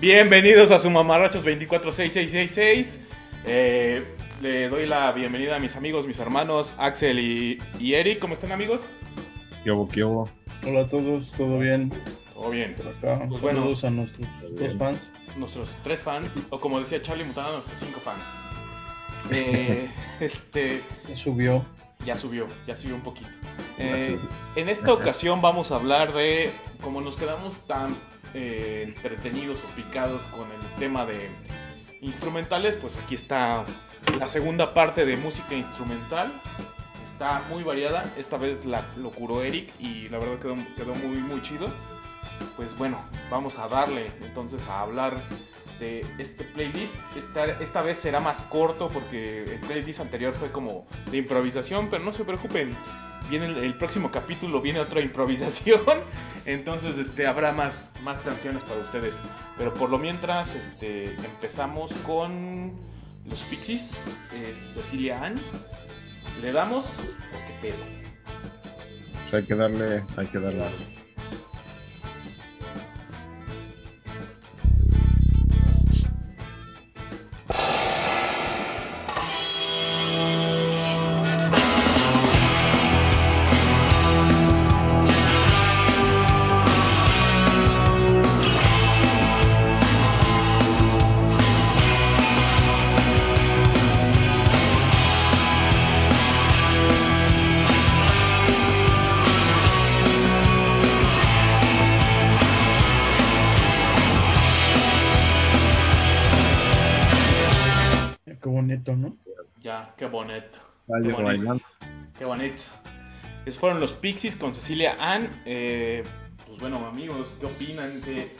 Bienvenidos a su mamarrachos 246666. Eh, le doy la bienvenida a mis amigos, mis hermanos Axel y, y Eric. ¿Cómo están amigos? ¿Qué hubo, qué hubo? Hola a todos, ¿todo bien? Todo bien. Por acá, Pues bueno. saludos a nuestros dos fans. Nuestros tres fans, o como decía Charlie Mutado, nuestros cinco fans. Eh, este, Ya subió. ya subió, ya subió un poquito. Eh, en esta ocasión vamos a hablar de, como nos quedamos tan eh, entretenidos o picados con el tema de instrumentales, pues aquí está la segunda parte de música instrumental. Está muy variada, esta vez la, lo curó Eric y la verdad quedó, quedó muy muy chido. Pues bueno, vamos a darle entonces a hablar de este playlist. Esta, esta vez será más corto porque el playlist anterior fue como de improvisación, pero no se preocupen. Viene el, el próximo capítulo, viene otra improvisación. Entonces este, habrá más, más canciones para ustedes. Pero por lo mientras este, empezamos con los Pixies, eh, Cecilia Ann. ¿Le damos o qué pedo? Pues hay que darle, hay que darle. Vaya Qué bonito. bailando. Qué bonito. Esos fueron los Pixies con Cecilia Ann. Eh, pues bueno, amigos, ¿qué opinan de,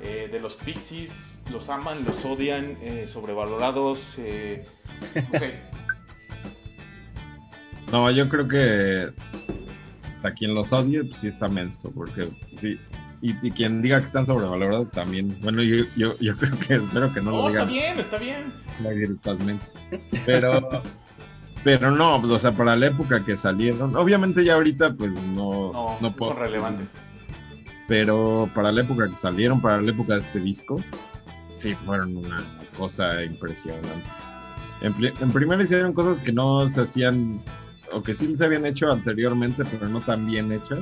eh, de los Pixies? ¿Los aman? ¿Los odian? Eh, ¿Sobrevalorados? Eh, no sé. No, yo creo que a quien los odie, pues sí está menso, porque sí. Y, y quien diga que están sobrevalorados también. Bueno, yo, yo, yo creo que espero que no No, lo está digan. bien, está bien. No estás menso. Pero, pero no, o sea, para la época que salieron, obviamente ya ahorita, pues no, No, no puedo. son relevantes. Pero para la época que salieron, para la época de este disco, sí fueron una cosa impresionante. En, en primera hicieron cosas que no se hacían, o que sí se habían hecho anteriormente, pero no tan bien hechas.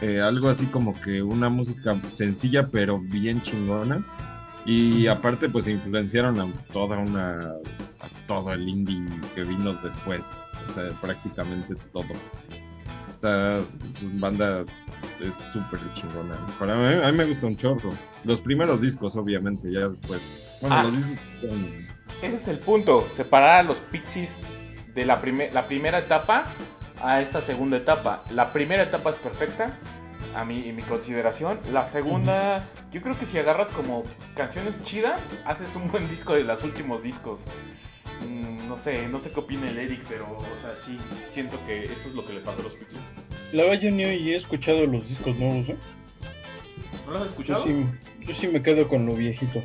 Eh, algo así como que una música sencilla, pero bien chingona. Y aparte, pues influenciaron a toda una, a todo el indie que vino después. O sea, prácticamente todo. O sea, su banda es súper chingona. Para mí, a mí me gusta un chorro. Los primeros discos, obviamente, ya después. Bueno, Ah. los discos son- Ese es el punto, separar a los Pixies de la, prime- la primera etapa a esta segunda etapa. La primera etapa es perfecta, a mi, en mi consideración. La segunda, yo creo que si agarras como canciones chidas, haces un buen disco de los últimos discos. Mm, no sé, no sé qué opina el Eric, pero, o sea, sí, siento que eso es lo que le pasó a los Pixies. La verdad yo ni he escuchado los discos nuevos, ¿eh? ¿No los has Yo escuchado? sí, yo sí me quedo con lo viejito.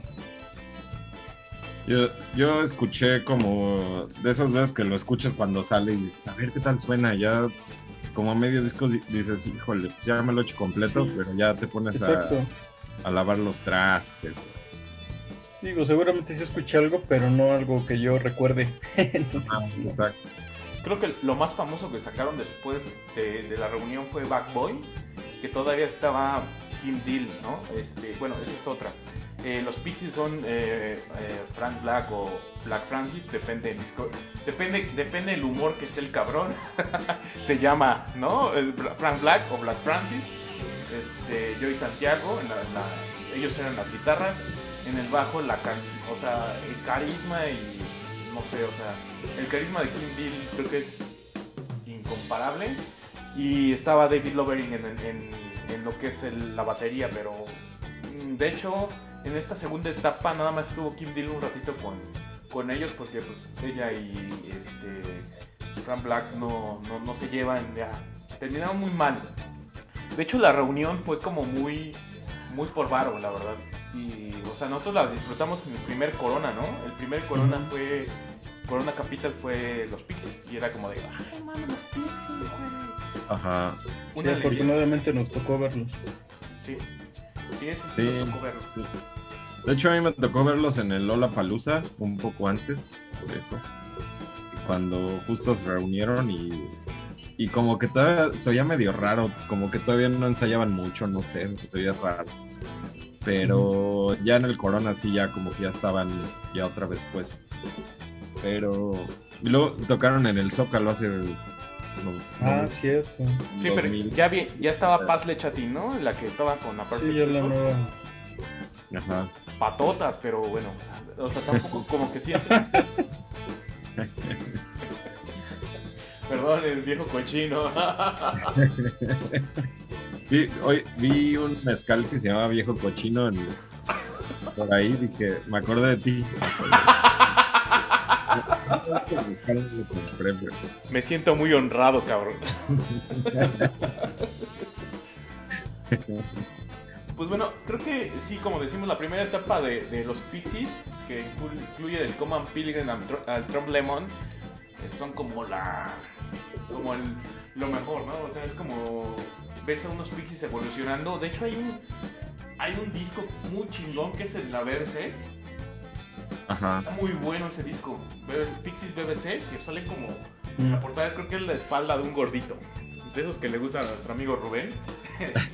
Yo, yo escuché como de esas veces que lo escuchas cuando sale y dices, a ver qué tal suena. Ya como a medio disco di- dices, híjole, pues ya me lo he hecho completo, Sí. pero ya te pones a, a lavar los trastes. Digo, seguramente sí escuché algo, pero no algo que yo recuerde. Entonces, Ah, exacto. Creo que lo más famoso que sacaron después de, de la reunión fue Back Boy, que todavía estaba Kim Deal, ¿no? Este, bueno, esa es otra. Eh, los Pixies son eh, eh, Frank Black o Black Francis, depende del disco, depende, depende el humor que esté el cabrón. Se llama, ¿no? Bra- Frank Black o Black Francis. Este, Joey Santiago, en la- en la- ellos eran las guitarras, en el bajo la o sea, el carisma y no sé, o sea, el carisma de Kim Deal creo que es incomparable. Y estaba David Lovering en, en- en lo que es el- la batería, pero mm, de hecho en esta segunda etapa nada más estuvo Kim Deal un ratito con, con ellos porque pues ella y este Frank Black no, no, no se llevan, terminaron muy mal. De hecho la reunión fue como muy muy por varo, la verdad. Y o sea, nosotros la disfrutamos en el primer Corona, ¿no? El primer Corona fue Corona Capital fue los Pixies y era como de, ay, mano, los Pixies, güey. Ajá. Sí, Una leyenda. afortunadamente nos tocó verlos. Sí. Sí, ese sí, Sí. nos tocó verlo. De hecho, a mí me tocó verlos en el Lola Palusa un poco antes, por eso. Cuando justo se reunieron y, y como que todavía se oía medio raro, como que todavía no ensayaban mucho, no sé, se oía raro. Pero ya en el Corona sí, ya como que ya estaban ya otra vez pues. Pero y luego tocaron en el Zócalo hace. no- Ah, no, cierto. Sí, pero 2000. ya, vi- ya estaba Paz Lechatín, ¿no? La que estaba con la Sí, ya la nueva. Ajá. Patotas, pero bueno. O sea, tampoco como que siempre. Perdón, el viejo cochino. Vi, hoy, vi un mezcal que se llama Viejo Cochino en- por ahí, dije, me acordé de ti. Me siento muy honrado, cabrón. Pues bueno, creo que sí, como decimos, la primera etapa de, de los Pixies, que inclu- incluye el Common Pilgrim al, Tr- al Trump Lemon, eh, son como la. como el, lo mejor, ¿no? O sea, es como. Ves a unos Pixies evolucionando. De hecho, hay un. hay un disco muy chingón que es el La Verse. Ajá. Está muy bueno ese disco. Pixies BBC, que sale como. Mm. La portada creo que es la espalda de un gordito. De esos que le gustan a nuestro amigo Rubén.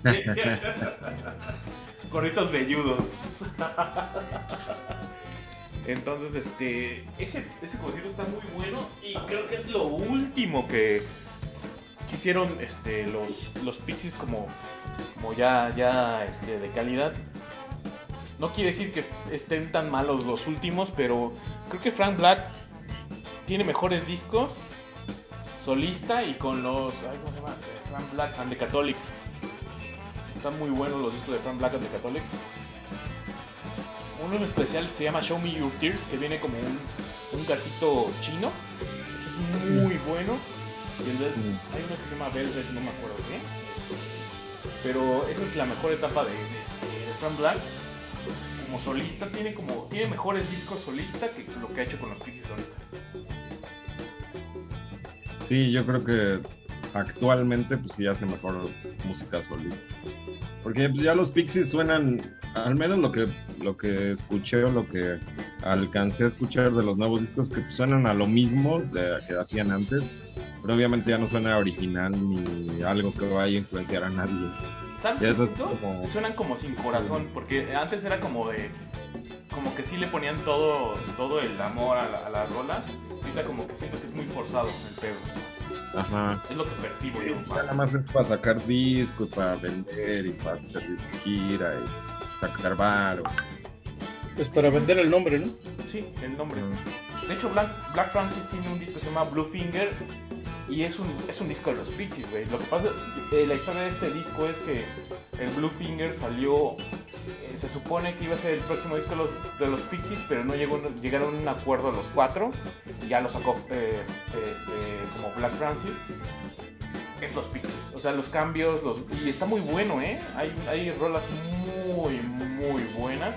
Gorditos velludos. Entonces, este. Ese, ese concierto está muy bueno. Y creo que es lo último que. Hicieron este, los, los Pixies como. como ya, ya este, de calidad. No quiere decir que est- estén tan malos los últimos, pero creo que Frank Black tiene mejores discos solista y con los. Ay, ¿Cómo se llama? Eh, Frank Black and the Catholics. Están muy buenos los discos de Frank Black and the Catholics. Uno en especial se llama Show Me Your Tears, que viene como un, un gatito chino. Es muy bueno. Y hay uno que se llama Velvet, no me acuerdo bien. Pero esa es la mejor etapa de, de, de Frank Black. Como solista, tiene como tiene mejores discos solista que lo que ha hecho con los Pixies ahorita. Sí, yo creo que actualmente pues sí hace mejor música solista. Porque pues, ya los Pixies suenan, al menos lo que lo que escuché o lo que alcancé a escuchar de los nuevos discos que pues, suenan a lo mismo de, que hacían antes, pero obviamente ya no suena original ni algo que vaya a influenciar a nadie. ¿Sabes qué es como- Suenan como sin corazón, porque antes era como de como que sí le ponían todo todo el amor a, la- a las rolas. Ahorita como que siento que es muy forzado el pedo. Ajá. Es lo que percibo yo. Ya nada más es para sacar discos, para vender y para hacer gira y sacar bar. Pues para vender el nombre, ¿no? Sí, el nombre. De hecho, Black, Black Francis tiene un disco que se llama Blue Finger y es un, es un disco de los Pixies, güey. Lo que pasa, eh, la historia de este disco es que el Blue Finger salió, eh, se supone que iba a ser el próximo disco de los, Pixies, pero no llegó, llegaron a un acuerdo los cuatro ya lo sacó eh, este, como Black Francis. Es los Pixies, o sea, los cambios, los, y está muy bueno, ¿eh? Hay, hay rolas muy, muy buenas.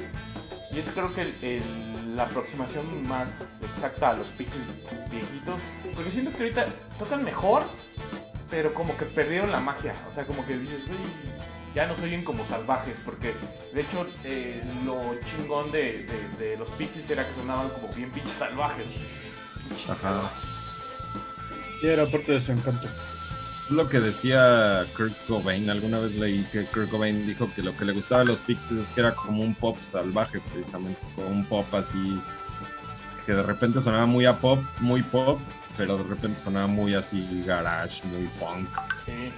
Y es creo que el- la aproximación más exacta a los Pixies viejitos. Porque siento que ahorita tocan mejor, pero como que perdieron la magia. O sea, como que dices, güey, ya no se oyen como salvajes. Porque de hecho, eh, lo chingón de, de- de los Pixies era que sonaban como bien pinches salvajes. Ajá. salvajes. Y era parte de su encanto. Es lo que decía Kurt Cobain. Alguna vez leí que Kurt Cobain dijo que lo que le gustaba de los Pixies es que era como un pop salvaje, precisamente. Como un pop así. Que de repente sonaba muy a pop, muy pop, pero de repente sonaba muy así garage, muy punk. Sí.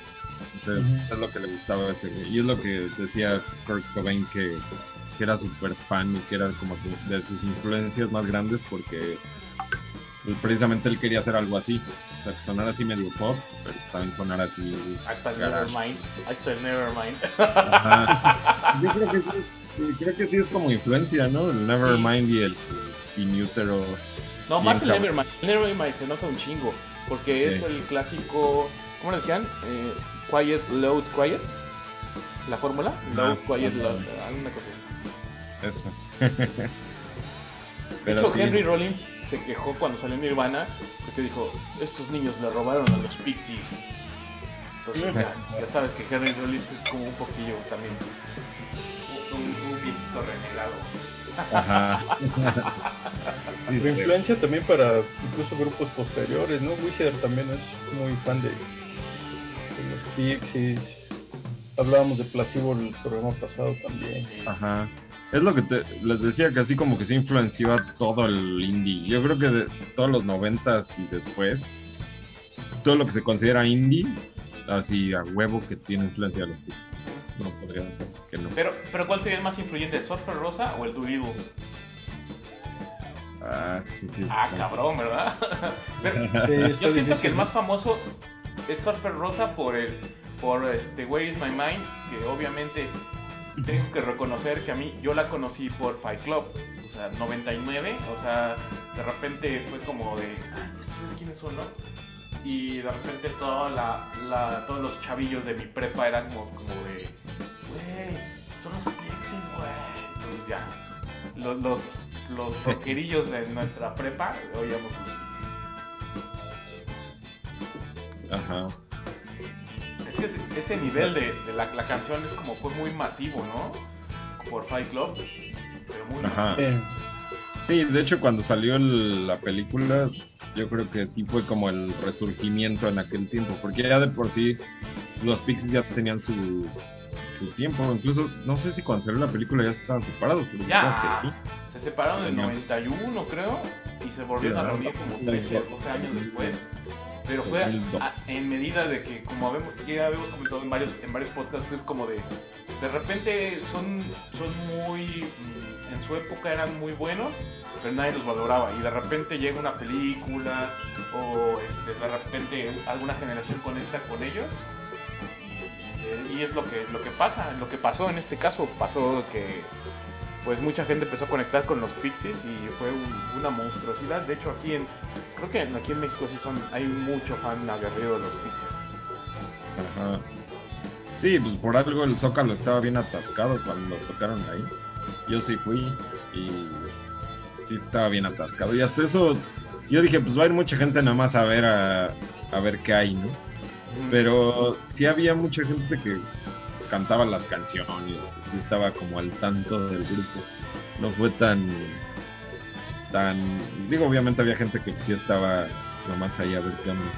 Entonces, Ujú. es lo que le gustaba a ese güey. Y es lo que decía Kurt Cobain que, que era súper fan y que era como su- de sus influencias más grandes porque pues, precisamente él quería hacer algo así. O sea, que sonara así medio pop, pero también sonara así. Ahí está el Garage. Nevermind. El Nevermind. Ajá. Yo creo que, sí es, creo que sí es como influencia, ¿no? El Nevermind y el Inútero. No, más el. Nevermind. El Nevermind se nota un chingo. Porque es Sí. el clásico. ¿Cómo le decían? Eh, quiet, loud, quiet. La fórmula. Loud, Ah, quiet, ajá. loud. Alguna cosa así. Eso. De hecho, sí. Henry Rollins se quejó cuando salió Nirvana. Porque dijo: Estos niños le robaron a los Pixies. Entonces ya, ya sabes que Henry Rollins es como un poquillo también un, un viejito renegado. Ajá. Sí. influencia también para incluso grupos posteriores, ¿no? Wizard también es muy fan de, de los Pixies. Hablábamos de Placebo el programa pasado también. Ajá. Es lo que te- les decía, que así como que se influenció a todo el indie. Yo creo que de todos los noventas y después, todo lo que se considera indie, así a huevo que tiene influencia de los Pixies. No podría ser que no. Pero, pero ¿cuál sería el más influyente, Surfer Rosa o el Doolittle? Ah, sí, sí. Ah, cabrón, ¿verdad? Pero Sí, está yo siento difícil, que el más famoso es Surfer Rosa por el por este Where is my mind, que obviamente tengo que reconocer que a mí yo la conocí por Fight Club, o sea, 99, o sea, de repente fue como de, ah, ¿ustedes quiénes son, no? Y de repente toda la, la- todos los chavillos de mi prepa eran como, como de, güey, son los Pixies, güey. Entonces ya, los, los, los rockerillos de nuestra prepa oíamos. Ajá. Ese, nivel de, de la, la canción es como fue muy masivo, ¿no? Por Fight Club, pero muy Ajá. masivo. Sí, de hecho cuando salió el- la película, yo creo que sí fue como el resurgimiento en aquel tiempo, porque ya de por sí los Pixies ya tenían su, su tiempo, incluso no sé si cuando salió la película ya estaban separados, pero Ya, creo que sí. se separaron en el Tenían- 91, creo, y se volvieron Sí, a reunir como Sí, 13, sí. 12 años después. Pero fue a- 2002. a- en medida de que, como habemos, ya habíamos comentado en varios, en varios podcasts, es como de, de repente son, son muy, mm, en su época eran muy buenos, pero nadie los valoraba. Y de repente llega una película, o este, de repente alguna generación conecta con ellos. Y, y es lo que, lo que pasa, lo que pasó en este caso, pasó que pues mucha gente empezó a conectar con los Pixies y fue un- una monstruosidad. De hecho aquí en, creo que aquí en México sí son, hay mucho fan aguerrido de los Pixies. Ajá. Sí, pues por algo el Zócalo estaba bien atascado cuando tocaron ahí. Yo sí fui y sí estaba bien atascado. Y hasta eso, yo dije, pues va a ir mucha gente nada más a ver a, a ver qué hay, ¿no? Pero sí había mucha gente que cantaba las canciones, sí estaba como al tanto del grupo. No fue tan tan digo, obviamente había gente que sí estaba nomás ahí a ver qué onda.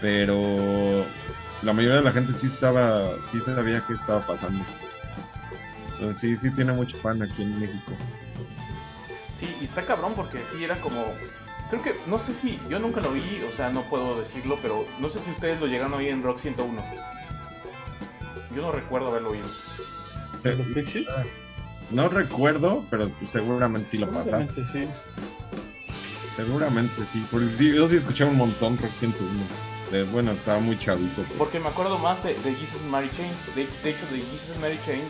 Pero la mayoría de la gente sí estaba, sí sabía qué estaba pasando. Entonces sí, sí tiene mucho fan aquí en México. Sí, y está cabrón porque sí era como. Creo que, no sé si, yo nunca lo vi, o sea, no puedo decirlo, pero no sé si ustedes lo llegaron a oír en Rock 101. Yo no recuerdo haberlo oído. ¿Los Pixies? No recuerdo, pero seguramente sí lo pasa. Seguramente sí. Seguramente sí, porque yo sí escuché un montón Rock 101. De- bueno, estaba muy chavito. pero- Porque me acuerdo más de, de Jesus and Mary Chains. De, de hecho, de Jesus and Mary Chains,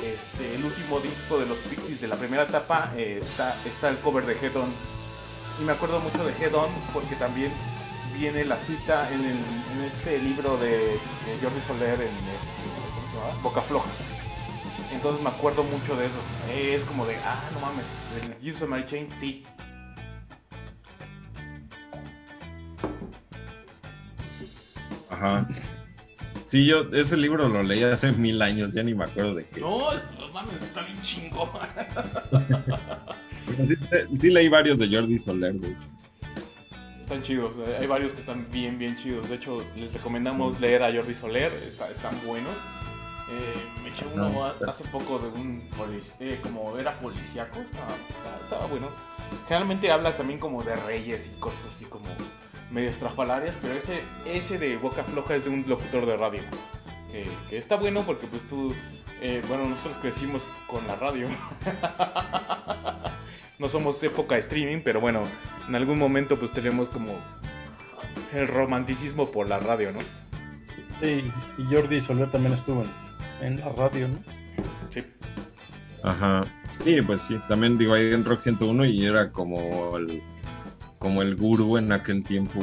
este, el último disco de los Pixies de la primera etapa, eh, está, está el cover de Head On. Y me acuerdo mucho de Head On porque también viene la cita en, el, en este libro de, de Jordi Soler en este. Boca Floja. Entonces me acuerdo mucho de eso. Es como de, ah, no mames, el Jesus and Mary Chains sí. Ajá. Sí, yo ese libro lo leí hace mil años, ya ni me acuerdo de qué. No, no mames, está bien chingón. Sí, sí leí varios de Jordi Soler, de hecho. Están chidos, eh, hay varios que están bien, bien chidos. De hecho, les recomendamos leer a Jordi Soler, está- están buenos. Eh, me eché uno hace poco de un eh, como era policíaco, estaba, estaba- estaba bueno. Generalmente habla también como de reyes y cosas así como medio estrafalarias, pero ese, ese de Boca Floja es de un locutor de radio. Que, que está bueno porque pues tú, eh, bueno, nosotros crecimos con la radio. no somos época de streaming, pero bueno, en algún momento pues tenemos como el romanticismo por la radio, ¿no? Sí, y Jordi Soler también estuvo en, en la radio, ¿no? Sí. Ajá. Sí, pues sí. También digo ahí en Rock 101 y era como el como el gurú en aquel tiempo.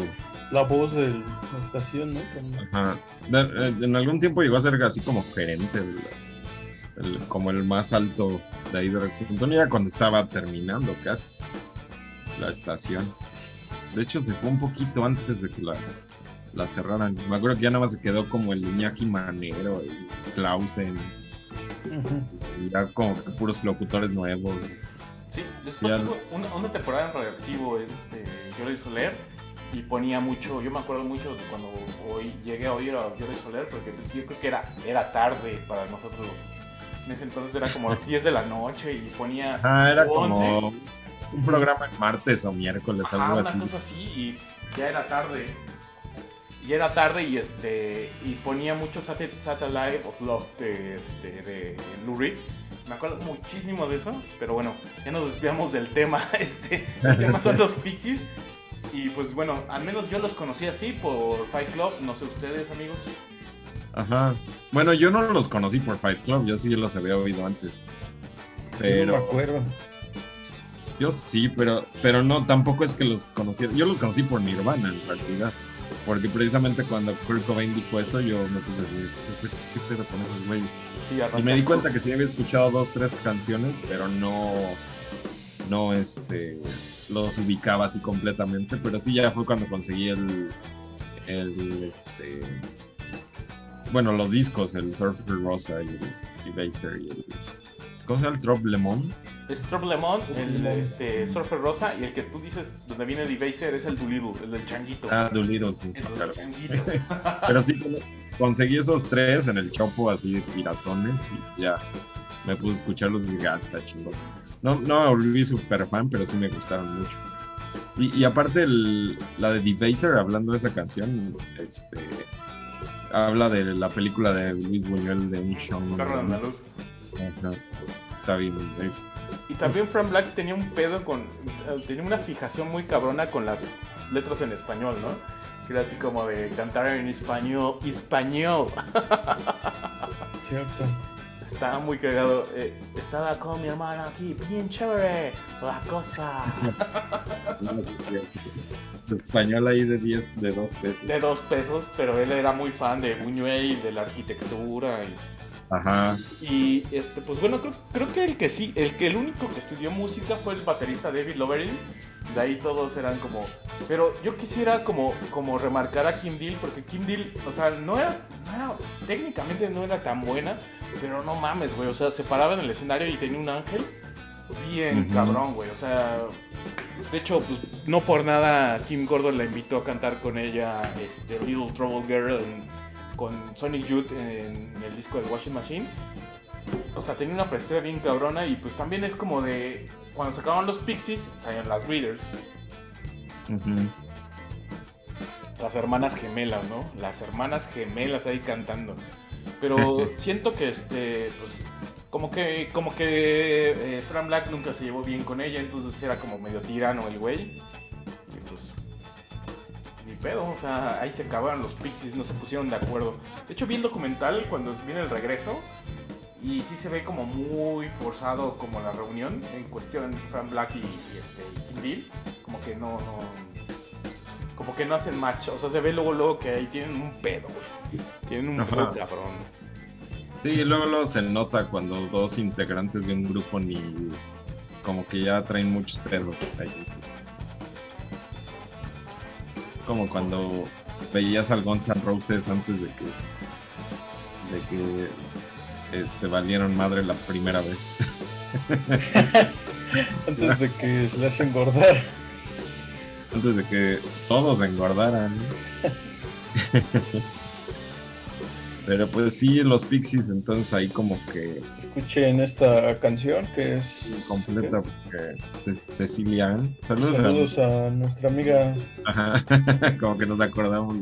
La voz de la estación, ¿no? Ajá. De- eh, en algún tiempo llegó a ser así como gerente, del- el- como el más alto de ahí de Rock 101, ya cuando estaba terminando casi la estación. De hecho, se fue un poquito antes de que la, la cerraran. Me acuerdo que ya nada más se quedó como el Iñaki Manero, el Clausen, Ujú. y ya como que puros locutores nuevos. Sí, después Ya. tuvo una, una temporada en radioactivo este, Jordi Soler y ponía mucho, yo me acuerdo mucho de cuando hoy llegué a oír a Jordi Soler porque pues, yo creo que era, era tarde para nosotros. En ese entonces era como las 10 de la noche y ponía Ah, era 11. como un programa en martes o miércoles, Ajá, algo una así. cosa así y ya era tarde. Y era tarde y este y ponía mucho Sat- Satellite of Love de, este, de Lou Reed. Me acuerdo muchísimo de eso, pero bueno, ya nos desviamos del tema. Este, el tema son los Pixies. Y pues bueno, al menos yo los conocí así por Fight Club, no sé ustedes amigos. Ajá. Bueno, yo no los conocí por Fight Club, yo sí los había oído antes. Yo Pero no me acuerdo. yo sí, pero pero no tampoco es que los conociera. Yo los conocí por Nirvana en realidad. Porque precisamente cuando Kurt Cobain dijo eso, yo me puse así, ¿qué, pedo con esos güeyes? Sí, Y me di cuenta que sí había escuchado dos, tres canciones, pero no, no, este, los ubicaba así completamente. Pero sí ya fue cuando conseguí el, el, este, bueno, los discos, el Surfer Rosa y el y el, ¿cómo se llama? El Trop Lemon. Es Trop Lemon, el este, Surfer Rosa y el que tú dices donde viene Debaser es el Doolittle, el del changuito. Ah, Doolittle, sí, el claro. changuito. Pero sí, conseguí esos tres en el Chopo así de piratones y ya me puse a escucharlos y dije, ah, está chingón. No, no me volví súper fan, pero sí me gustaron mucho. Y, y aparte, el- la de Debaser, hablando de esa canción, este, habla de la película de Luis Buñuel de un show. Carro andaluz. Ajá. Está bien. eh. Y también Frank Black tenía un pedo con. eh, tenía una fijación muy cabrona con las letras en español, ¿no? Que era así como de cantar en español. ¡Español! Cierto. Estaba muy cagado. eh, estaba con mi hermano aquí, bien chévere, la cosa. Español ahí de 10, de 2 pesos. De dos pesos, pero él era muy fan de Buñuel, de la arquitectura y. Ajá. Y este, pues bueno, creo, creo que el que sí, el que el único que estudió música fue el baterista David Loverin. De ahí todos eran como. Pero yo quisiera como, como remarcar a Kim Deal, porque Kim Deal, o sea, no era, no era- técnicamente no era tan buena, pero no mames, güey. O sea, se paraba en el escenario y tenía un ángel bien cabrón, güey. O sea, de hecho, pues no por nada Kim Gordon la invitó a cantar con ella este, Little Trouble Girl en- con Sonic Youth en el disco de Washing Machine. O sea, tenía una presencia bien cabrona y pues también es como de cuando sacaban los Pixies, salían las Readers, las hermanas gemelas, ¿no? Las hermanas gemelas ahí cantando. Pero siento que este, pues, como que, como que eh, Fran Black nunca se llevó bien con ella, entonces era como medio tirano el güey. Pedo, o sea, ahí se acabaron los Pixies, no se pusieron de acuerdo. De hecho, vi el documental cuando viene el regreso y sí se ve como muy forzado como la reunión en cuestión Fran Black y, y, este, y Kim Deal, como que no, no, como que no hacen match, o sea, se ve luego luego que ahí tienen un pedo, güey. Tienen un Ajá. pedo cabrón. Sí, luego, luego se nota cuando dos integrantes de un grupo ni como que ya traen muchos pedos ahí. Como cuando veías al Guns N' Roses antes de que de que este valieron madre la primera vez. Antes de que se le hace engordar. Antes de que todos engordaran. Pero pues sí, los Pixies entonces ahí como que Escuchen esta canción que es. completa porque Ce- Cecilia Ann. Saludos, a- nuestra amiga. Ajá, como que nos acordamos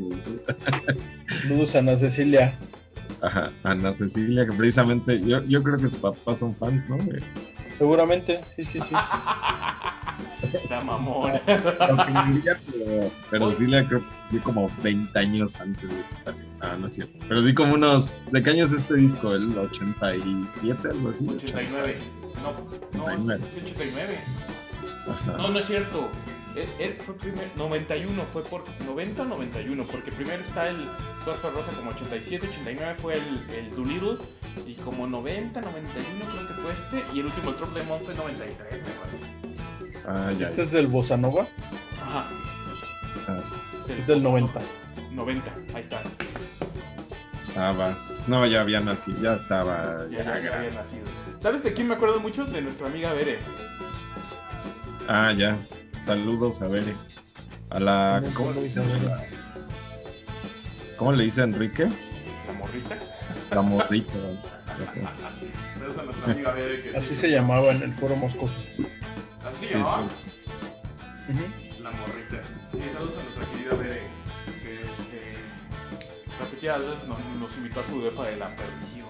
Saludos a Ana Cecilia. Ajá, Ana Cecilia, que precisamente yo, yo creo que sus papás son fans, ¿no? Seguramente, sí, sí, sí. Me diría, pero, pero creo que sí como 20 años antes de que saliera. Ah, no es cierto. Pero sí como unos... ¿De qué año es este disco? ¿El 87, algo así? 89. No, no, 89. es 89. Ajá. No, no es cierto. Él, él fue primero, 91, fue por 90 o 91, porque primero está el Surfer Rosa como 87, 89 fue el, el Doolittle, y como 90, 91 creo que fue este, y el último el Trop Lemon fue 93, me parece. Ah, ya, Este ya. es del Bossa Nova, Ajá. Ah, sí. del es del Bossa 90. Nova. 90, ahí está. Ah, va. No, ya había nacido, ya estaba. Ya, ya, ya había nacido. ¿Sabes de quién me acuerdo mucho? De nuestra amiga Bere. Ah, ya. Saludos a Bere. A la. ¿Cómo, ¿Cómo dice Bere? cómo le dice Enrique? La morrita. La morrita. Saludos a nuestra amiga. Que Así se llamaba en el foro moscoso. Así se llamaba. sí. La morrita. Sí, saludos a nuestra querida Bere. Que este. Repetidas veces nos, nos invitó a su depa de la perdición.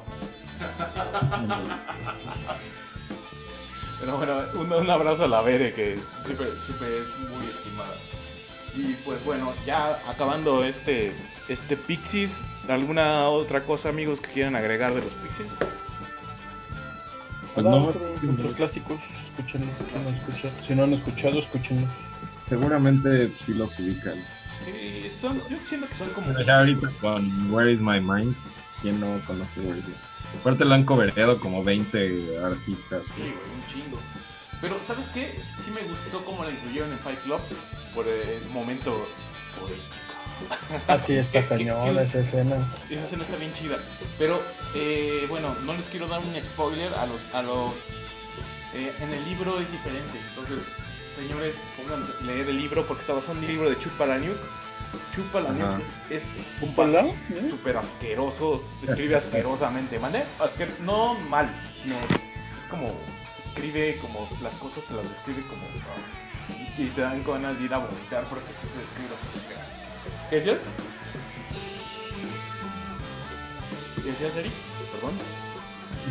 Pero bueno, un, un abrazo a la Bere que siempre, siempre es muy estimada. Y pues bueno, ya acabando este, este Pixies, ¿alguna otra cosa amigos que quieran agregar de los Pixies? Pues no, otro- otros clásicos, escúchenlos. Si no, escuchan- si no han escuchado, escúchenlos. Seguramente sí los ubican. Sí, son, yo siento que son como... Pero ya ahorita con Where is My Mind, ¿quién no conoce Where is My Mind? Aparte lo han cobereado como 20 artistas. Sí, güey, un chingo. Pero, ¿sabes qué? Sí me gustó cómo la incluyeron en Fight Club por el momento. Así está que- esa escena. Esa escena está bien chida. Pero, eh, bueno, no les quiero dar un spoiler a los... A los eh, en el libro es diferente. Entonces, señores, pónganse a leer el libro porque está basado en un libro de Chupalaniuk. Chupalaniuk Ajá. es, es ¿Chupala? ¿Eh? súper asqueroso, escribe asquerosamente, ¿mande? Asquer no mal, no, es como, escribe como, las cosas te las describe como, y te dan ganas de ir a vomitar porque siempre describe las cosas. ¿Qué decías? ¿Qué decías, Eric? Perdón.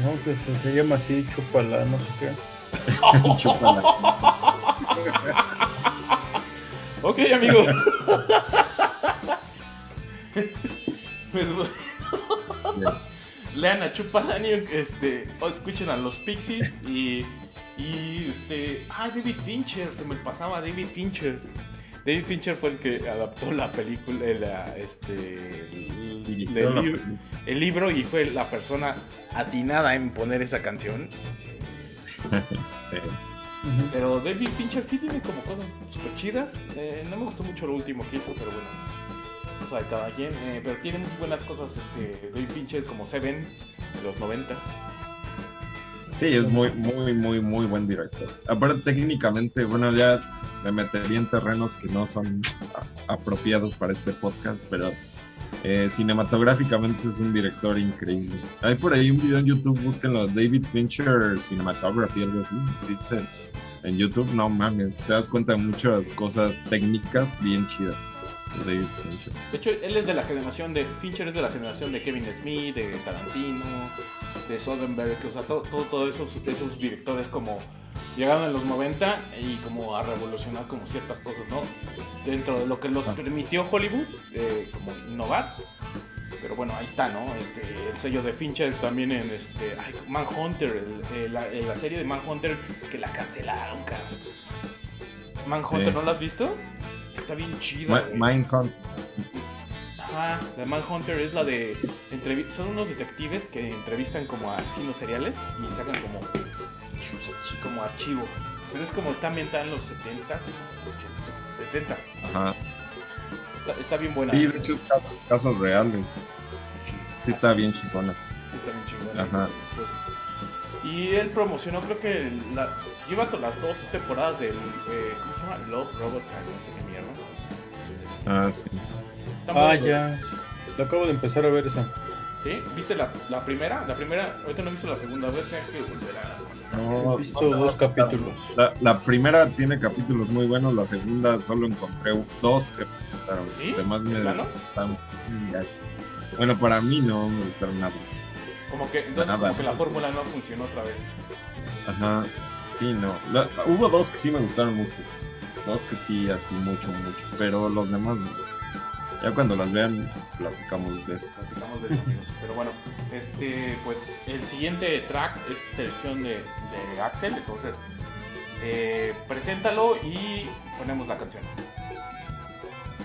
No, que se, se llama así, chupala, no sé qué. Chúpala. Ok, amigos. pues bueno. Lean a Chupalaniuk, este, o escuchen a los Pixies y, y este, ah, David Fincher, se me pasaba David Fincher. David Fincher fue el que adaptó la película, el, ah, este, el, el la libro y fue la persona atinada en poner esa canción. Sí. Pero David Fincher sí tiene como cosas super chidas. Eh, no me gustó mucho lo último que hizo, pero bueno. O sea, cada quien. eh, pero tiene muy buenas cosas este, David Fincher como Seven de los 90. Sí, es muy, muy, muy, muy buen director. Aparte, técnicamente, bueno, ya me metería en terrenos que no son apropiados para este podcast, pero eh, cinematográficamente es un director increíble. Hay por ahí un video en YouTube, búsquenlo, David Fincher Cinematography, algo así, ¿viste? En YouTube, no mames, te das cuenta de muchas cosas técnicas bien chidas. De David Fincher. De hecho, él es de la generación de. Fincher es de la generación de Kevin Smith, de Tarantino, de Soderbergh. O sea, todo, todo, todo esos, esos directores como llegaron en los 90 y como a revolucionar como ciertas cosas, ¿no? Dentro de lo que los Ah. permitió Hollywood, eh, como innovar. Pero bueno, ahí está, ¿no? Este, el sello de Fincher también en este, ay, Manhunter, el- el- la, la serie de Manhunter que la cancelaron, cabrón. Manhunter, Sí. ¿no la has visto? Está bien chida. Ma- güey. Mindhunt, Ajá, la Manhunter es la de. son unos detectives que entrevistan como a asesinos seriales y sacan como. como archivo. Pero es como está ambientada en los 70, 80, 70. ajá. Está, está bien buena. Sí, de hecho, casos, casos reales. Sí, está bien chingona. Está bien chingona. Ajá. Pues, y él promocionó, creo que la, lleva las dos temporadas del. eh, ¿Cómo se llama? Love Robots, no sé. Ah, sí. Ah, ya. Lo acabo de empezar a ver esa. ¿Sí? ¿Viste la, la primera? La primera, ahorita no he visto la segunda, voy a tener que volver a No, He visto no dos capítulos. La, la primera tiene capítulos muy buenos, la segunda solo encontré dos que me gustaron. ¿Sí? Además me gustaron. Bueno, para mí no me gustaron nada. Como que, entonces Nada. como que la fórmula no funcionó otra vez. Ajá. Sí, no. La- hubo dos que sí me gustaron mucho. Dos que sí, así mucho, mucho. Pero los demás no. Ya cuando las vean, platicamos de eso. Platicamos de eso, amigos. Pero bueno, este, pues el siguiente track es selección de, de Axel, entonces eh, preséntalo y ponemos la canción.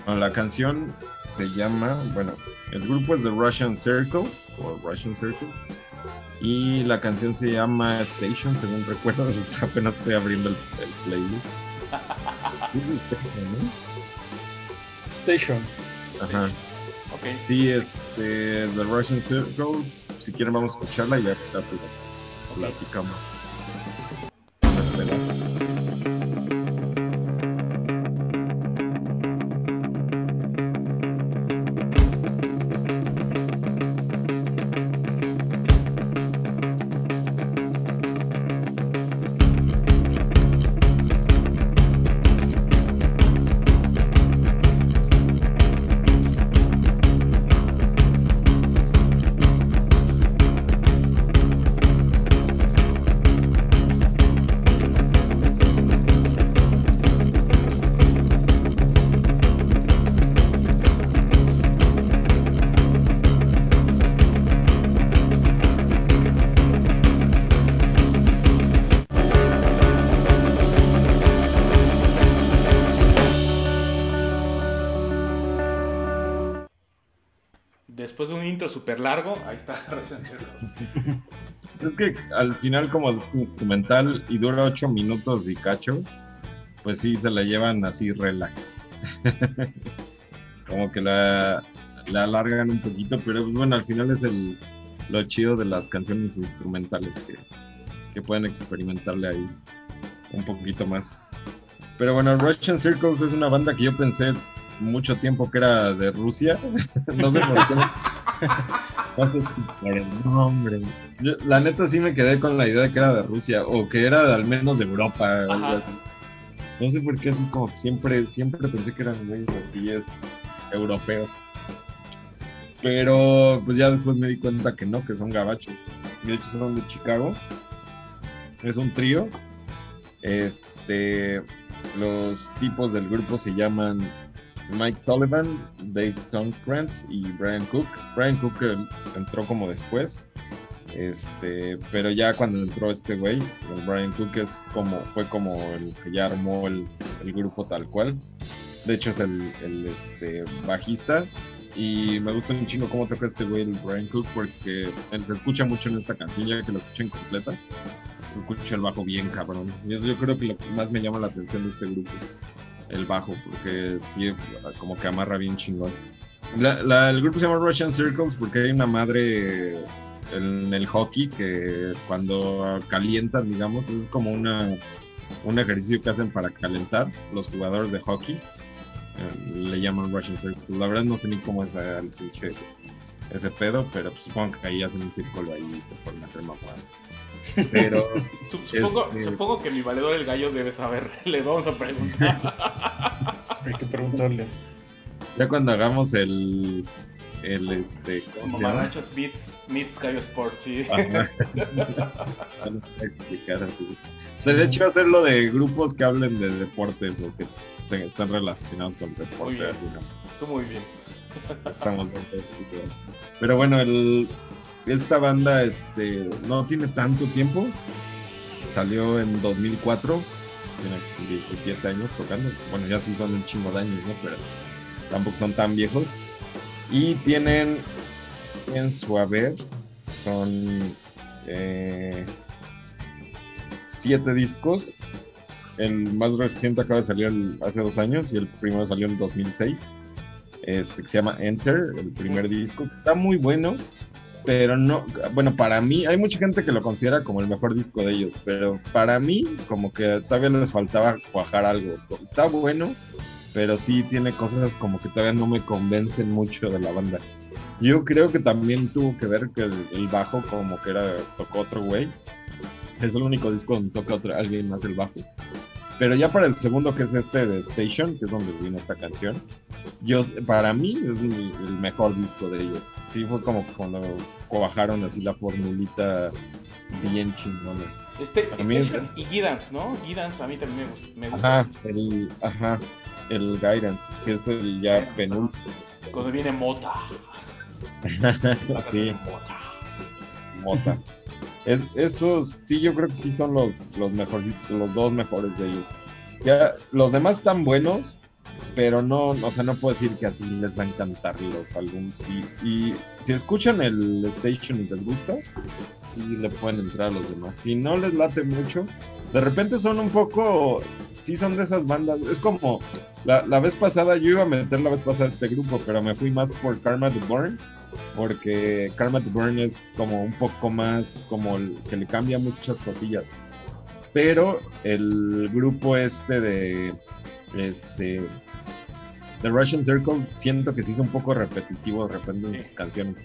Bueno, la canción se llama, bueno, el grupo es The Russian Circles, o Russian Circle, y la canción se llama Station, según recuerdo, apenas estoy abriendo el, el playlist. Station, ¿no? Station. Ajá. Sí, este, The Russian Circle, si quieren vamos a escucharla y ya la platicamos. Largo, ahí está Es que al final como es instrumental y dura 8 minutos y cacho, pues sí se la llevan así relax. como que la, la alargan un poquito, pero pues bueno, al final es el, lo chido de las canciones instrumentales que, que pueden experimentarle ahí un poquito más. Pero bueno, Russian Circles es una banda que yo pensé mucho tiempo que era de Rusia. no sé por qué. no sé por el nombre. la neta sí me quedé con la idea de que era de Rusia o que era al menos de Europa algo así. No sé por qué así como que siempre, siempre pensé que eran güeyes así es europeos. Pero pues ya después me di cuenta que no, que son gabachos. De hecho son de Chicago. Es un trío. Este, los tipos del grupo se llaman Mike Sullivan, Dave Krantz y Brian Cook. Brian Cook eh, entró como después. Este, pero ya cuando entró este güey, Brian Cook es como, fue como el que ya armó el, grupo tal cual. De hecho es el, este, bajista. Y me gusta un chingo cómo toca este güey, el Brian Cook, porque él se escucha mucho en esta canción, ya que la escuché en completa. Se escucha el bajo bien cabrón. Y eso yo creo que lo que más me llama la atención de este grupo el bajo, porque sí, como que amarra bien chingón. el grupo se llama Russian Circles porque hay una madre en el hockey que cuando calientan, digamos, es como una, un ejercicio que hacen para calentar los jugadores de hockey. Eh, le llaman Russian Circles. La verdad no sé ni cómo es el pinche ese pedo, pero pues, supongo que ahí hacen un círculo ahí y se ponen a hacer. Pero. supongo, este, supongo, que mi valedor el gallo debe saber. Le vamos a preguntar. Hay que preguntarle. Ya cuando hagamos el. El este. Como Marachos Meets, meets Gallo Sports, sí. explicar así. De hecho, hacerlo de grupos que hablen de deportes o que están relacionados con el deporte. Muy bien. Tú muy bien. Estamos Pero bueno, el, esta banda este, no tiene tanto tiempo. Salió en 2004. Tiene 17 años tocando. Bueno, ya sí son un chingo de años, ¿no? Pero tampoco son tan viejos. Y tienen en su haber, son eh, siete discos. El más reciente acaba de salir hace dos años y el primero salió en 2006. Este, que se llama Enter, el primer disco. Está muy bueno pero no, bueno, para mí, hay mucha gente que lo considera como el mejor disco de ellos, pero para mí como que todavía les faltaba cuajar algo. Está bueno, pero sí tiene cosas como que todavía no me convencen mucho de la banda. Yo creo que también tuvo que ver que el, bajo como que era, tocó otro güey. Es el único disco donde toca otro, alguien más el bajo. Pero ya para el segundo, que es este de Station, que es donde viene esta canción, yo, para mí es el mejor disco de ellos. Sí, fue como cuando bajaron así la formulita bien chingona. Este, Station y Guidance, ¿no? Guidance a mí también me gusta. Ajá, el, ajá, el Guidance, que es el ya penúltimo. Cuando viene Mota. sí. Mota. Mota. Es, esos, sí, yo creo que sí son los, los mejores, los dos mejores de ellos. Ya, los demás están buenos, pero no, o sea, no puedo decir que así les va a encantar los álbumes. Y, si escuchan el Station y les gusta, sí le pueden entrar a los demás. Si no les late mucho, de repente son un poco, sí son de esas bandas, es como, La, la, vez pasada, yo iba a meter la vez pasada este grupo, pero me fui más por Karma to Burn, porque Karma to Burn es como un poco más, como el, que le cambia muchas cosillas. Pero el grupo este de, este, The Russian Circle, siento que sí es un poco repetitivo de repente en sus canciones.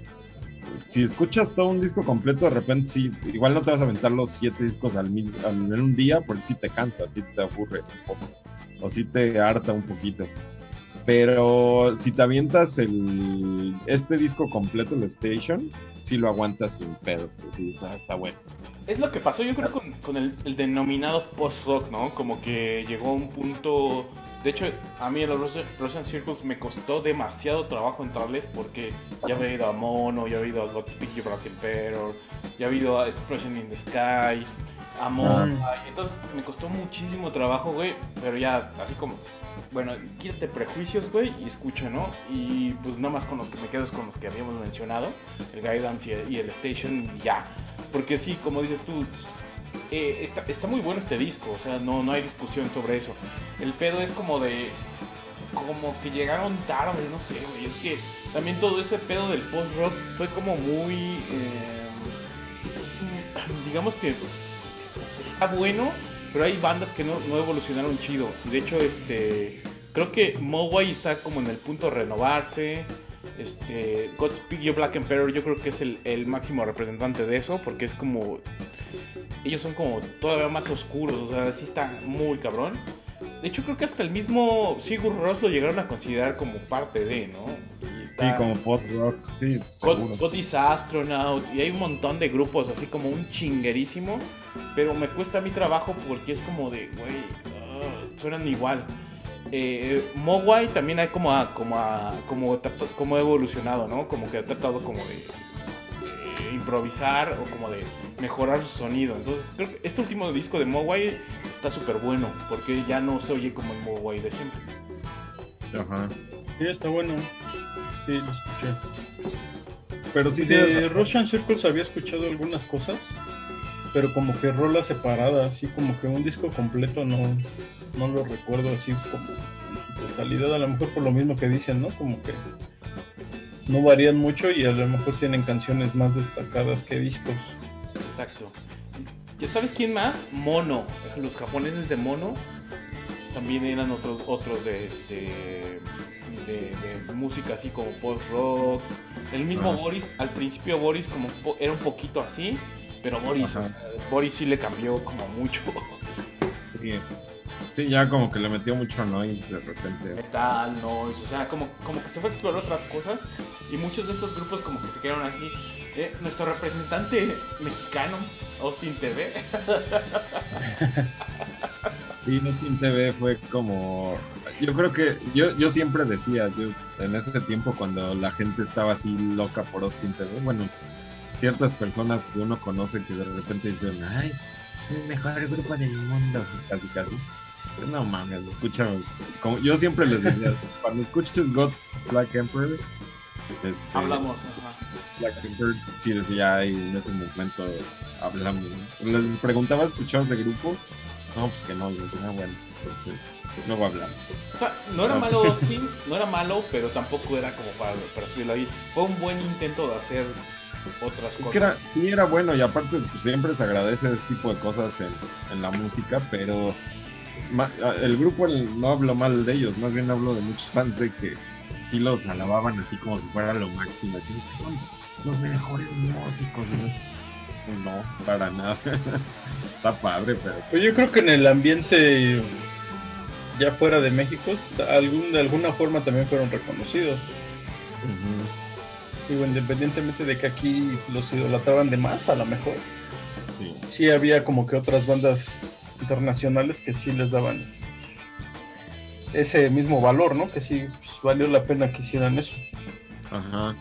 Si escuchas todo un disco completo, de repente sí, igual no te vas a aventar los siete discos al, al en un día, porque sí te cansa, sí te aburre un poco o si te harta un poquito. Pero si te avientas el, este disco completo, el Station, sí lo aguantas sin pedos, sí, está, bueno. Es lo que pasó yo creo con, con el, denominado post-rock, ¿no? Como que llegó a un punto... De hecho, a mí los Russian Circles me costó demasiado trabajo entrarles porque ya había ido a Mono, ya había ido a Godspeed You Broken Emperor, ya había ido a Expression in the Sky, amor. entonces me costó muchísimo trabajo, güey. Pero ya, así como, bueno, quítate prejuicios, güey, y escucha, ¿no? Y pues nada más con los que me quedo es con los que habíamos mencionado, el Guidance y el, Station, y ya. Porque sí, como dices tú, eh, está, está, muy bueno este disco, o sea, no, no hay discusión sobre eso. El pedo es como de. Como que llegaron tarde, no sé, güey. Es que también todo ese pedo del post-rock fue como muy. Eh, digamos que está bueno, pero hay bandas que no, evolucionaron chido. De hecho, este, creo que Mowai está como en el punto de renovarse. Este, Godspeed You Black Emperor yo creo que es el, máximo representante de eso, porque es como, ellos son como todavía más oscuros, o sea, sí está muy cabrón. De hecho, creo que hasta el mismo Sigur Ross lo llegaron a considerar como parte de, ¿no? Sí, como post-rock, sí. God, is Astronaut, y hay un montón de grupos, así como un chinguerísimo. Pero me cuesta mi trabajo porque es como de, güey, uh, suenan igual. Eh, Mogwai también hay como a, como a, como, como ha evolucionado, ¿no? Como que ha tratado como de, improvisar o como de mejorar su sonido. Entonces creo que este último disco de Mogwai está súper bueno porque ya no se oye como el Mogwai de siempre. Ajá. Sí, está bueno. Sí, lo escuché. Pero sí de Russian Circles había escuchado algunas cosas, pero como que rola separada, así como que un disco completo no, no lo recuerdo así como en su totalidad, a lo mejor por lo mismo que dicen, ¿no? Como que no varían mucho y a lo mejor tienen canciones más destacadas que discos. Exacto. ¿Ya sabes quién más? Mono. Los japoneses de Mono también eran otros otros de este de, música así como post rock. El mismo Boris, al principio Boris como era un poquito así, pero Boris, Boris sí le cambió como mucho. Sí. ya como que le metió mucho noise de repente. Metal, noise, o sea, como, como que se fue a explorar otras cosas y muchos de estos grupos como que se quedaron aquí. Eh, nuestro representante mexicano, Austin TV. Sí, Austin TV fue como. Yo creo que. Yo, yo siempre decía, yo en ese tiempo cuando la gente estaba así loca por Austin TV, bueno, ciertas personas que uno conoce que de repente dicen, ay, es el mejor grupo del mundo, casi casi. Pues no mames, escucha, como yo siempre les decía, cuando escuches God Black Emperor, este, hablamos, ajá. Black Emperor, sí, ya en ese momento hablamos. Les preguntaba, ¿escuchabas de grupo? No, pues que no, yo decía, ah, bueno, entonces luego hablamos. O sea, no era malo Austin, no era malo, pero tampoco era como para, para subirlo ahí. Fue un buen intento de hacer otras es Que era, sí, era bueno y aparte pues, siempre se agradece ese tipo de cosas en, la música, pero el grupo no hablo mal de ellos, más bien hablo de muchos fans de que sí los alababan así como si fuera lo máximo, decimos que son los mejores músicos. no, para nada. Está padre, pero... Pues yo creo que en el ambiente ya fuera de México, algún, de alguna forma también fueron reconocidos digo, independientemente de que aquí los idolatraban de más, a lo mejor. Sí. había como que otras bandas internacionales que sí les daban ese mismo valor, ¿no? Que sí pues, valió la pena que hicieran eso. Ajá.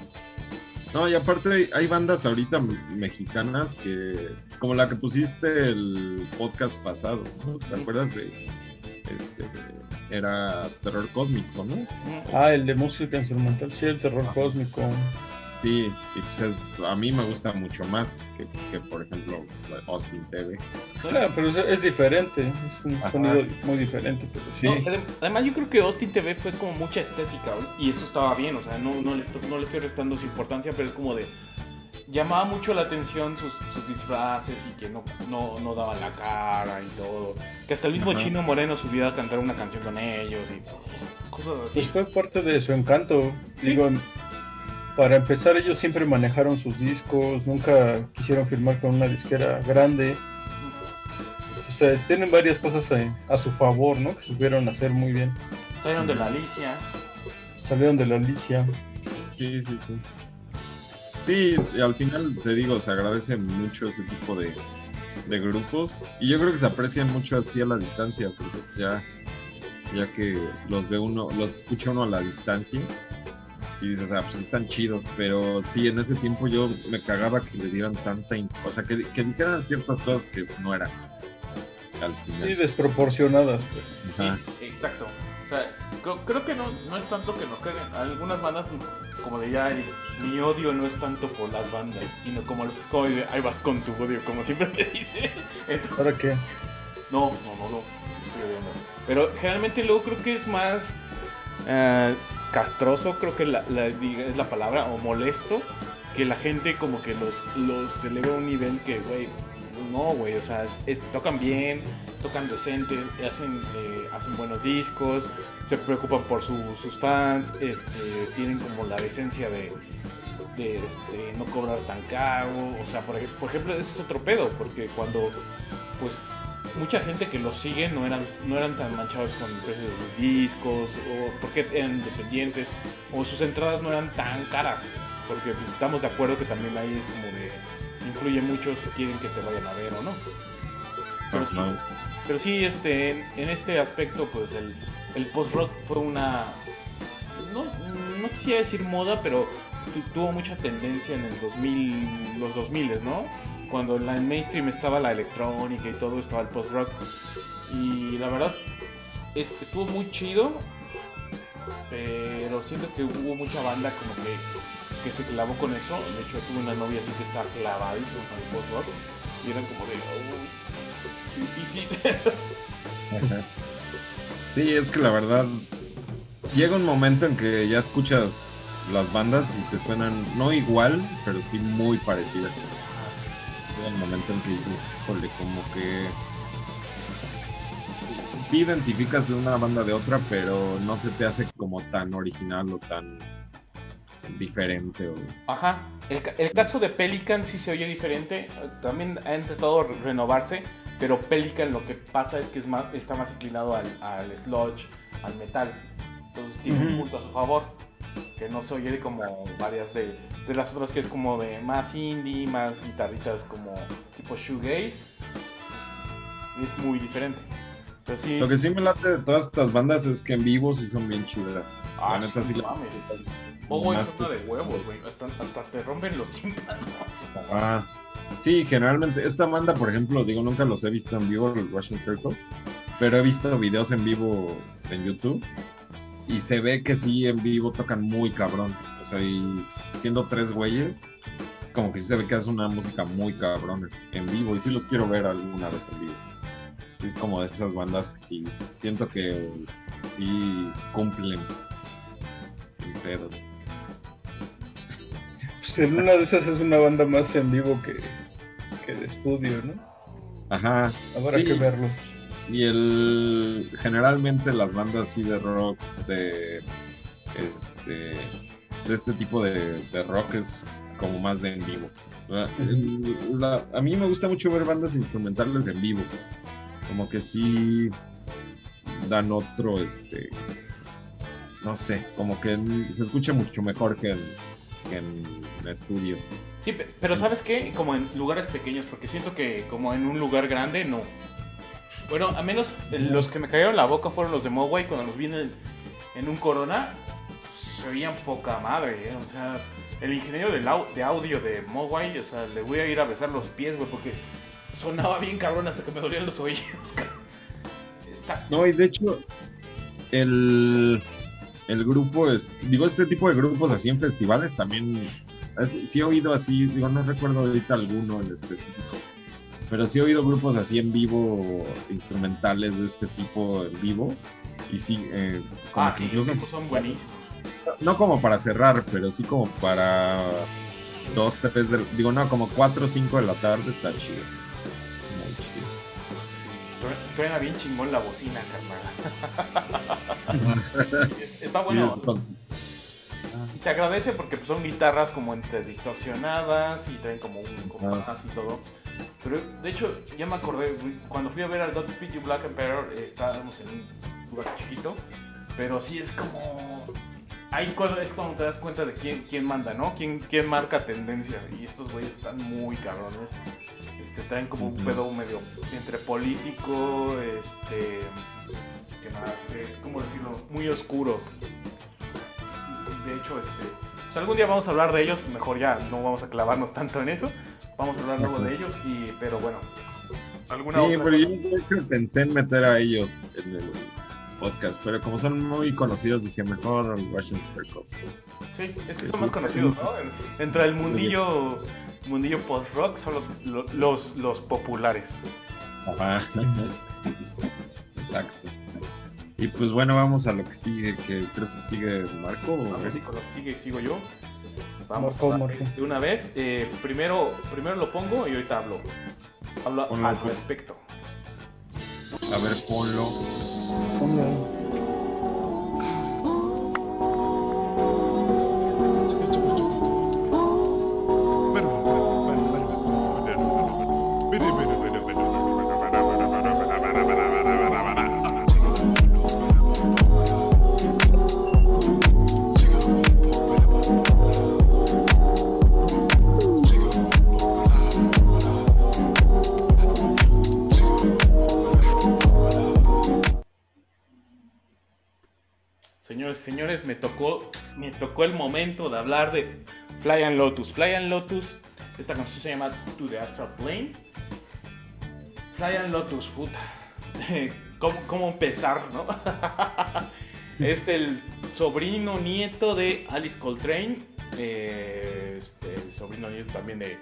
No, y aparte hay bandas ahorita mexicanas que, como la que pusiste el podcast pasado, ¿no? ¿Te acuerdas de este era terror cósmico, ¿no? Ah, el de música instrumental, sí, el terror cósmico. Sí, y pues es- a mí me gusta mucho más que, que, por ejemplo, Austin TV. Claro, pero es, es diferente, es un Ajá. sonido muy diferente, pero sí. No, además yo creo que Austin TV fue como mucha estética y eso estaba bien, o sea, no, no, le, estoy- no le estoy restando su importancia, pero es como de... Llamaba mucho la atención sus, sus disfraces y que no, no, no daban la cara y todo. Que hasta el mismo Ajá. Chino Moreno subía a cantar una canción con ellos y cosas Pues así. fue parte de su encanto. Digo, para empezar, ellos siempre manejaron sus discos, nunca quisieron firmar con una disquera grande. O sea, tienen varias cosas a, a su favor, ¿no? Que supieron hacer muy bien. Salieron de la Alicia. Salieron de la Alicia. Sí, sí, sí. Sí, y al final te digo, se agradece mucho ese tipo de, de grupos y yo creo que se aprecian mucho así a la distancia, porque ya, ya que los ve uno, los escucha uno a la distancia, sí dices, ah, pues sí están chidos, pero sí, en ese tiempo yo me cagaba que le dieran tanta, o sea, que, que dijeran ciertas cosas que no eran al Sí, final. desproporcionadas. pues. Ajá. Sí, exacto. O sea, creo, creo que no, no es tanto que nos caguen. Algunas bandas, como de ya, el- mi odio no es tanto por las bandas, sino como, el- como de, ahí vas con tu odio, como siempre me dice. Entonces, ¿Ahora qué? no, no, no, no, estoy odiando. Pero generalmente luego creo que es más eh, castroso, creo que la, la- es la palabra, o molesto, que la gente como que los, los eleva a un nivel que, güey, no, güey, o sea, es- tocan bien, tocan decente, hacen, eh, hacen buenos discos, se preocupan por su- sus fans, este, tienen como la decencia de, este, no cobrar tan caro, o sea, por, por ejemplo, ese es otro pedo, porque cuando, pues, mucha gente que los sigue no eran, no eran tan manchados con el precio de los discos, o porque eran independientes, o sus entradas no eran tan caras, porque pues, estamos de acuerdo que también ahí es como de, influye mucho si quieren que te vayan a ver o no. Pero sí, Ajá. pero sí, este, en, en este aspecto, pues el, el post-rock fue una, no, no quisiera decir moda, pero tu- tuvo mucha tendencia en el 2000, los 2000, ¿no? Cuando en en mainstream estaba la electrónica y todo, estaba el post-rock. Y la verdad, es- estuvo muy chido, pero siento que hubo mucha banda como que, que se clavó con eso. De hecho, tuve una novia así que estaba clavadísima con el post-rock. Y eran como de, oh, difícil. Ajá. Sí, es que la verdad llega un momento en que ya escuchas las bandas y te suenan no igual, pero sí muy parecidas. Llega un momento en que dices, híjole, como que sí identificas de una banda de otra, pero no se te hace como tan original o tan diferente. O... Ajá, el, ca- el caso de Pelican sí se oye diferente, también ha intentado re- renovarse, pero Pelican lo que pasa es que es más, está más inclinado al, al sludge, al metal, entonces tiene un Ujú. punto a su favor, que no se oye como varias de, de las otras que es como de más indie, más guitarritas como tipo shoegaze, es, es muy diferente. Pero sí, Lo que sí me late de todas estas bandas es que en vivo sí son bien chidas. Ah, la neta sí, sí. la- es una de huevos, güey, hasta, hasta te rompen los tímpanos. Ah, sí, generalmente esta banda, por ejemplo, digo, nunca los he visto en vivo, los Russian Circles, pero he visto videos en vivo en YouTube y se ve que sí en vivo tocan muy cabrón. O sea, y siendo tres güeyes, como que sí se ve que es una música muy cabrón en vivo y sí los quiero ver alguna vez en vivo. Sí, es como de esas bandas que sí, siento que sí cumplen sin pedos. Pues en una de esas es una banda más en vivo que, que de estudio, ¿no? Ajá. Habrá sí. que verlos. Y el generalmente las bandas así de rock de este de este tipo de, de rock es como más de en vivo. La- el- la- a mí me gusta mucho ver bandas instrumentales en vivo. Como que sí dan otro este no sé, como que se escucha mucho mejor que en, que en estudio. Sí, pe- pero ¿sabes qué? Como en lugares pequeños, porque siento que como en un lugar grande, no. Bueno, a menos eh, los que me cayeron la boca fueron los de Mogwai cuando los vi en, en un Corona. Se oían poca madre, ¿eh? O sea, el ingeniero au- de audio de Mogwai, o sea, le voy a ir a besar los pies, güey, porque sonaba bien cabrón hasta que me dolían los oídos. No, y de hecho, el, el grupo es, digo, este tipo de grupos así en festivales también es- sí he oído así, digo, no recuerdo ahorita alguno en específico, pero sí he oído grupos así en vivo, instrumentales de este tipo en vivo, y sí, eh, como Ah, que sí, incluso, son buenísimos. no como para cerrar, pero sí como para dos, tres, de- digo, no, como cuatro o cinco de la tarde está chido. Muy chido. Sue- Suena bien chingón la bocina, carnal. Está bueno. Y se agradece porque pues, son guitarras como entre distorsionadas y traen como un compás y todo. Pero de hecho, ya me acordé, cuando fui a ver al Godspeed You Black Emperor, eh, estábamos en un lugar chiquito, pero sí es como... Ahí es cuando te das cuenta de quién, quién manda, ¿no? Quién, quién marca tendencia. Y estos güeyes están muy cabrones. Este, traen como un pedo medio entre político, este... ¿Qué más? Eh, ¿Cómo decirlo? Muy oscuro. De hecho, este, pues algún día vamos a hablar de ellos, mejor ya no vamos a clavarnos tanto en eso, vamos a hablar luego de ellos, y, pero bueno, alguna Sí, otra pero yo cosa? pensé en meter a ellos en el podcast, pero como son muy conocidos, dije mejor Russian Circle. Sí, es que son sí. más conocidos, ¿no? En- Dentro del mundillo, mundillo post-rock son los, lo- los, los populares. Ajá. Exacto. Y pues bueno, vamos a lo que sigue, que creo que sigue Marco. o A ver si Eric. con lo que sigue sigo yo. Vamos Marco, a de una vez. Eh, primero, primero lo pongo y ahorita hablo. Hablo Ponlo, al pues. respecto. A ver, ponlo. Ponlo. Señores, me tocó, me tocó el momento de hablar de Fly and Lotus. Fly and Lotus, esta canción se llama To the Astral Plane. Fly and Lotus, puta. ¿Cómo, cómo empezar, no? es el sobrino nieto de Alice Coltrane, eh, este, el sobrino nieto también de,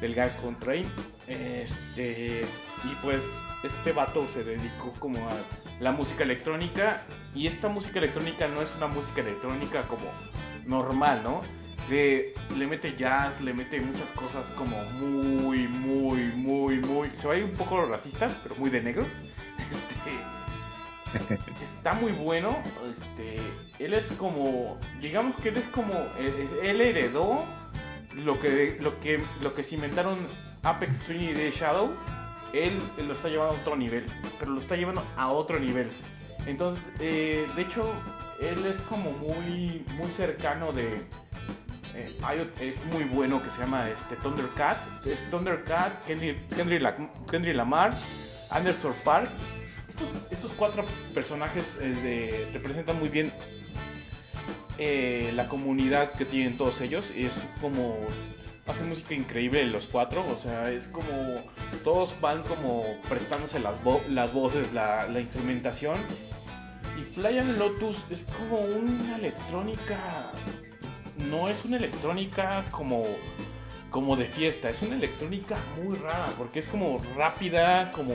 del Guy Coltrane. Este, y pues este vato se dedicó como a la música electrónica y esta música electrónica no es una música electrónica como normal, ¿no? Le, mete jazz, le mete muchas cosas como muy, muy, muy, muy... Se va a ir un poco racista, pero muy de negros. Este, está muy bueno. Este, él es como, digamos que él es como, él, él heredó lo que, lo que, lo que cimentaron Apex Twin de Shadow. Él, lo está llevando a otro nivel, pero lo está llevando a otro nivel. Entonces, eh, de hecho, él es como muy, muy cercano de. eh, hay es muy bueno que se llama este Thundercat. Es Thundercat, Kendrick, Kendrick La- Kendrick Lamar, Anderson Park. Estos, estos cuatro personajes eh, representan muy bien eh, la comunidad que tienen todos ellos. Es como hacen música increíble los cuatro, o sea, es como todos van como prestándose las, vo- las voces, la, la instrumentación. Y Fly and Lotus es como una electrónica, no es una electrónica como como de fiesta, es una electrónica muy rara porque es como rápida, como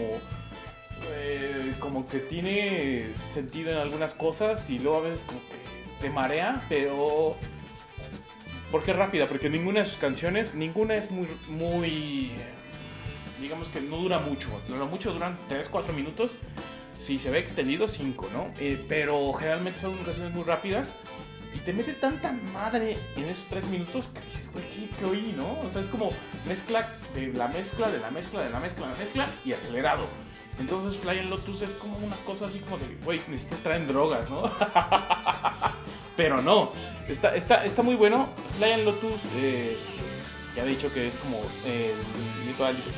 eh, como que tiene sentido en algunas cosas y luego a veces como que te marea, pero ¿por qué rápida? Porque ninguna de sus canciones, ninguna es muy muy digamos que no dura mucho, dura mucho duran 3 4 minutos. Si se ve extendido 5, ¿no? Eh, pero generalmente son canciones muy rápidas y te mete tanta madre en esos 3 minutos que dices, güey, ¿qué, qué oí, no? O sea, es como mezcla de la mezcla, de la mezcla, de la mezcla, de la mezcla y acelerado. Entonces Fly and Lotus es como una cosa así como de, güey, necesitas traer drogas, ¿no? Pero no, está, está, está muy bueno. Fly and Lotus, eh, ya he dicho que es como eh, nieto de Alice,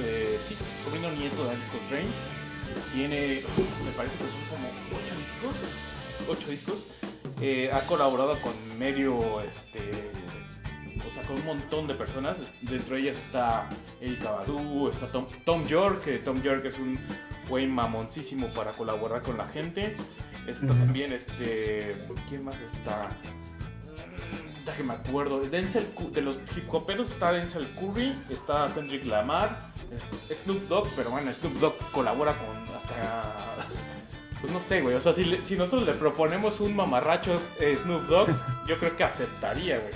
eh, sí, sobrino nieto de Alice Coltrane. Tiene, me parece que son como 8 discos. 8 discos. Eh, ha colaborado con medio, este, o sea, con un montón de personas. Dentro de ellas está Erika Badu, está Tom, Tom York, que Tom York es un güey mamoncísimo para colaborar con la gente. Está también, este, ¿quién más está? ahorita que me acuerdo, Denzel, de los hip hoperos está Denzel Curry, está Kendrick Lamar, Snoop Dogg, pero bueno, Snoop Dogg colabora con hasta... Pues no sé, güey, o sea, si, le- si nosotros le proponemos un mamarrachos eh, Snoop Dogg, yo creo que aceptaría, güey.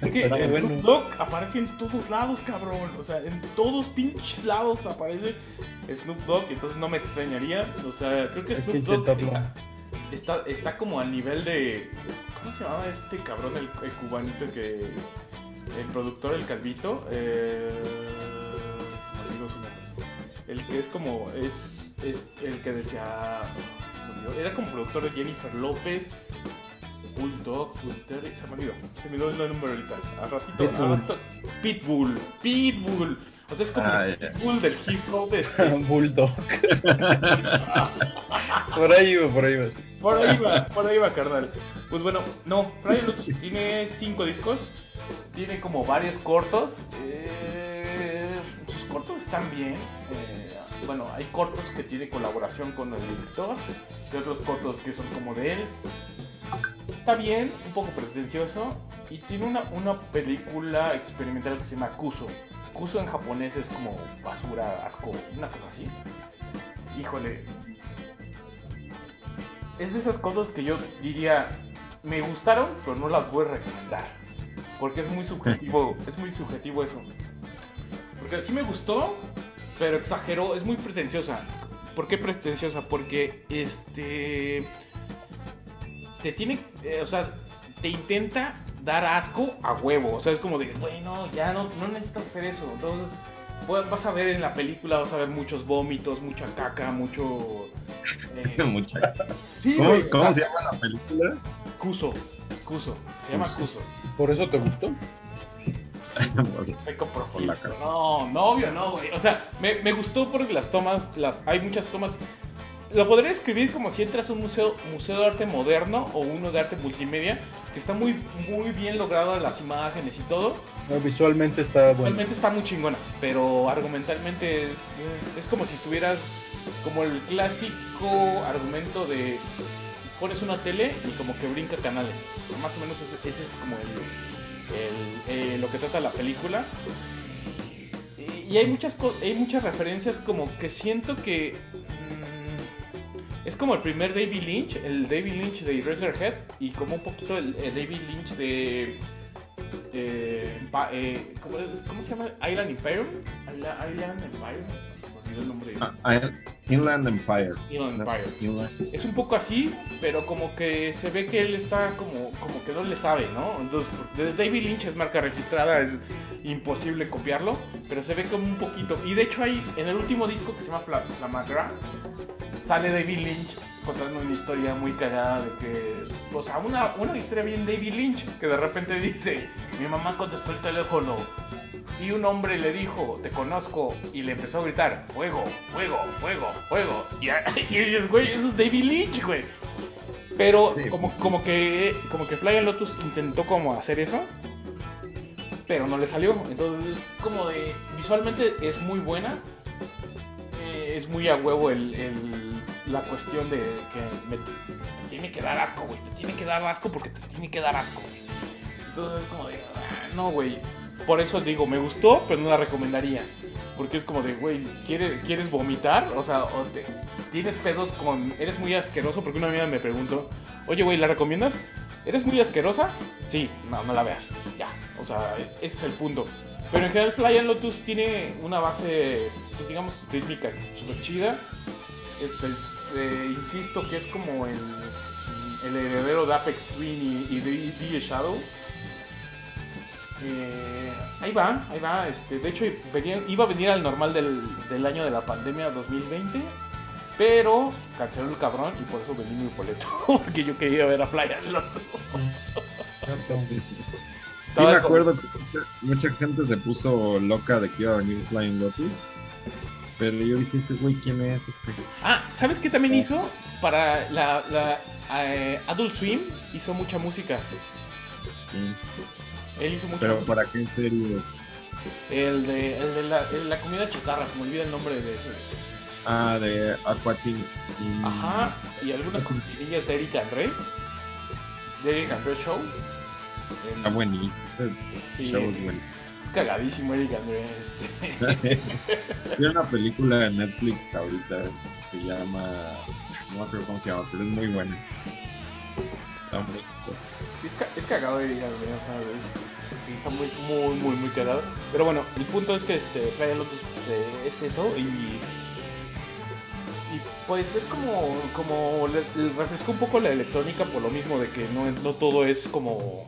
Es que Pero Snoop. Dogg aparece en todos lados, cabrón. O sea, en todos pinches lados aparece Snoop Dogg, entonces no me extrañaría. O sea, creo que Snoop Dogg está, está como al nivel de. ¿Cómo se llamaba este cabrón, el, el cubanito que. El productor, el calvito? Eh. El que es como. Es, es el que decía. Era como productor de Jennifer López. Bulldog, Bulldog, se me olvidó. Se me olvidó el nombre ahorita. Al ratito, Pitbull. al rato- Pitbull. Pitbull. O sea, es como Ah, el. Pitbull del hip hop. Este. Bulldog. por ahí iba, por ahí iba. Por ahí va, por ahí va, carnal. Pues bueno, no, Friday Lotus tiene cinco discos, tiene como varios cortos. eh, sus cortos están bien. eh, bueno, hay cortos que tiene colaboración con el director, y otros cortos que son como de él. Está bien, un poco pretencioso, y tiene una, una película experimental que se llama Kuso. Kuso en japonés es como basura, asco, una cosa así. Híjole, es de esas cosas que yo diría, me gustaron, pero no las voy a recomendar. Porque es muy subjetivo, es muy subjetivo eso. Porque sí me gustó, pero exageró, es muy pretenciosa. ¿Por qué pretenciosa? Porque este te tiene, eh, o sea, te intenta dar asco a huevo. O sea, es como de, bueno, ya no, no necesitas hacer eso. Entonces, pues, vas a ver en la película, vas a ver muchos vómitos, mucha caca, mucho... eh, Mucha- sí, ¿Cómo, güey, cómo se llama la película? Kuso, Kuso, se llama. Kuso. ¿Por eso te gustó? Seco Por profundo. la cara. No, no, obvio, no, güey. O sea, me, me gustó porque las tomas, las, hay muchas tomas. Lo podría describir como si entras a un museo, museo de arte moderno o uno de arte multimedia, que está muy, muy bien logrado las imágenes y todo. No, visualmente está bueno. Realmente está muy chingona, pero argumentalmente es, es como si estuvieras como el clásico argumento de pones una tele y como que brinca canales. Más o menos ese, ese es como el, el- eh, lo que trata la película. Y, hay muchas hay muchas referencias como que siento que es como el primer David Lynch, el David Lynch de Eraserhead y como un poquito el, el David Lynch de eh, pa- eh, ¿cómo, es- cómo se llama? Island Empire. Isla- Island Empire. Me olvidó el nombre. Ah, Inland Empire. Inland No, Empire. Inland- Es un poco así, pero como que se ve que él está como, como que no le sabe, ¿no? Entonces, desde David Lynch es marca registrada, es imposible copiarlo, pero se ve como un poquito. Y de hecho hay, en el último disco que se llama Fla- Flamagra, sale David Lynch contando una historia muy cagada de que, o sea, una, una historia bien David Lynch, que de repente dice, mi mamá contestó el teléfono y un hombre le dijo, te conozco, y le empezó a gritar, fuego, fuego, fuego, fuego. Y, dices, güey, eso es David Lynch, güey. Pero Sí, como, pues sí. como que como que Fly and Lotus intentó como hacer eso, pero no le salió. Entonces, es como de visualmente es muy buena. eh, es muy a huevo el, el- la cuestión de que te tiene que dar asco, güey. Te tiene que dar asco porque te tiene que dar asco. Entonces es como de, "Ah, no, güey. Por eso digo, me gustó, pero no la recomendaría. Porque es como de, güey, ¿quieres, ¿quieres vomitar? O sea, o te- tienes pedos con... Eres muy asqueroso porque una amiga me preguntó, oye, güey, ¿la recomiendas? ¿Eres muy asquerosa? Sí, no, no la veas. Ya, o sea, ese es el punto. Pero en general Fly and Lotus tiene una base, pues, digamos, rítmica súper chida. Este, eh, insisto que es como el, el heredero de Apex Twin y, y de, de Shadow. Eh, ahí va, ahí va. Este, de hecho, venía- iba a venir al normal del, del año de la pandemia 2020. Pero canceló el cabrón y por eso vendí mi boleto. Porque yo quería ver a Fly Lotus. Sí, me acuerdo que mucha, mucha gente se puso loca de que iba a venir Flying Lotus. Pero yo dije, ese güey, ¿quién es? Este? Ah, ¿sabes qué también hizo? Para la, la eh, Adult Swim hizo mucha música. Sí. Él hizo mucha Pero música. ¿para qué serie? El de, el de la, el la comida chatarra, se me olvida el nombre de ese. Ah, de Aquatic. y- Ajá, y algunas cortinillas de Erika André. de Eric Andre Show. El- Está buenísimo. Sí. show es bueno. Cagadísimo Eric Andre. Este. Una película de Netflix ahorita que se llama. No me acuerdo cómo se llama, pero es muy buena. Está muy Sí, es, ca- es cagado Eric Andre, o sea, sí, está muy, muy, muy, muy cagado. Pero bueno, el punto es que este, Playa Lotus eh, es eso y. Y pues es como, como le, le refrescó un poco la electrónica por lo mismo de que no, no todo es como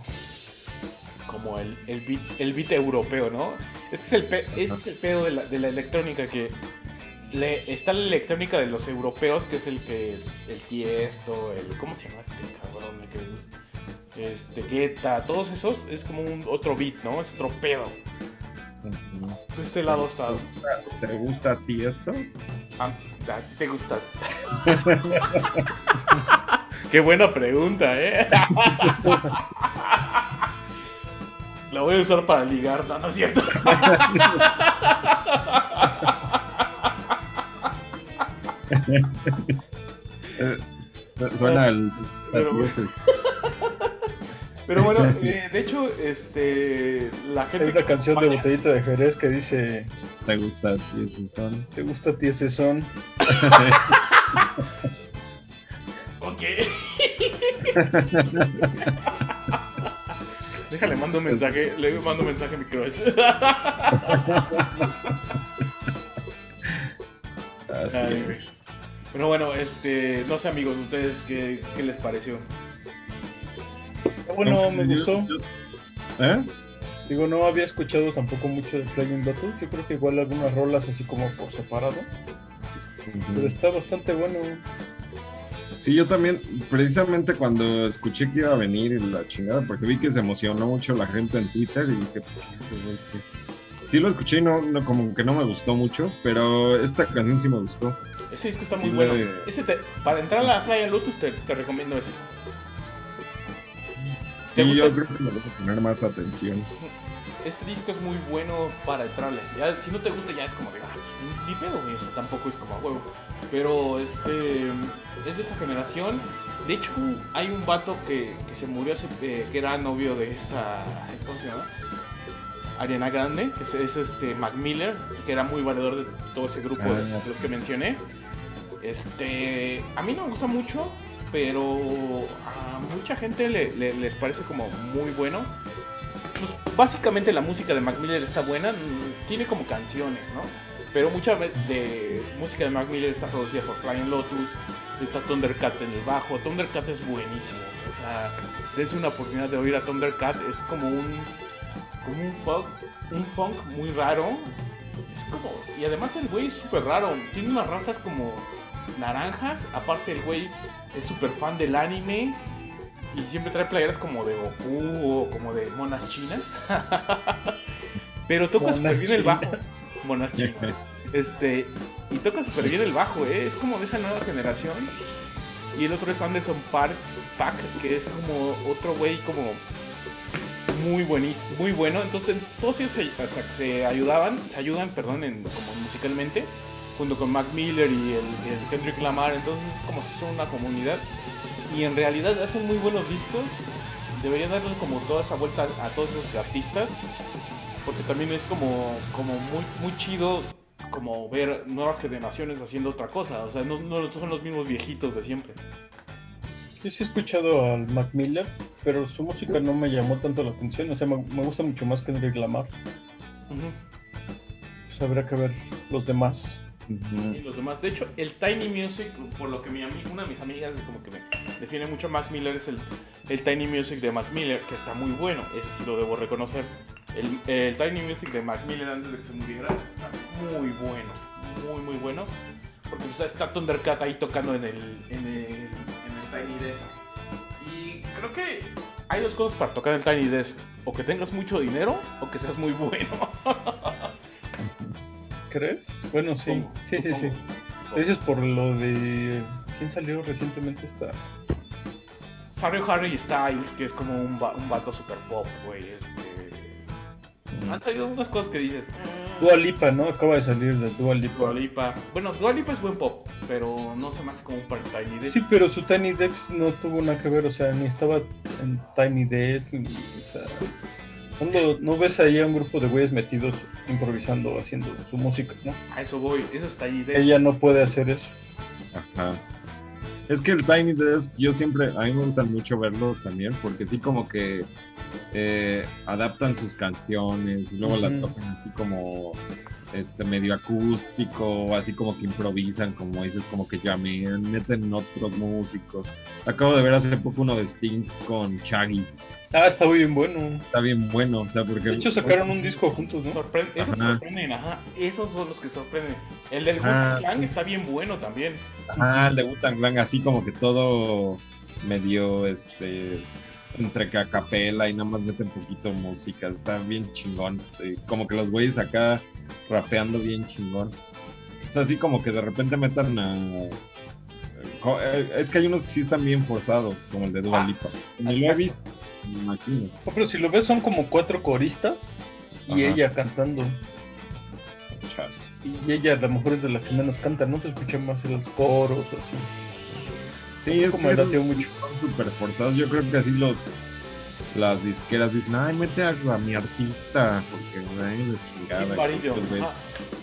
como el, el, beat, el beat europeo, ¿no? Este es el, pe- este es el pedo de la, de la electrónica que le, está la electrónica de los europeos, que es el que el Tiesto, el ¿cómo se llama este cabrón? El que, este Guetta, todos esos es como un otro beat, ¿no? Es otro pedo. De este lado está. ¿Te gusta a ti esto? Ah, ¿a ti te gusta? Qué buena pregunta, ¿eh? La voy a usar para ligar, no, no es cierto. Suena el. Pero-. Pero bueno, eh, de hecho, este, la Hay gente una que canción de botellita de Jerez que dice, ¿Te gusta a ti ese son? ¿te gusta a ti ese son? Ok. Déjale, mando un mensaje, le mando un mensaje a mi crush. Así Ay, güey. es. Pero bueno, este, no sé amigos, ustedes qué, qué les pareció. Ah, Bueno, me Yo- gustó. yo- ¿Eh? Digo, no había escuchado tampoco mucho de Flying Lotus. Yo creo que igual algunas rolas así como por separado. Pero está bastante bueno. Sí, yo también, precisamente cuando escuché que iba a venir y la chingada, porque vi que se emocionó mucho la gente en Twitter y dije, pues, ¿qué es ese güey? ¿Qué? Sí lo escuché y no, no, como que no me gustó mucho, pero esta canción sí me gustó. Ese disco está Sí, muy bueno. Ese te- para entrar a la Playa Lotus te, te recomiendo ese. ¿Te Sí, yo creo que le voy a poner más atención. Este disco es muy bueno para entrarle. Ya, si no te gusta ya es como de, ah, ni pedo, güey, o sea, tampoco es como a huevo. Pero este es de esa generación. De hecho, hay un vato que, que se murió hace, eh, que era novio de esta, ¿cómo se llama? Ariana Grande, que es, es, este Mac Miller, que era muy valedor de todo ese grupo de, Ah, de los que mencioné. Este, a mí no me gusta mucho, pero a mucha gente le- le- les parece como muy bueno. Pues, básicamente la música de Mac Miller está buena, mm, tiene como canciones, ¿no? Pero mucha de música de Mac Miller está producida por Flying Lotus, está Thundercat en el bajo, Thundercat es buenísimo, o sea, dense una oportunidad de oír a Thundercat, es como un como un funk, un funk muy raro, es como y además el güey es súper raro, tiene unas rastas como naranjas, aparte el güey es súper fan del anime y siempre trae playeras como de Goku o como de monas chinas. Pero toca súper bien el bajo. Monas. Este, y toca súper bien el bajo, ¿eh? Es como de esa nueva generación. Y el otro es Anderson Park, Pack, que es como otro güey como muy buenísimo, muy bueno. Entonces todos ellos se, ayudaban, se ayudan, perdón, en, como musicalmente, junto con Mac Miller y el, Kendrick Lamar. Entonces es como si son una comunidad. Y en realidad hacen muy buenos discos. Deberían darle como toda esa vuelta a todos esos artistas. Porque también es como, como muy, muy chido como ver nuevas generaciones haciendo otra cosa. O sea, no, no son los mismos viejitos de siempre. Yo sí he escuchado al Mac Miller, pero su música no me llamó tanto la atención. O sea, me, me gusta mucho más que Kendrick Lamar. Ujú. Pues habrá que ver los demás. Y los demás. De hecho, el Tiny Music, por lo que mi ami- una de mis amigas como que me define mucho a Mac Miller, es el, el Tiny Music de Mac Miller, que está muy bueno. Ese sí lo debo reconocer. El, el Tiny Music de Mac Miller antes de que se muriera está muy bueno. Muy, muy bueno. Porque pues, está Thundercat ahí tocando en el, en el, en el Tiny Desk. Y creo que hay dos cosas para tocar en el Tiny Desk. O que tengas mucho dinero o que seas muy bueno. ¿Crees? Bueno, sí. Sí, sí, sí. Lo dices por lo de... ¿Quién salió recientemente esta? Harry Harry Styles, que es como un, va- un vato super pop, güey. Han salido unas cosas que dices. Dua Lipa, ¿no? Acaba de salir de Dua Lipa. Dua Lipa. Bueno, Dua Lipa es buen pop, pero no se me hace como un part Tiny Desk. Sí, pero su Tiny Dex no tuvo nada que ver, o sea, ni estaba en Tiny Desk. y, o sea, no, lo- no ves ahí a un grupo de güeyes metidos improvisando, haciendo su música, ¿no? A eso voy, eso está ahí de Ella no puede hacer eso. Ajá. Es que el Tiny Desk, yo siempre, a mí me gustan mucho verlos también, porque sí como que eh, adaptan sus canciones y luego las tocan así como este medio acústico, así como que improvisan, como dices, como que llamean, meten otros músicos. Acabo de ver hace poco uno de Sting con Shaggy, Ah, está muy bien bueno. está bien bueno, o sea, porque... De hecho, sacaron un disco juntos, ¿no? Sorpre- esos Ajá. sorprenden, ajá. Esos son los que sorprenden. El del Ajá. Wu Clan está bien bueno también. Ajá, el de Wu-Tang Clan, así como que todo medio, este, entre que a capela y nada más meten poquito música, está bien chingón. eh, Como que los güeyes acá rapeando bien chingón. Es así como que de repente metan a... co- eh, Es que hay unos que sí están bien forzados, como el de Dua Ah, Lipa. Ni lo he visto, me imagino. No, pero si lo ves, son como cuatro coristas y Ajá. ella cantando. Chale. Y ella a lo mejor es de la que menos canta, no se escucha más en los coros o así. Sí, es Como me esos mucho. son súper forzados. Yo creo que así los las disqueras dicen, ay, mete a, a mi artista, porque ay, de chingada. Y ajá.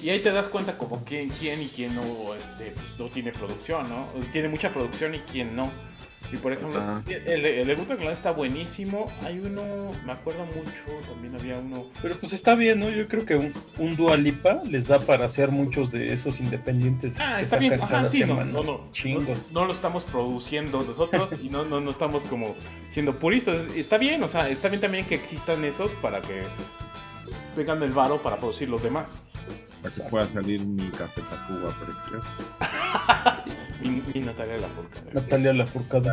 Y ahí te das cuenta como quién, quién y quién no, este, pues, no tiene producción, ¿no? Tiene mucha producción y quién no. Y por ejemplo, Ajá. el, el Clan está buenísimo. Hay uno, me acuerdo mucho, también había uno. Pero pues está bien, ¿no? Yo creo que un, un Dua Lipa les da para hacer muchos de esos independientes. Ah, está bien, ajá, sí, no, semana. no, no, Chingos. no, no lo estamos produciendo nosotros y no, no, no estamos como siendo puristas. Está bien, o sea, está bien también que existan esos para que vengan el varo para producir los demás. Para que pueda salir mi café Tacuba precioso. Y, y Natalia la Furca. Natalia Lafourcade.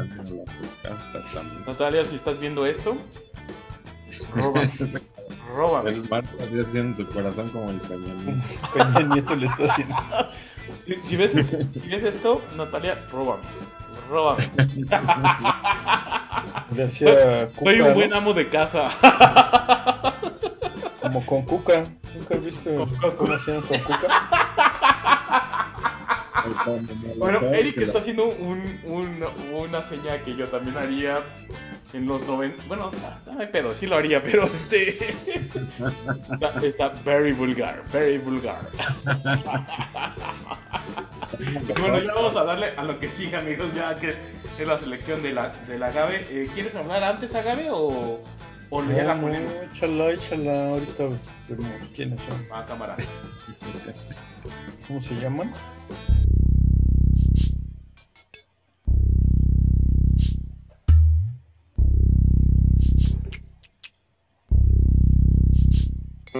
Exactamente. Natalia, si estás viendo esto, róbame, róbame. El barco así haciendo en su corazón como el cañón. Peña Nieto le está haciendo. Si ves, esto, si ves esto, Natalia, róbame. Róbame. Cuca, Soy un buen amo de casa. Como con Cuca. ¿Nunca has visto cómo hacían con Cuca? Bueno, Eric está haciendo un, un- una señal que yo también haría en los 90. Bueno, no, no hay pedo, sí lo haría, pero este. está, está very vulgar, very vulgar. Bueno, ya vamos a darle a lo que sigue, amigos, ya que es la selección de la, de la Agave. Eh, ¿Quieres hablar antes, Agave, o, o ya la No, no, ponemos? échala, échala. Ahorita vemos quiénes son. Ah, cámara. ¿Cómo se llaman?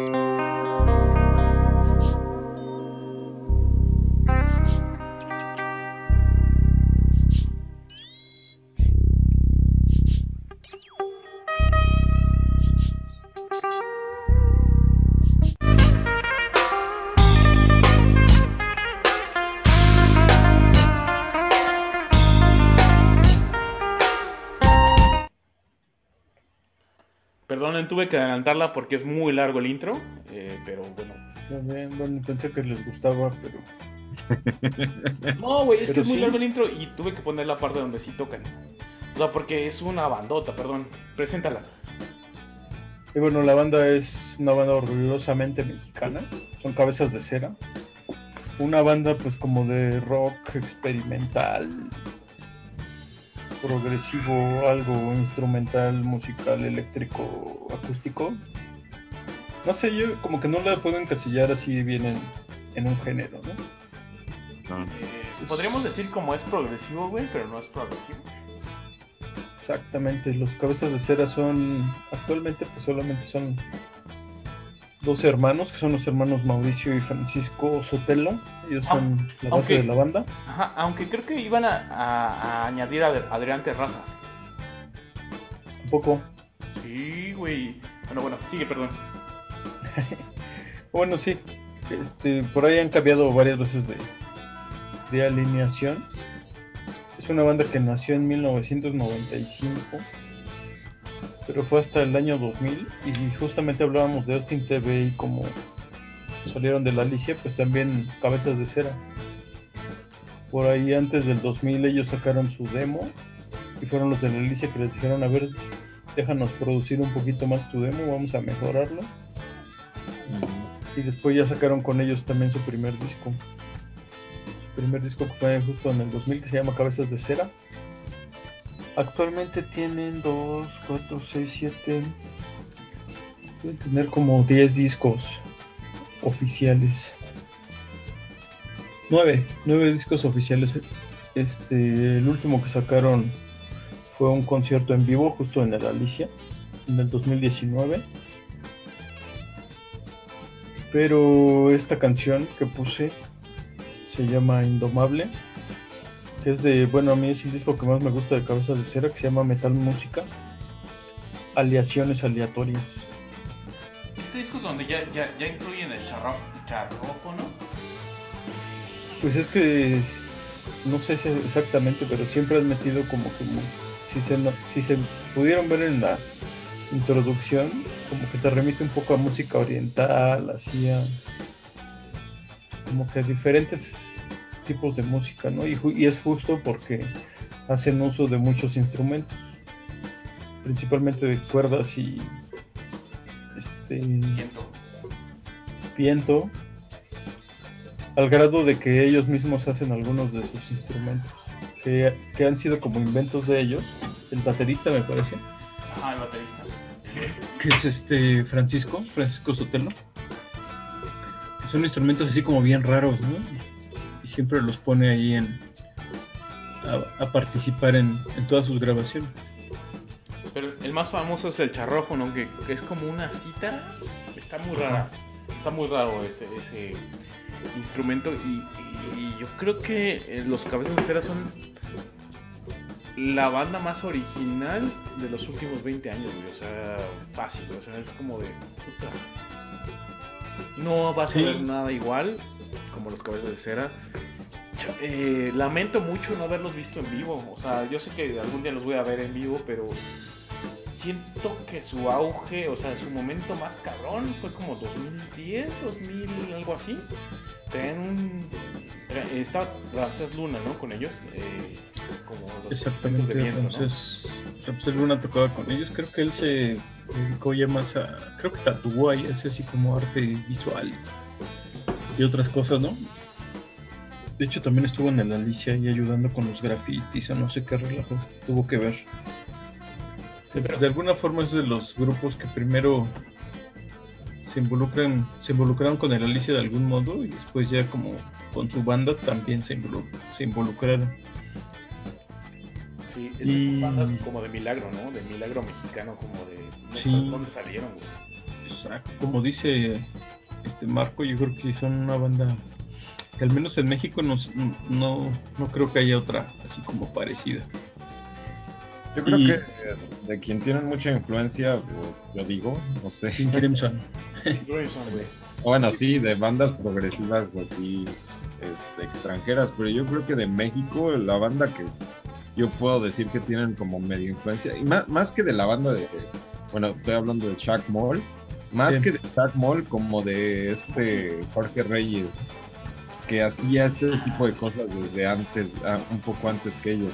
Música tuve que adelantarla porque es muy largo el intro, eh, pero bueno. Bien, Bueno, pensé que les gustaba, pero No, güey, es que es muy sí. largo el intro y tuve que poner la parte donde sí tocan. O sea, porque es una bandota, perdón. Preséntala. Y bueno, la banda es una banda orgullosamente mexicana, son cabezas de cera. Una banda pues como de rock experimental, progresivo, algo instrumental, musical, eléctrico, acústico. No sé, yo como que no la puedo encasillar así bien en, en un género, ¿no? No. Eh, podríamos decir como es progresivo, güey, pero no es progresivo. Exactamente, los cabezas de cera son, actualmente pues solamente son dos hermanos, que son los hermanos Mauricio y Francisco Sotelo, ellos son la base aunque- de la banda. Ajá, aunque creo que iban a, a- a añadir a Adrián Terrazas. Un poco, Sí, güey. Bueno, bueno, sigue, perdón. bueno sí, este, por ahí han cambiado varias veces de, de alineación. Es una banda que nació en 1995, pero fue hasta el año 2000 y justamente hablábamos de Austin TV y como salieron de la Alicia, pues también Cabezas de Cera. Por ahí antes del 2000 ellos sacaron su demo y fueron los de la Alicia que les dijeron, a ver, déjanos producir un poquito más tu demo, vamos a mejorarlo. Y después ya sacaron con ellos también su primer disco. Su primer disco que fue justo en el 2000 que se llama Cabezas de Cera. Actualmente tienen 2, 4, 6, 7. Deben tener como 10 discos oficiales. 9, 9 discos oficiales. Este, el último que sacaron fue un concierto en vivo justo en el Alicia en el 2019 pero esta canción que puse se llama Indomable, que es de, bueno, a mí es el disco que más me gusta de Cabeza de Cera, que se llama Metal Música, Aleaciones Aleatorias. Este disco es donde ya, ya, ya incluyen el charro, charrófono. Pues es que no sé si exactamente, pero siempre han metido como que si se, si se pudieron ver en la introducción, como que te remite un poco a música oriental, así a como que diferentes tipos de música, ¿no? Y, y, es justo porque hacen uso de muchos instrumentos, principalmente de cuerdas y este Viento. viento, al grado de que ellos mismos hacen algunos de sus instrumentos, que, que han sido como inventos de ellos, el baterista me parece. Ajá, el baterista. que es este Francisco, Francisco Sotelo. Que son instrumentos así como bien raros, ¿no? Siempre los pone ahí en a, a participar en, en, todas sus grabaciones. Pero el más famoso es el charrófono, que, que es como una cítara. Está muy rara. Está muy raro ese, ese instrumento. Y, y, yo creo que los cabezas de cera son la banda más original de los últimos 20 años, güey. O sea, fácil. O sea, es como de. Puta. No vas sí. a ver nada igual como los cabezas de cera. Eh, lamento mucho no haberlos visto en vivo. O sea, yo sé que algún día los voy a ver en vivo, pero siento que su auge, o sea, su momento más cabrón fue como 2010, 2000, algo así. Tenían un. Estaba Ramsés Luna, ¿no? Con ellos. Eh, como los Exactamente, de viento, Ramsés, ¿no? Ramsés Luna tocaba con ellos. Creo que él se dedicó ya más a. Creo que tatuó ahí, hace así como arte visual y otras cosas, ¿no? De hecho, también estuvo en el Alicia y ayudando con los grafitis o no sé qué relajo tuvo que ver. Sí, de alguna forma es de los grupos que primero se involucran, se involucraron con el Alicia de algún modo y después ya como con su banda también se, se involucraron. Sí, es y... bandas como de milagro, ¿no? De milagro mexicano, como de no sí. dónde salieron, güey. Exacto, como dice este Marco, yo creo que son una banda que al menos en México no, no, no creo que haya otra así como parecida. Yo creo y... que de quien tienen mucha influencia, yo digo, no sé. Crimson. bueno, sí, de bandas progresivas así este, extranjeras, pero yo creo que de México la banda que yo puedo decir que tienen como medio influencia, y más, más que de la banda de, bueno, estoy hablando de Chuck Moll, más sí. que de Chuck Moll, como de este Jorge Reyes, que hacía este tipo de cosas desde antes, un poco antes que ellos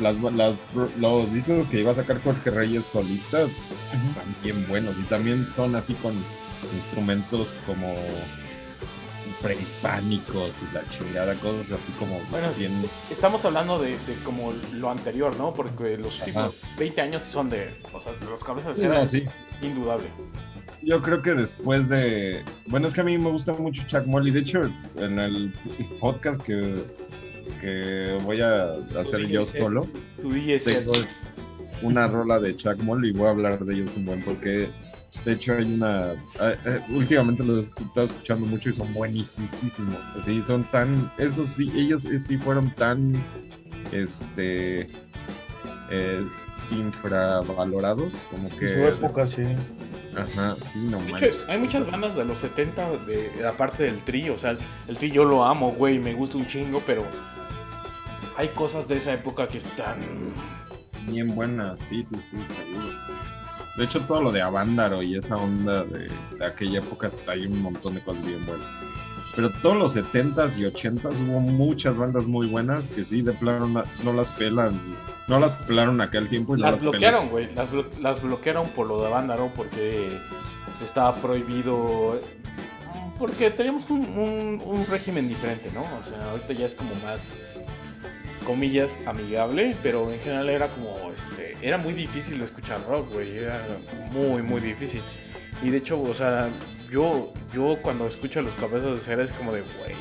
las, las, los discos que iba a sacar Jorge Reyes solista uh -huh. también buenos y también son así con instrumentos como prehispánicos y la chingada, cosas así como bueno, bien... Estamos hablando de, de, como lo anterior, ¿no? Porque los últimos 20 años son de, o sea, los cabezas de sí, no, sí. indudable. Yo creo que después de, bueno, es que a mí me gusta mucho Chuck Moll y de hecho en el podcast que que voy a hacer yo solo. Tengo una rola de Chuck Moll y voy a hablar de ellos un buen porque de hecho hay una eh, últimamente los he estado escuchando mucho y son buenísimos. Así son tan esos sí ellos sí fueron tan este eh, infravalorados como que en su época sí. Ajá, sí, no de hecho, hay muchas bandas de los 70, de, aparte del tri, o sea, el, el tri yo lo amo, güey, me gusta un chingo, pero hay cosas de esa época que están bien buenas, sí, sí, sí, seguro. De hecho, todo lo de Avándaro y esa onda de, de, aquella época, hay un montón de cosas bien buenas. pero todos los 70s y 80s hubo muchas bandas muy buenas que sí de plano no, no las pelan, no las pelaron aquel tiempo y no Las las bloquearon, güey. Las, blo- las bloquearon por lo de Vándaro porque estaba prohibido. Porque teníamos un, un- un régimen diferente, ¿no? O sea, ahorita ya es como más, comillas, amigable, pero en general era como, este, era muy difícil escuchar rock, güey. Era muy, muy difícil. Y de hecho, o sea, yo, yo cuando escucho a los cabezas de cera es como de, güey,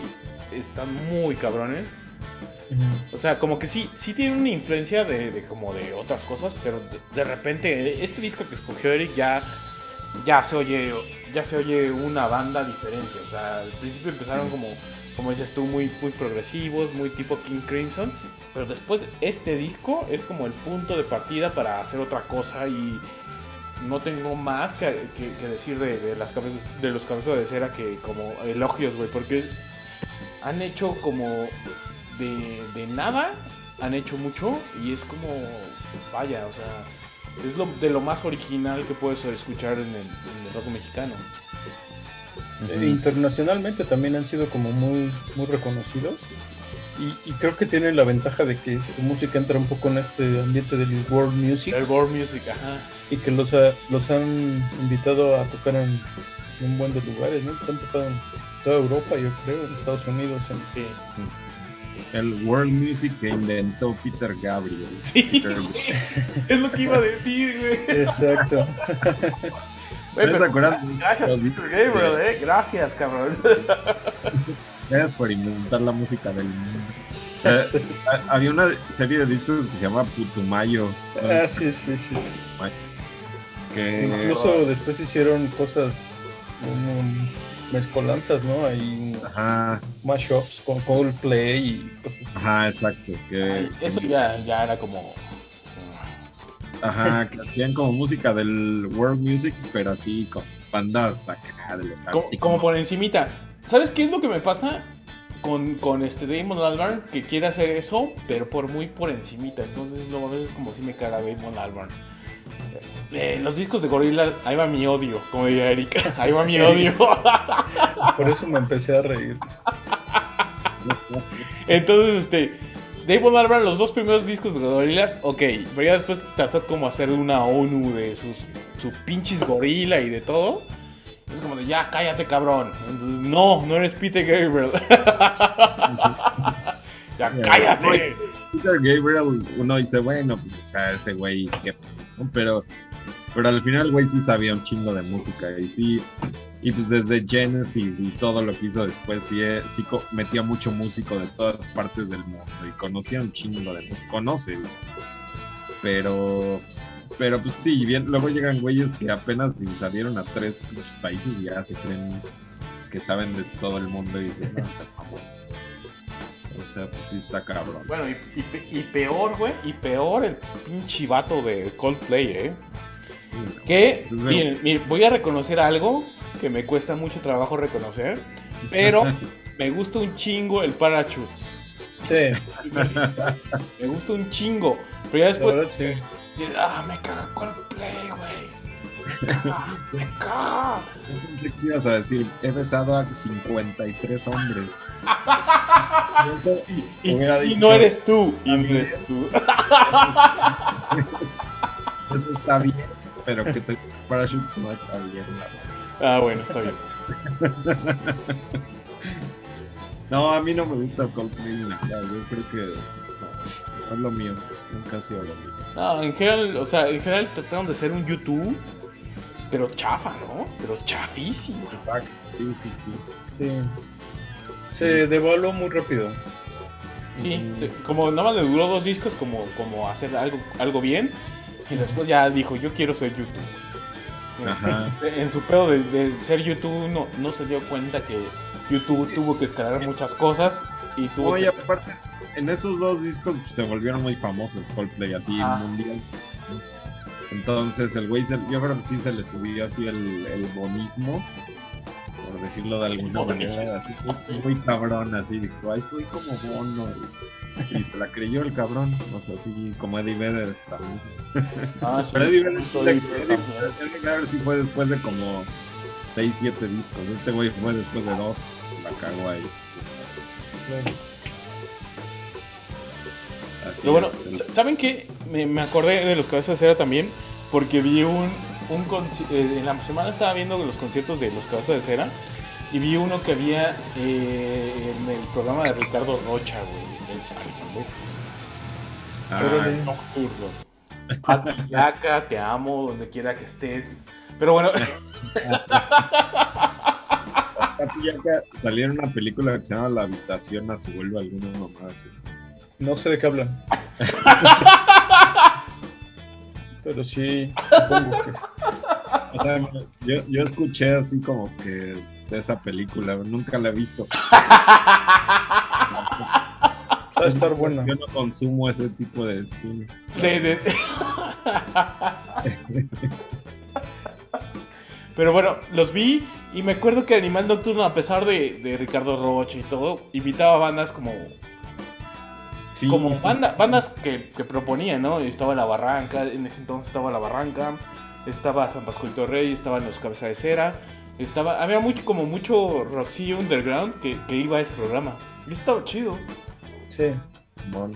están muy cabrones. O sea, como que sí, sí tiene una influencia de, de como de otras cosas, pero de, de repente este disco que escogió Eric ya, ya se oye, ya se oye una banda diferente. O sea, al principio empezaron como, como dices tú, muy, muy progresivos, muy tipo King Crimson, pero después este disco es como el punto de partida para hacer otra cosa y no tengo más que, que- decir de, de las cabezas, de los cabezas de cera que como elogios, güey, porque han hecho como de, de nada, han hecho mucho y es como, vaya, o sea, es lo, de lo más original que puedes escuchar en el rock mexicano. Eh, internacionalmente también han sido como muy, muy reconocidos. Y, y creo que tienen la ventaja de que su música entra un poco en este ambiente del world music El world music, ajá. y que los, ha- los han invitado a tocar en, en un buen de lugares, ¿no? Han tocado en toda Europa, yo creo, en Estados Unidos. en- Sí. El world music que inventó Peter Gabriel. Sí, Peter- es lo que iba a decir, güey. Exacto. Güey, ¿No se pero-? Gracias, Los Peter Gabriel, eh. Gracias, cabrón. Gracias por inventar la música del mundo. Eh, ha- había una serie de discos que se llama Putumayo. ¿no? Ah, sí, sí, sí. Que Incluso después hicieron cosas como mezcolanzas, ¿no? Hay ajá, mashups con Coldplay y cosas así. ajá, exacto. Que, Ay, eso ya, ya era como. Ajá, que hacían como música del world music, pero así con bandas acá de los Como, como por encimita. ¿Sabes qué es lo que me pasa? Con, con este Damon Albarn, que quiere hacer eso, pero por muy por encimita. Entonces, no, a veces como si me caga Damon Albarn. Eh, los discos de Gorilla, ahí va mi odio, como diría Erika. Ahí va mi Sí. odio. Por eso me empecé a reír. Entonces, este, Damon Albarn, los dos primeros discos de Gorillaz, ok, pero ya después trató como hacer una ONU de sus, sus pinches gorila y de todo. Es como de, ya, cállate, cabrón. Entonces, no, no eres Peter Gabriel. ya, cállate. Peter Gabriel, uno dice, bueno, pues, ese güey, pero, pero al final güey sí sabía un chingo de música y sí, y pues desde Genesis y todo lo que hizo después, sí, eh, sí metía mucho músico de todas partes del mundo y conocía un chingo de música, conoce, güey. pero, pero pues sí, bien, luego llegan güeyes que apenas salieron a tres países y ya se creen que saben de todo el mundo y dicen, no, está mamón". O sea, pues sí está cabrón. Bueno, y, y y peor, güey, y peor el pinche vato de Coldplay, ¿eh? Que, miren, miren, voy a reconocer algo que me cuesta mucho trabajo reconocer, pero me gusta un chingo el Parachutes. Sí, Me gusta un chingo. Pero ya después, verdad sí. sí, ah, me caga Coldplay, güey. Me caga, me caga. Que ibas a decir, he besado a 53 hombres. Y eso Y, hubiera y dicho, no eres tú, y no eres tú. Eso está bien, pero que te parachute no está bien. la Ah, bueno, está bien. No, a mí no me gusta Coldplay nada. Yo creo que no, no es lo mío. Nunca ha sido lo mío. No, en general, o sea, en general trataron de ser un YouTube, pero chafa, ¿no? Pero chafísimo. Sí, sí, sí. sí. Se devaluó muy rápido. Sí, Ujú. se- como nada más le duró dos discos como, como hacer algo, algo bien. Y después ya dijo, yo quiero ser YouTube. Ajá. En su pedo de, de ser YouTube no, no se dio cuenta que YouTube tuvo que escalar muchas cosas y tuvo No, y que... aparte, en esos dos discos se volvieron muy famosos Coldplay, así Ah. mundial. Entonces el güey, se- yo creo que sí se le subió así el, el bonismo, por decirlo de alguna manera, así muy, muy cabrón, así dijo, ay, soy como bono. Y se la creyó el cabrón, o sea, así como Eddie Vedder también. Ah, sí, Pero Eddie Vedder, Vedder sí fue después de como 6, 7 discos. Este güey fue después de dos, la cagó ahí. Así Pero bueno, es, ¿saben qué? Me, me acordé de los Cabezas de Cera también, porque vi un, un eh, en la semana estaba viendo los conciertos de los Cabezas de Cera y vi uno que había eh, en el programa de Ricardo Rocha, güey, el Charlie Ah, Órale. Nocturno. Pati Yaca, te amo donde quiera que estés. Pero bueno, Pati Yaca salió en una película que se llama La habitación a su vuelve alguna mamá así. No sé de qué hablan. Pero sí, supongo que. O sea, yo, yo escuché así como que de esa película, nunca la he visto. Va a estar buena. Yo no consumo ese tipo de cine. de- de- Pero bueno, los vi y me acuerdo que Animal Nocturno, a pesar de, de Ricardo Rocha y todo, invitaba bandas como Sí, como sí. banda- bandas que, que proponían, ¿no? Estaba La Barranca, en ese entonces estaba La Barranca, estaba San Pascual Rey, estaban los Cabeza de Cera, estaba, había mucho, como mucho rockcillo underground que, que iba a ese programa. Y estaba chido. Sí, Simón.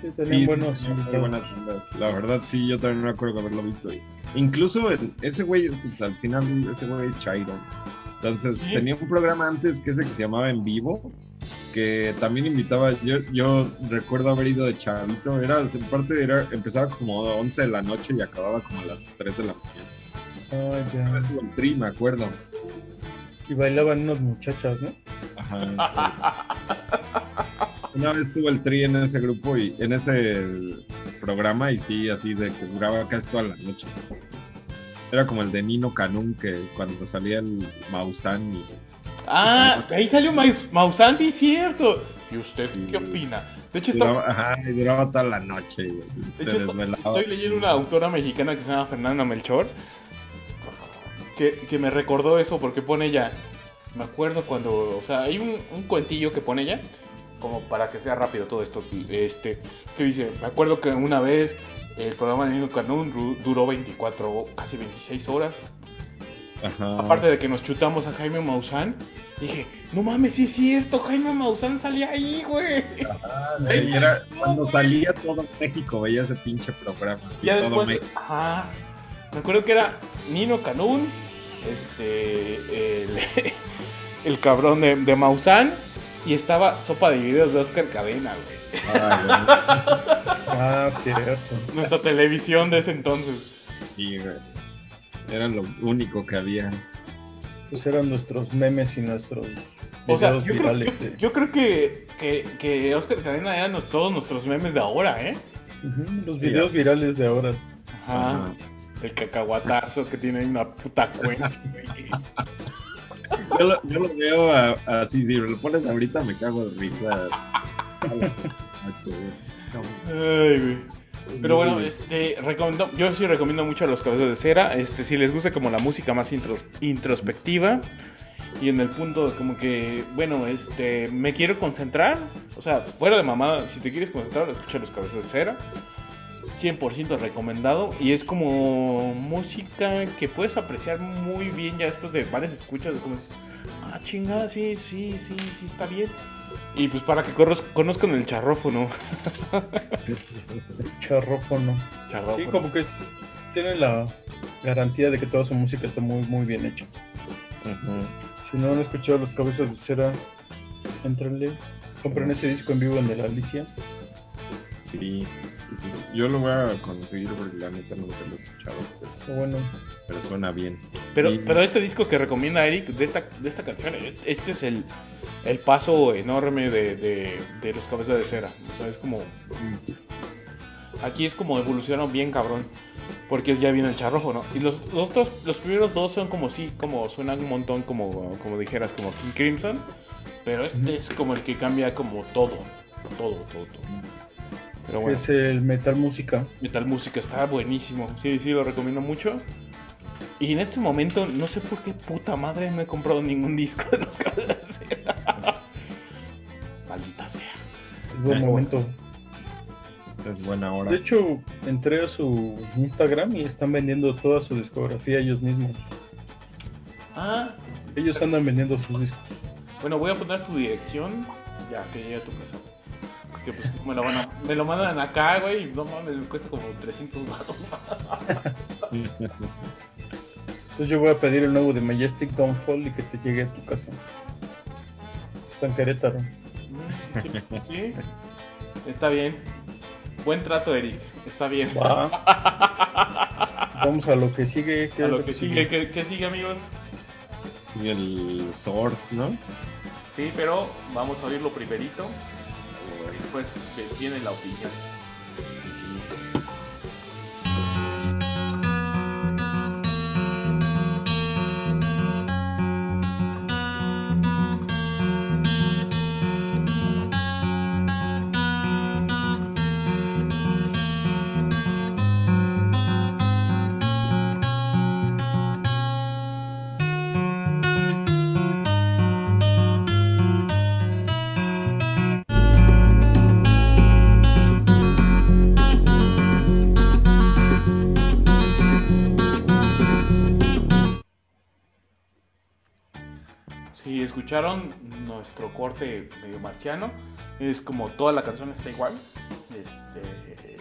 sí, tenían Sí, buenos muy buenas bandas. La verdad, sí, yo también me acuerdo de haberlo visto. ahí. Incluso el- ese güey, pues, al final, ese güey es Chairo. Entonces, Sí. tenía un programa antes que ese que se llamaba En Vivo, que también invitaba, yo, yo recuerdo haber ido de chavito, era, en parte era, empezaba como a 11 de la noche y acababa como a las 3 de la mañana. Ah, vez ya. tri, me acuerdo. Y bailaban unas muchachas, ¿no? Ajá. Una vez tuve el tri en ese grupo y en ese programa y sí, así de que duraba casi toda la noche. Era como el de Nino Canún que cuando salía el Maussan y Ah, ahí salió Maus- Maussan, sí, cierto. ¿Y usted qué opina? De hecho, está- duraba, ajá, y duraba toda la noche. y de te hecho, esto- desvelaba. estoy leyendo una autora mexicana que se llama Fernanda Melchor, que, que me recordó eso porque pone ella, me acuerdo cuando, o sea, hay un, un cuentillo que pone ella, como para que sea rápido todo esto, este, que dice, me acuerdo que una vez el programa de Nino Canún duró 24, casi 26 horas, Ajá. aparte de que nos chutamos a Jaime Maussan, dije, no mames, sí es cierto, Jaime Maussan salía ahí, güey. Güey, era, cuando salía todo México veía ese pinche programa. Ya todo después, México. ajá, me acuerdo que era Nino Canún, este, el, el cabrón de, de Maussan, y estaba Sopa de Videos de Oscar Cadena, güey. Ah, Ah, cierto. Nuestra televisión de ese entonces. güey, sí, güey. Era lo único que había. Pues eran nuestros memes y nuestros O sea, videos yo creo, virales. yo, de- yo creo que, que, que Oscar Cadena era nos- todos nuestros memes de ahora, ¿eh? Los videos virales de ahora. Ajá. Ajá. El cacahuatazo que tiene ahí una puta cuenta, güey. Yo lo, yo lo veo a- así, si lo pones ahorita me cago de risa. Ay, güey. Pero bueno, este, recomiendo, yo sí recomiendo mucho a los cabezas de cera. Este, si les gusta como la música más intros- introspectiva y en el punto como que, bueno, este, me quiero concentrar. O sea, fuera de mamada, si te quieres concentrar, escucha los cabezas de cera. 100% recomendado y es como música que puedes apreciar muy bien ya después de varias escuchas, como dices, ah, chingada, sí, sí, sí, sí, está bien. Y pues para que conozcan el charrófono. Charrófono. Charrófono. Sí, como que tiene la garantía de que toda su música está muy, muy bien hecha. Si no han escuchado los cabezas de cera, entrenle. Compren ese disco en vivo en el Alicia. Sí, sí, sí. Yo lo voy a conseguir porque la neta nunca lo he escuchado, pero, bueno. pero suena bien. Pero, Y- pero este disco que recomienda Eric de esta, de esta canción, este este es el, el paso enorme de, de, de los cabezas de cera. O sea, es como. Aquí es como evolucionan bien cabrón. Porque ya viene el charrojo, ¿no? Y los, los, otros- los primeros dos son como sí, como suenan un montón, como, como dijeras, como King Crimson. Pero este es como el que cambia como todo. Todo, todo, todo. Pero bueno. es el metal música. Metal Música está buenísimo. Sí, sí, lo recomiendo mucho. Y en este momento, no sé por qué puta madre no he comprado ningún disco de los cabezas de cera. Maldita sea. Es buen momento. Es buena hora. De hecho, entré a su Instagram y están vendiendo toda su discografía ellos mismos. Ah, Ellos andan vendiendo sus discos. bueno, voy a poner tu dirección ya que llegue a tu casa. Es que pues me lo, van a, me lo mandan acá, güey, y no mames, me cuesta como 300 baros. Entonces yo voy a pedir el nuevo de Majestic Downfall y que te llegue a tu casa. Está en Querétaro. Sí, está bien. Buen trato, Eric. Está bien. Va. Vamos a lo que sigue. ¿qué A es lo que sigue, ¿qué, qué sigue, amigos? Sí, el Sword, ¿no? Sí, pero vamos a oírlo primerito. Que viene la opinión. Corte medio marciano, es como toda la canción está igual. Este.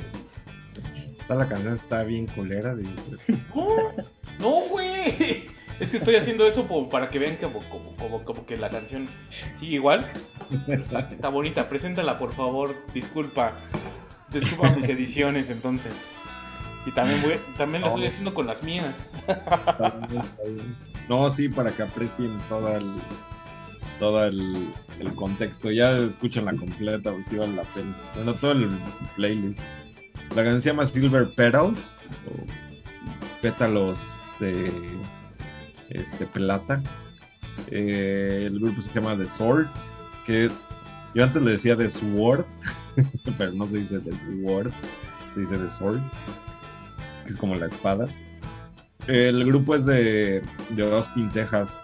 Esta la canción está bien culera. de- ¡Oh! ¡No, güey! Es que estoy haciendo eso como para que vean como, como, como, como que la canción sigue igual. Está, está bonita, preséntala por favor. Disculpa. Disculpa mis ediciones entonces. Y también voy, también la estoy haciendo con las mías. está bien, está bien. No, sí, para que aprecien todo el, todo el, el contexto. Ya escuchan la completa, pues sí vale la pena. Bueno, todo el playlist. La canción se llama Silver Petals, o pétalos de este plata. Eh, el grupo se llama The Sword, que yo antes le decía The Sword, pero no se dice The Sword, se dice The Sword, que es como la espada. El grupo es de, de Austin, Texas.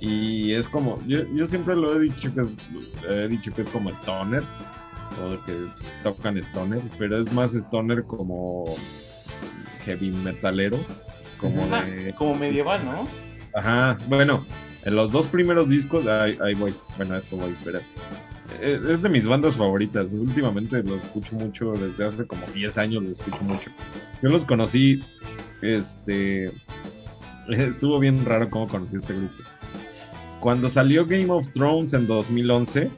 Y es como, yo, yo siempre lo he dicho que es, he dicho que es como Stoner, o que tocan Stoner, pero es más Stoner como heavy metalero, como de... como medieval, ¿no? Ajá, bueno, en los dos primeros discos, ahí, ahí voy, bueno, a eso voy, pero eh, es de mis bandas favoritas. Últimamente los escucho mucho, desde hace como 10 años los escucho mucho. Yo los conocí, este, estuvo bien raro cómo conocí este grupo. Cuando salió Game of Thrones en 2011,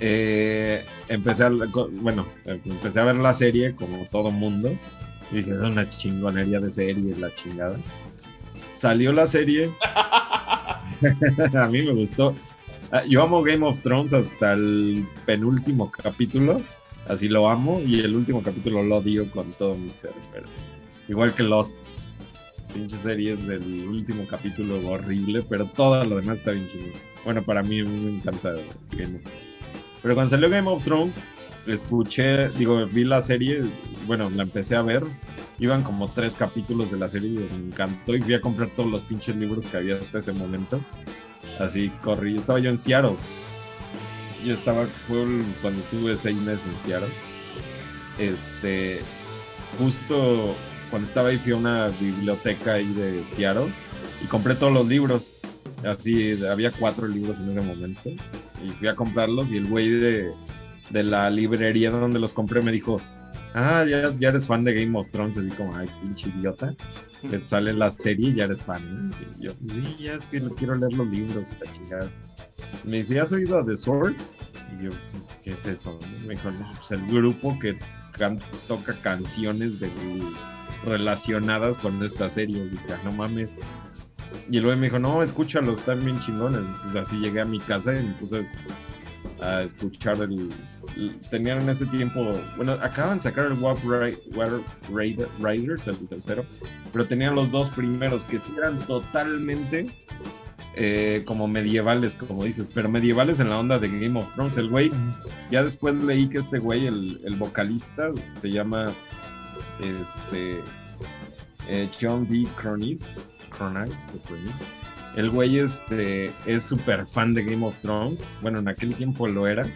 eh, empecé a, bueno, empecé a ver la serie como todo mundo. Y dije, es una chingonería de serie, la chingada. Salió la serie. a mí me gustó. Ah, Yo amo Game of Thrones hasta el penúltimo capítulo. Así lo amo. Y el último capítulo lo odio con todo mi ser. Pero igual que Lost. Pinche series del último capítulo horrible. Pero todo lo demás está bien chido. Bueno, para mí, me encanta Game of Pero cuando salió Game of Thrones, escuché, digo, vi la serie. Bueno, la empecé a ver. Iban como tres capítulos de la serie y me encantó. Y fui a comprar todos los pinches libros que había hasta ese momento. Así corrí. Estaba yo en Seattle. Yo estaba, fue cuando estuve seis meses en Seattle. Este, justo cuando estaba ahí fui a una biblioteca ahí de Seattle y compré todos los libros. Así, había cuatro libros en ese momento. Y fui a comprarlos y el güey de, de la librería donde los compré me dijo, ah, ya, ya eres fan de Game of Thrones. Así como, ay, pinche idiota. Que sale la serie y ya eres fan. Y yo, sí, ya es que quiero leer los libros la chingada. Me dice, ¿has oído a The Sword? Y yo, ¿qué es eso? Me dijo, no, pues el grupo que can- toca canciones de, relacionadas con esta serie. Dije, "Ah, no mames. Y luego me dijo, no, escúchalos, están bien chingones. Entonces así llegué a mi casa y me puse a escuchar el... tenían en ese tiempo, bueno, acaban de sacar el Warp Ri- Warp Raider- Riders, el tercero, pero tenían los dos primeros que sí eran totalmente eh, como medievales, como dices, pero medievales en la onda de Game of Thrones. El güey, ya después leí que este güey, el, el vocalista, se llama este eh, John D. Cronis. Cronis, Cronis. El güey este, es súper fan de Game of Thrones. Bueno, en aquel tiempo lo era.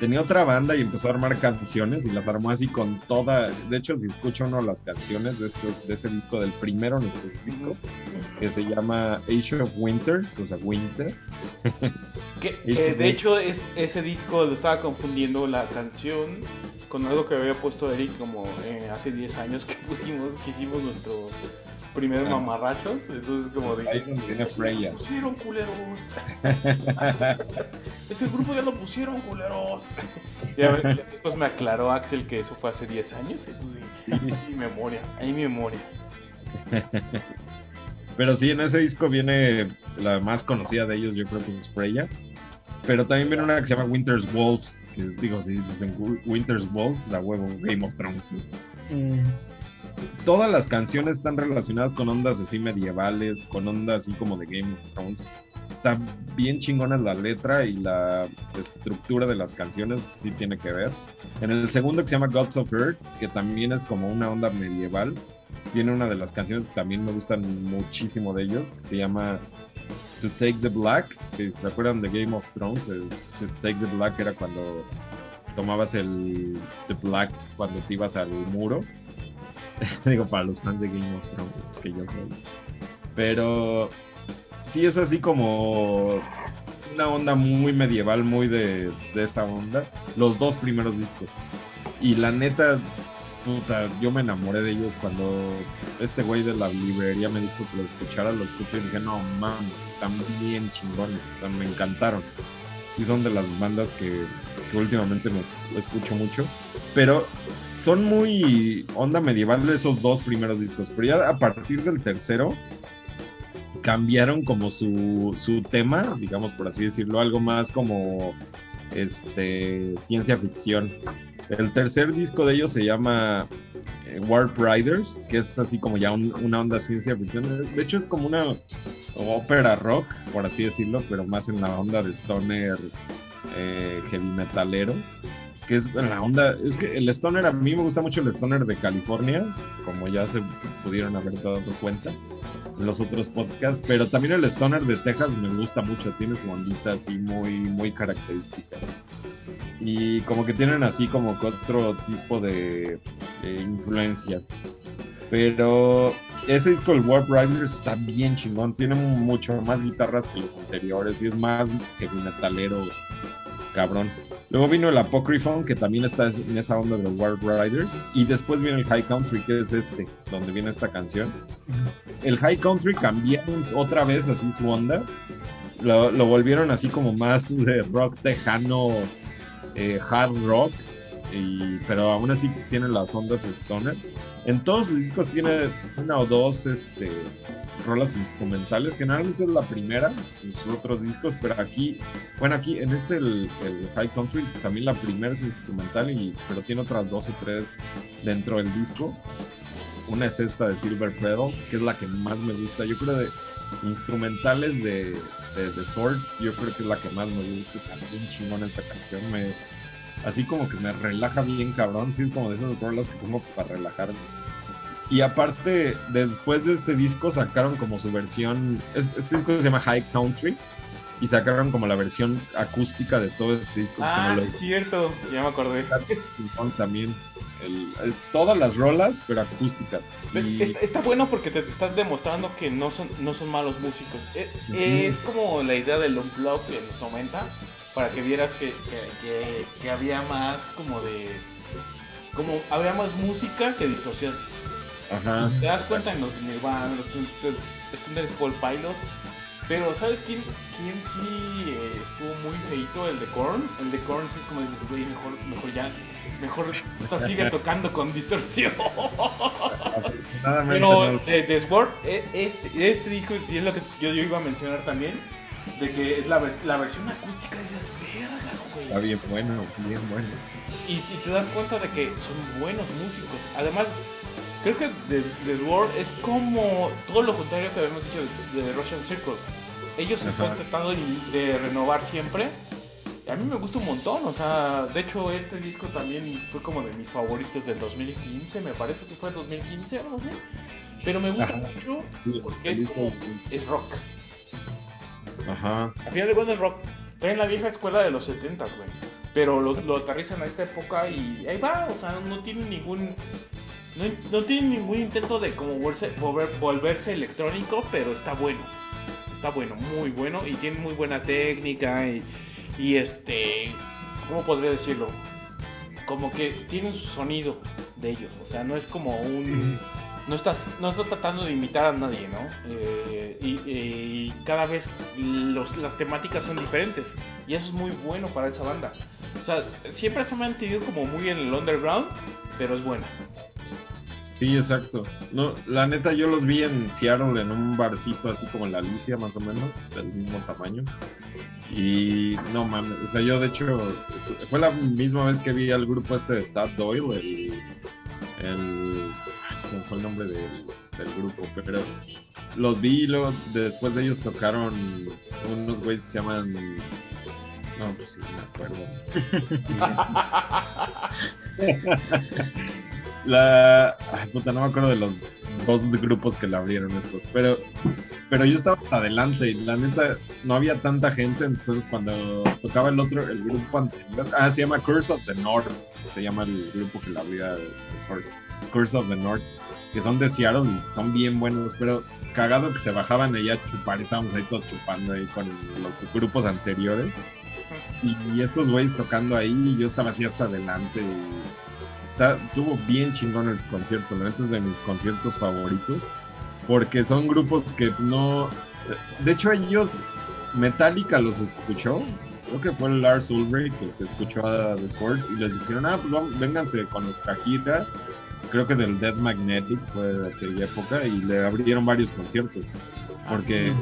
tenía otra banda y empezó a armar canciones y las armó así con toda. De hecho, si escucha uno las canciones de, este- de ese disco, del primero en específico, que se llama Age of Winters, o sea, Winter. Que, que- de hecho es, ese disco lo estaba confundiendo la canción con algo que había puesto Eric como eh, hace 10 años que pusimos, que hicimos nuestro primer Ah. mamarrachos. Entonces como de... Ahí es donde viene "Es que Freya. lo pusieron culeros. Ese grupo ya lo pusieron culeros. Ya, ve- ya después me aclaró Axel que eso fue hace 10 años. Entonces, hay memoria, hay memoria. Pero sí, en ese disco viene la más conocida de ellos, yo creo que es Freya. Pero también viene una que se llama Winter's Wolves, que digo, si dicen Wi- Winter's Wolves, a huevo, Game of Thrones. ¿no? Mm, Todas las canciones están relacionadas con ondas así medievales, con ondas así como de Game of Thrones. Está bien chingona la letra y la estructura de las canciones, sí tiene que ver. En el segundo que se llama Gods of Earth, que también es como una onda medieval, tiene una de las canciones que también me gustan muchísimo de ellos, que se llama To Take the Black, que se acuerdan de Game of Thrones, el To Take the Black era cuando tomabas el The Black cuando te ibas al muro. Digo, para los fans de Game of Thrones, que yo soy. Pero sí es así como una onda muy medieval, muy de, de esa onda. Los dos primeros discos. Y la neta, puta, yo me enamoré de ellos cuando este güey de la librería me dijo que lo escuchara, lo escuché y dije, no mames, están bien chingones, me encantaron. Sí son de las bandas que, que últimamente me escucho mucho, pero son muy onda medieval esos dos primeros discos, pero ya a partir del tercero cambiaron como su, su tema, digamos por así decirlo, algo más como este ciencia ficción. El tercer disco de ellos se llama eh, Warp Riders, que es así como ya un- una onda ciencia ficción. De hecho es como una ópera rock, por así decirlo, pero más en la onda de stoner eh, heavy metalero que es la onda, es que el stoner, a mí me gusta mucho el stoner de California, como ya se pudieron haber dado cuenta en los otros podcasts, pero también el stoner de Texas me gusta mucho, tiene su ondita así muy, muy característica. Y como que tienen así como que otro tipo de, influencia. Pero ese disco, el Warp Riders, está bien chingón, tiene mucho más guitarras que los anteriores y es más heavy metalero, cabrón. Luego vino el Apocryphon, que también está en esa onda de los Warp Riders. Y después viene el High Country, que es este, donde viene esta canción. El High Country cambiaron otra vez así su onda. Lo, lo volvieron así como más de rock tejano, eh, hard rock. Y, pero aún así tiene las ondas stoner. En todos sus discos tiene una o dos este, rolas instrumentales. Generalmente es la primera sus otros discos, pero aquí, bueno, aquí en este, el, el High Country, también la primera es instrumental, y, pero tiene otras dos o tres dentro del disco. Una es esta de Silver Pedals, que es la que más me gusta. Yo creo de instrumentales de, de, de Sword, yo creo que es la que más me gusta. Está bien chingona esta canción. Me, así como que me relaja bien cabrón. Sí, es como de esas rolas que pongo para relajarme. Y aparte, después de este disco sacaron como su versión, este, este disco se llama High Country, y sacaron como la versión acústica de todo este disco. que se Ah, sí, es cierto, ya me acordé. También. El- es todas las rolas, pero acústicas. Pero Y- Está, está bueno porque te estás demostrando que no son, no son malos músicos. E-. Es, como la idea del unplug en los 90, para que vieras que, que, que- que había más como de... Como había más música que distorsión. Ajá. Te das cuenta en los Nirvana, en los Stone Temple Pilots. Pero ¿sabes quién, quién sí eh, estuvo muy feito? El de Korn. El de Korn sí es como dices, güey, mejor, mejor ya, mejor sigue tocando con distorsión. Pero no- de, de Sword, eh, este, este disco y es lo que yo, yo iba a mencionar también, de que es la, la versión acústica de esas vergas, güey. está bien bueno, bien bueno. Y, y te das cuenta de que son buenos músicos. Además, creo que The, The Sword es como todo lo contrario que habíamos dicho de, de Russian Circle. Ellos Ajá. están tratando de, de renovar siempre. Y a mí me gusta un montón, o sea, de hecho este disco también fue como de mis favoritos del 2015, me parece que fue 2015 algo así. Pero me gusta Ajá. mucho porque es como, es rock. Ajá. Al final de cuentas rock. Traen la vieja escuela de los 70s, güey. pero lo, lo aterrizan a esta época y ahí va, o sea, no tiene ningún no, no tiene ningún intento de como volverse, volver- volverse electrónico, pero está bueno. Está bueno, muy bueno y tiene muy buena técnica y, y este, ¿cómo podría decirlo? Como que tiene su sonido de ellos, o sea, no es como un no estás no está tratando de imitar a nadie, ¿no? Eh, y, cada vez los- las temáticas son diferentes y eso es muy bueno para esa banda. O sea, siempre se ha mantenido como muy en el underground, pero es buena. Sí, exacto. No, la neta yo los vi en Seattle en un barcito así como en la Alicia más o menos, del mismo tamaño. Y no mames, o sea, yo de hecho fue la misma vez que vi al grupo este de Tad Doyle, el, se fue el nombre del, del grupo, pero los vi y luego después de ellos tocaron unos güeyes que se llaman no, pues sí, me acuerdo. La. Ay, puta, no me acuerdo de los dos grupos que le abrieron estos. Pero, pero yo estaba hasta adelante y la neta no había tanta gente. Entonces, cuando tocaba el otro, el grupo anterior. Ah, se llama Curse of the North. Se llama el grupo que le abría el Sword. Curse of the North. Que son de Seattle y son bien buenos. Pero cagado que se bajaban allá a chupar. Estábamos ahí todos chupando ahí con los grupos anteriores. Y, estos güeyes tocando ahí. Y yo estaba así hasta adelante. Y, está, estuvo bien chingón el concierto, la neta es de mis conciertos favoritos, porque son grupos que no... De hecho ellos, Metallica los escuchó, creo que fue Lars Ulrich el que escuchó a The Sword y les dijeron, ah, pues vamos, vénganse con nuestra gira, creo que del Dead Magnetic fue de aquella época y le abrieron varios conciertos, porque,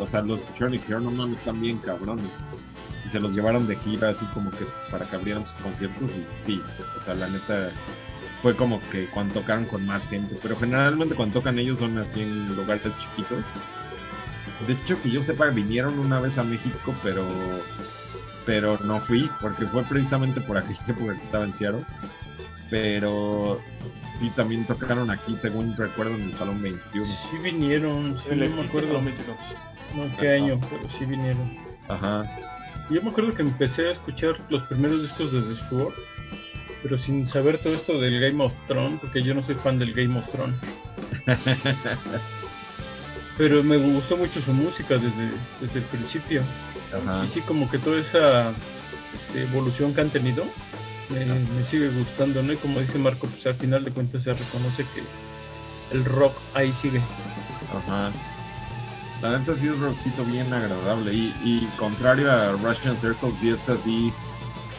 o sea, los escucharon y dijeron, no mames, están bien cabrones y se los llevaron de gira así como que para que abrieran sus conciertos y sí, o sea, la neta fue como que cuando tocaron con más gente, pero generalmente cuando tocan ellos son así en lugares chiquitos. De hecho, que yo sepa, vinieron una vez a México, pero pero no fui, porque fue precisamente por aquella época que estaba en Seattle. Pero sí, también tocaron aquí, según recuerdo, en el Salón 21. Sí vinieron, sí, no me acuerdo. Salón 21. No, qué año, pero sí vinieron. Ajá. Yo me acuerdo que empecé a escuchar los primeros discos de The Sword, pero sin saber todo esto del Game of Thrones, porque yo no soy fan del Game of Thrones. pero me gustó mucho su música desde, desde el principio. Ajá. Y sí, como que toda esa este, evolución que han tenido me, me sigue gustando, ¿no? Y como dice Marco, pues al final de cuentas se reconoce que el rock ahí sigue. Ajá. La neta sí es rockcito bien agradable. Y, y contrario a Russian Circle, sí es así.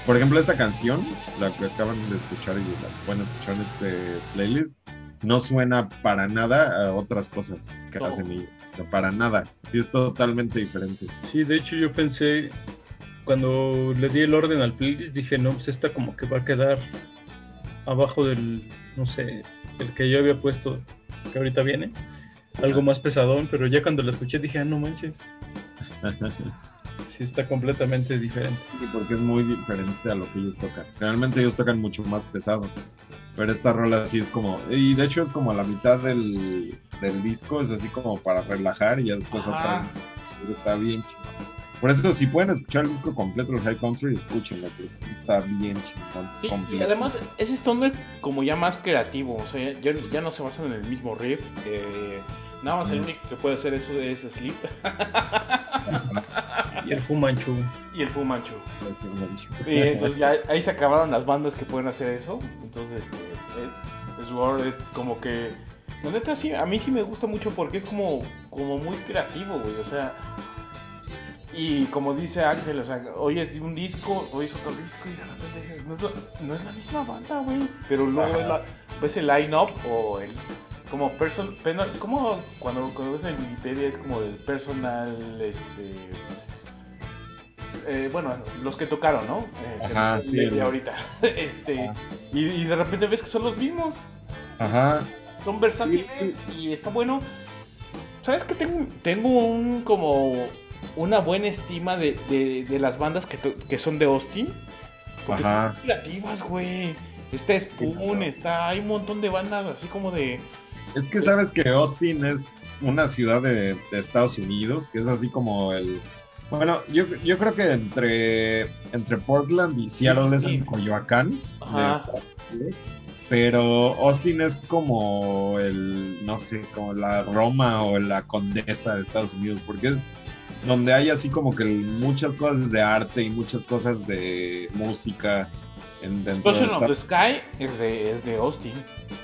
Por ejemplo, esta canción, la que acaban de escuchar y la que pueden escuchar en este playlist, no suena para nada a otras cosas que No. hacen ellos. O sea, para nada. Sí es totalmente diferente. Sí, de hecho yo pensé, cuando le di el orden al playlist, dije, no, pues esta como que va a quedar abajo del, no sé, el que yo había puesto, que ahorita viene, algo más pesadón, pero ya cuando la escuché dije, ah, no manches, sí está completamente diferente. Sí, porque es muy diferente a lo que ellos tocan. Generalmente ellos tocan mucho más pesado. Pero esta rola sí es como. Y de hecho es como a la mitad del, del disco, es así como para relajar y ya después Ajá. otra. Está bien chingón. Por eso, si pueden escuchar el disco completo del High Country, escúchenlo, porque está bien chingón. Sí, y además es Stoner como ya más creativo, o sea, ya, ya no se basan en el mismo riff. eh, nada más el único que puede hacer eso es Sleep Y el Fumanchu, y el Fu Manchu. Y entonces ya ahí se acabaron las bandas que pueden hacer eso. Entonces, este, eh, Sword es como que. La neta sí, a mí sí me gusta mucho porque es como, como muy creativo, güey. O sea. Y como dice Axel, o sea, hoy es un disco, hoy es otro disco y de repente dices, no es, la- no es la misma banda, güey. Pero luego ves, la- ves el line-up o el. Como person, penal, como cuando, cuando ves en Wikipedia es como el personal, este, eh, bueno, los que tocaron, ¿no? Eh, Ajá, sí, el- ahorita. este, y, y de repente ves que son los mismos, Ajá. son versátiles Sí, y está bueno. ¿Sabes que tengo, tengo un como una buena estima de, de, de las bandas que, que son de Austin? Porque Ajá. son creativas, güey. Está Spoon, está, hay un montón de bandas así como de... Es que sabes que Austin es una ciudad de, de Estados Unidos, que es así como el Bueno, yo, yo creo que entre, entre Portland y Seattle es Sí. en Coyoacán. Ajá. Pero Austin es como el, no sé, como la Roma o la Condesa de Estados Unidos, porque es donde hay así como que muchas cosas de arte y muchas cosas de música en, dentro de Explosion of the Sky es de, es de Austin.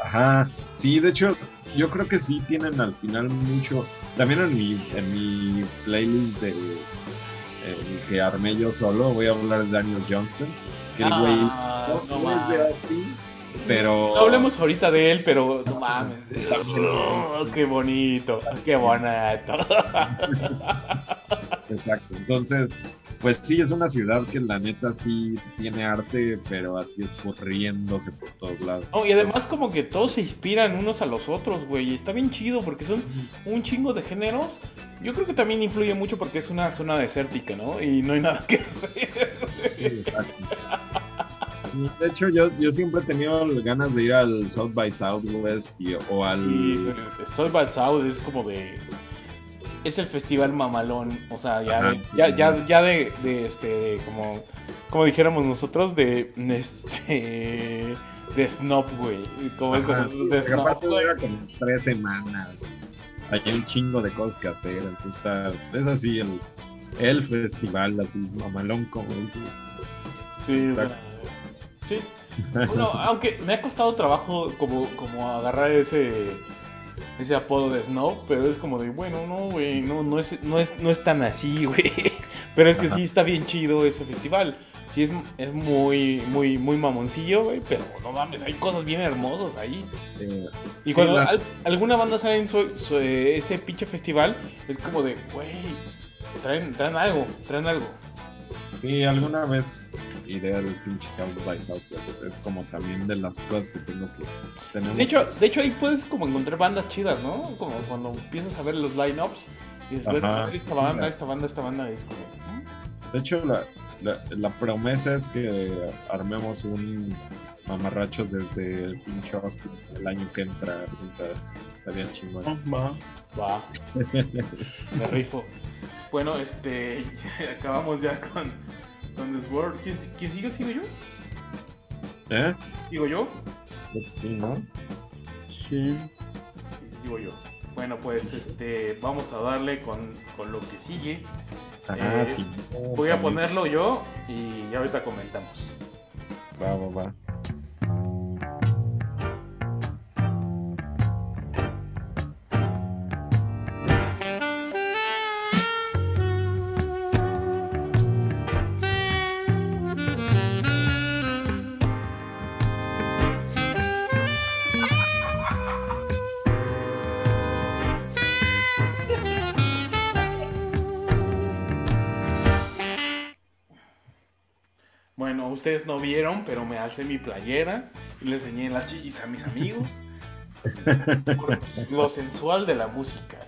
Ajá, sí, de hecho, yo creo que sí tienen al final mucho. También en mi, en mi playlist de que armé yo solo, voy a hablar de Daniel Johnston, que el güey Ah, no, es de. Austin, pero. No hablemos ahorita de él, pero no mames. Oh, qué bonito, qué bonito. Exacto, entonces, pues sí, es una ciudad que la neta sí tiene arte, pero así escurriéndose por todos lados. No, y además como que todos se inspiran unos a los otros, güey. y Está bien chido porque son un chingo de géneros. Yo creo que también influye mucho porque es una zona desértica, ¿no? Y no hay nada que hacer. Sí, exacto. De hecho, yo, yo siempre he tenido ganas de ir al South by Southwest y- o al... Y South by South es como de. Es el festival mamalón. O sea, ya Ajá. de, ya, ya, ya de, de este. Como, como dijéramos nosotros, de. Este. De Snob, güey. Como es como sí, de porque Snob, aparte güey. dura como tres semanas. Hay un chingo de cosas que hacer. Entonces está, es así el, el festival, así mamalón, como dices. Sí, o sea, sí. Bueno, aunque me ha costado trabajo como, como agarrar ese ese apodo de Snow, pero es como de, bueno, no, güey, no, no es, no es, no es tan así, güey. Pero es que Ajá. sí está bien chido ese festival. Sí es, es muy, muy, muy mamoncillo, güey, pero no mames, hay cosas bien hermosas ahí. Y Sí, cuando la- al- alguna banda sale en su- su- ese pinche festival, es como de, güey, traen, traen algo, traen algo. sí, alguna vez iré al pinche South by Southwest. Es como también de las cosas que tengo que... Tenemos De hecho, de hecho ahí puedes como encontrar bandas chidas, ¿no? Como cuando empiezas a ver los lineups y "Ver- Ajá. esta banda, esta banda, esta banda, es como... De hecho, la, la, la promesa es que armemos un mamarrachos desde el pinche Austin el año que entra. estaría chingón. Va. Va, me rifo. Bueno, este, acabamos ya con, con The Sword. ¿Quién, quién sigue? ¿Sigo yo? ¿Eh? ¿Sigo yo? Sí, ¿no? Sí. Sí, Sigo yo. Bueno, pues este, vamos a darle con, con lo que sigue. Ah, Eh, sí. Voy a ponerlo yo y ya ahorita comentamos. Va, va, va. Ustedes no vieron, pero me alcé mi playera y le enseñé las chichis a mis amigos. Por lo sensual de la música,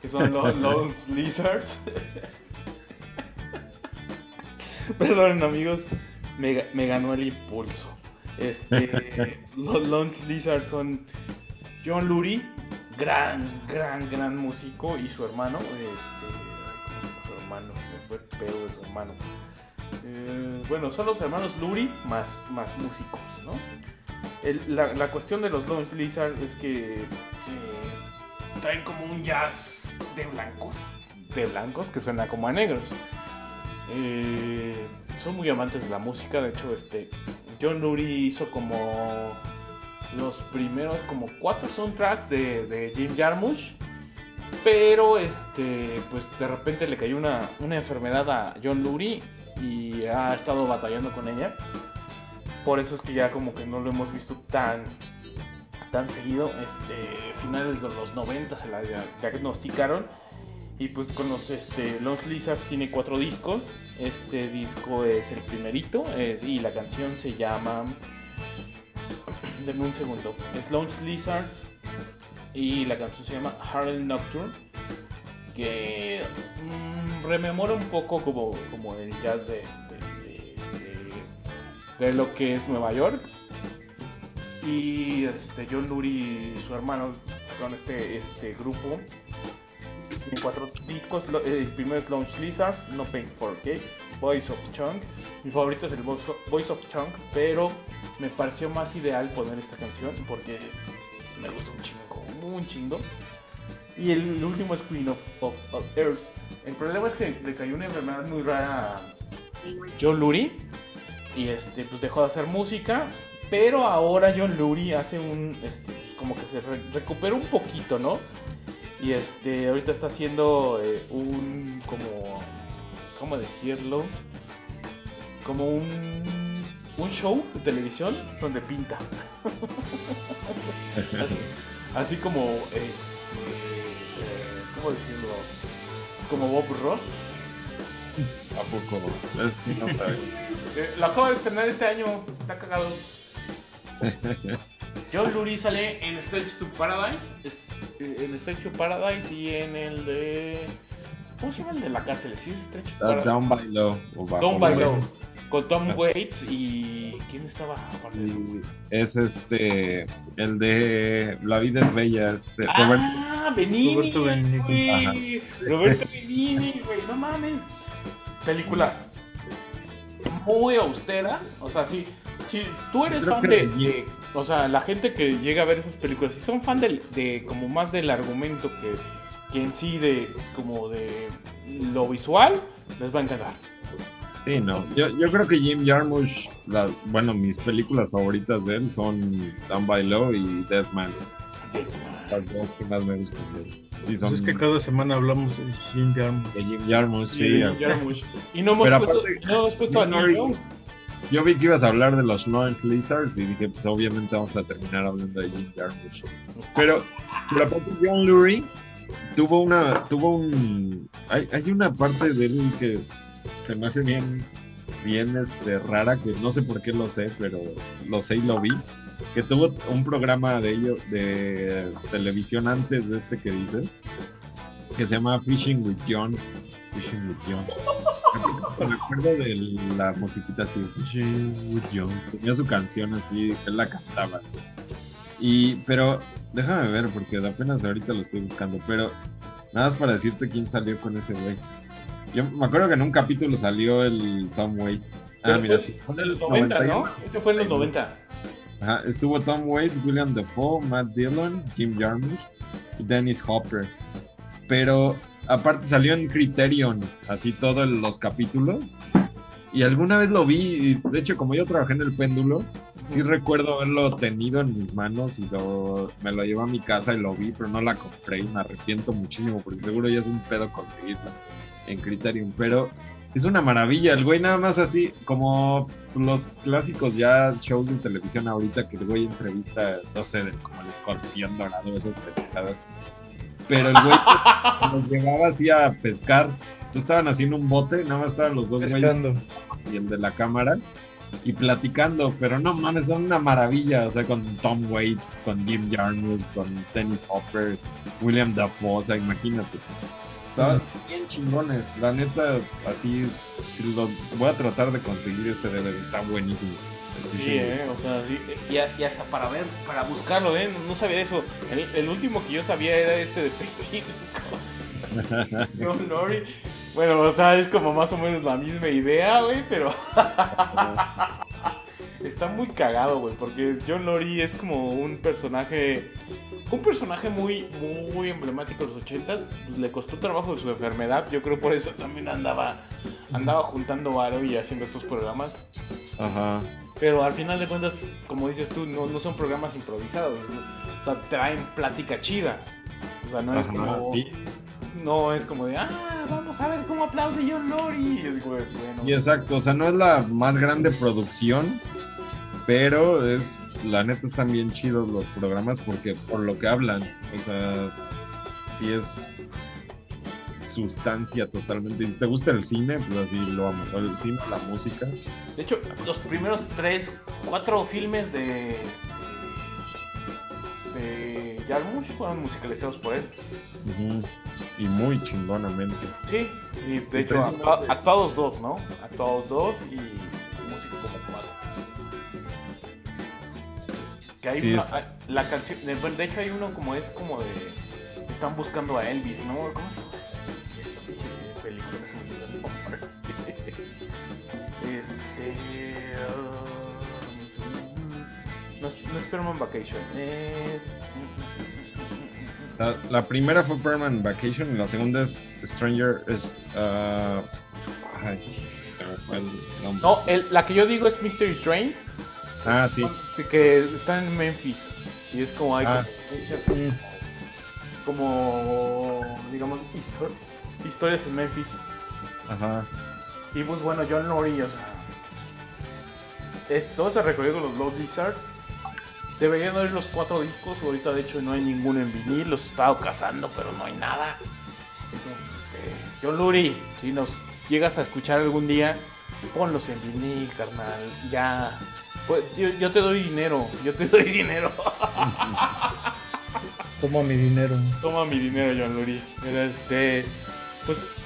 que son los, los lizards. Perdón, amigos, me, me ganó el impulso. Este, los Lone Lizards son John Lurie, gran, gran, gran músico, y su hermano, este, ay, ¿cómo se llama su hermano? Me fue el pedo de su hermano. Eh, bueno, son los hermanos Lurie más, músicos, ¿no? La, cuestión de los Lone Lizards es que eh, traen como un jazz de blancos, de blancos que suena como a negros. Eh, son muy amantes de la música, de hecho, este John Lurie hizo como los primeros como cuatro soundtracks de, de Jim Jarmusch, pero este pues de repente le cayó una, una enfermedad a John Lurie y ha estado batallando con ella. Por eso es que ya como que no lo hemos visto tan tan seguido. Este, finales de los 90 se la dia- diagnosticaron y pues con los este, Long Lizard tiene cuatro discos. Este disco es el primerito y la canción se llama. Denme un segundo. Es Long Lizards y la canción se llama Harlem Nocturne. Que mm, rememora un poco como, como el jazz de, de- lo que es Nueva York. Y este, John Lurie y su hermano sacaron este, este grupo Tiene cuatro discos. Eh, El primero es Launch Lizards, No Pain for Cakes, Voice of Chunk. Mi favorito es el Voice of Chunk, pero me pareció más ideal poner esta canción porque es- me gusta un chingo, un chingo. Y el último es Queen of, Earth. El problema es que le cayó una enfermedad muy rara a John Lurie. Y este pues dejó de hacer música. Pero ahora John Lurie hace un este como que se re- recupera un poquito no y este ahorita está haciendo eh, un como cómo decirlo como un un show de televisión donde pinta. Así, así como este, cómo decirlo como Bob Ross ¿A poco? Es, no sabe. Eh, lo acabo de estrenar este año, está cagado. John Lurie sale en Stretch to Paradise, eh, en Stretch to Paradise y en el de... ¿Cómo se llama el de la cárcel? ¿Sí es Stretch to Ah, Paradise? Down by Low. Down by la- Low, Con Tom Ah. Waits y... ¿Quién estaba aparte de Tom Y Es este, el de La vida es bella, este, Roberto. Ah, Benini, Roberto Benigni. güey. Roberto Benini, güey, no mames. Películas muy austeras, o sea, sí, si tú eres Creo fan de, de- o sea, la gente que llega a ver esas películas, si son fan del- de, como más del argumento que, que en sí de como de lo visual, les va a encantar. Sí, no. Yo, yo creo que Jim Jarmusch, las, bueno, mis películas favoritas de él son Down by Low y Dead Man. Las dos que más me gustan de él. Sí, son Pues es que cada semana hablamos de Jim Jarmusch. de Jim Jarmusch, Sí, Jarmusch. Y no hemos Pero puesto, aparte, no hemos puesto a Jim Neil. Yo vi que ibas a hablar de los Launch Lizards y dije, pues obviamente vamos a terminar hablando de Jim Jarmusch. Pero, pero aparte John Lurie tuvo una, tuvo un, hay, hay una parte de él que se me hace bien, bien este, rara, que no sé por qué lo sé, pero lo sé y lo vi, que tuvo un programa de ello, de televisión antes de este que dices, que se llama Fishing with John, Fishing with John. Me acuerdo de la musiquita así, Fishing with John, tenía su canción así, él la cantaba. Y, pero, déjame ver, porque apenas ahorita lo estoy buscando, pero nada más para decirte quién salió con ese güey. Yo me acuerdo que en un capítulo salió el Tom Waits. Ah, Pero mira, fue sí. fue en los 90, 91. ¿no? Ese fue en los 90. Ajá, estuvo Tom Waits, William Dafoe, Matt Dillon, Jim Jarmusch y Dennis Hopper. Pero aparte salió en Criterion, así todos los capítulos. Y alguna vez lo vi, y de hecho como yo trabajé en el péndulo, sí recuerdo haberlo tenido en mis manos y lo, me lo llevé a mi casa y lo vi, pero no la compré y me arrepiento muchísimo porque seguro ya es un pedo conseguirla en Criterion. Pero es una maravilla, el güey nada más así, como los clásicos ya shows de televisión ahorita que el güey entrevista, no sé, como el escorpión dorado, esas pendejadas. Pero el güey nos llevaba así a pescar. Entonces estaban haciendo un bote, nada más estaban los dos güeyes y el de la cámara y platicando, pero no mames, son una maravilla, o sea, con Tom Waits, con Jim Jarmusch, con Dennis Hopper, William Dafoe, o sea, imagínate. Estaban bien chingones, la neta, así, si lo voy a tratar de conseguir ese DVD, está buenísimo. Sí, eh, o sea, sí, y, hasta para ver, para buscarlo, eh, no sabía eso. El, el último que yo sabía era este de. John Lori. Bueno, o sea, es como más o menos la misma idea, güey, pero está muy cagado, güey, porque John Lori es como un personaje, un personaje muy, muy emblemático de los ochentas. Le costó trabajo de su enfermedad, yo creo por eso también andaba, andaba juntando varo y haciendo estos programas. Ajá. Pero al final de cuentas, como dices tú, no, no son programas improvisados. ¿no? O sea, traen plática chida. O sea, no es como. sí. No es como de, ah, vamos a ver cómo aplaude John Lori. Y es como de, bueno. Y exacto, o sea, no es la más grande producción, pero es, la neta están bien chidos los programas porque por lo que hablan, o sea, sí es sustancia totalmente. Y si te gusta el cine, pues así lo amo. El cine, la música. De hecho, los primeros tres, cuatro filmes de. de Jarmusch fueron musicalizados por él. Ujú. Y muy chingonamente. Sí, y de Y hecho, actua- actuados dos, ¿no? Actuados dos y Que hay sí, una, la canción, de hecho hay uno como es como de están buscando a Elvis, ¿no? ¿Cómo se llama? Esta este, película este, um, no, no, es Permanent Vacation, es la, la, primera fue Permanent Vacation y la segunda es Stranger es uh, ay, el. No, el, la que yo digo es Mystery Train Ah, sí. Sí, que está en Memphis. Y es como hay Ah. como muchas, como, digamos, histo- historias en Memphis. Ajá. Y pues bueno, John Lori, o sea, es, todo ese recorrido de los Lost Lizards. Deberían oír los cuatro discos. Ahorita, de hecho, no hay ninguno en vinil. Los he estado cazando, pero no hay nada. Entonces, este, John Lurie, si nos llegas a escuchar algún día, ponlos en vinil, carnal. Ya. Pues, yo, yo te doy dinero. Yo te doy dinero. Toma mi dinero. Toma mi dinero, John Lurie. Pero este, pues,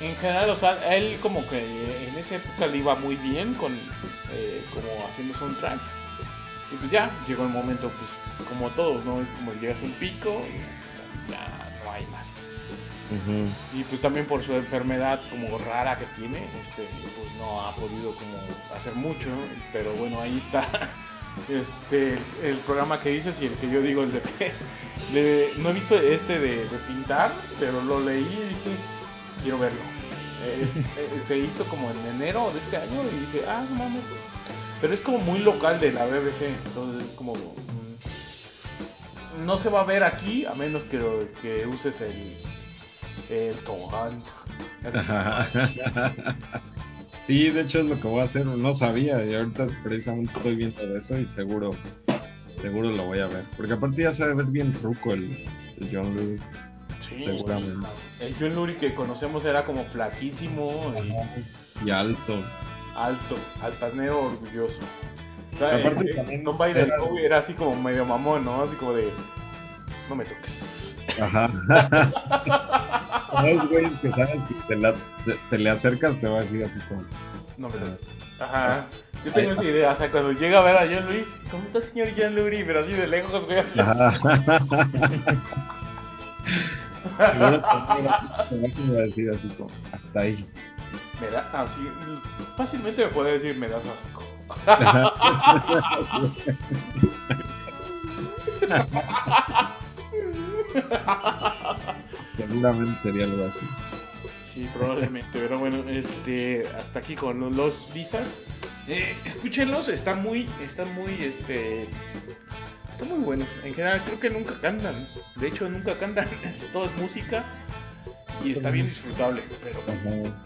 en general, o sea, él como que en esa época le iba muy bien con, eh, como haciendo soundtracks. Y pues ya, llegó el momento, pues, como todos, ¿no? Es como llegas a un pico y ya no hay más. Y pues también por su enfermedad como rara que tiene, este, pues no ha podido como hacer mucho, ¿no? pero bueno, ahí está este el programa que dices y el que yo digo, el de, de- no he visto este de, de pintar, pero lo leí y dije, quiero verlo. Eh, eh, se hizo como en enero de este año y dije, ah, no mames. Pero es como muy local de la BBC, entonces es como... mm, no se va a ver aquí a menos que, que uses el, el torrent. Sí, de hecho es lo que voy a hacer. No sabía y ahorita precisamente estoy viendo eso y seguro, seguro lo voy a ver. Porque aparte ya se debe ver bien truco el, el John Lurie. Sí. Seguramente. El John Lurie que conocemos era como flaquísimo y Y alto. alto, altanero orgulloso. O sea, Aparte eh, también Tom Biden era- era así como medio mamón, ¿no? Así como de no me toques. Ajá. Esos güeyes que sabes que te, la- te le acercas, te va a decir así como. No me toques. Ajá. Yo tengo esa idea, o sea, cuando llega a ver a John Lurie, ¿cómo está señor John Lurie? Pero así de lejos, güey. Seguro a decir así como, hasta ahí. Me da así, fácilmente me puede decir, me das asco. Seguramente sería algo así. Sí, probablemente, pero bueno, este, hasta aquí con los Lizards. Eh, escúchenlos, están muy, están muy, este, están muy buenos. En general, creo que nunca cantan. De hecho, nunca cantan. Es- todo es música y está bien disfrutable. Pero Ajá.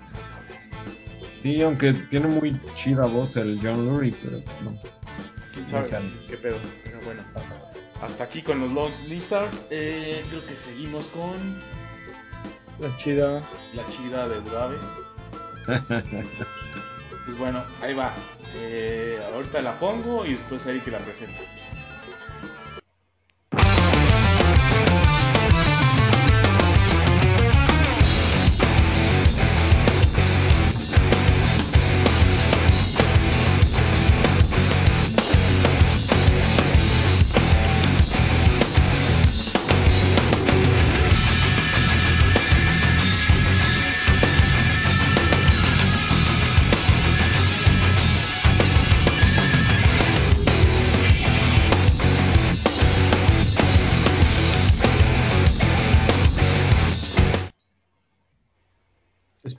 Sí, aunque tiene muy chida voz el John Lurie, pero no. quién No sabe sé. qué pedo. Pero bueno, hasta aquí con los Lost Lizards. Eh, creo que seguimos con La chida. la chida de Udave. Pues bueno, ahí va. Eh, ahorita la pongo y después Eric la presenta.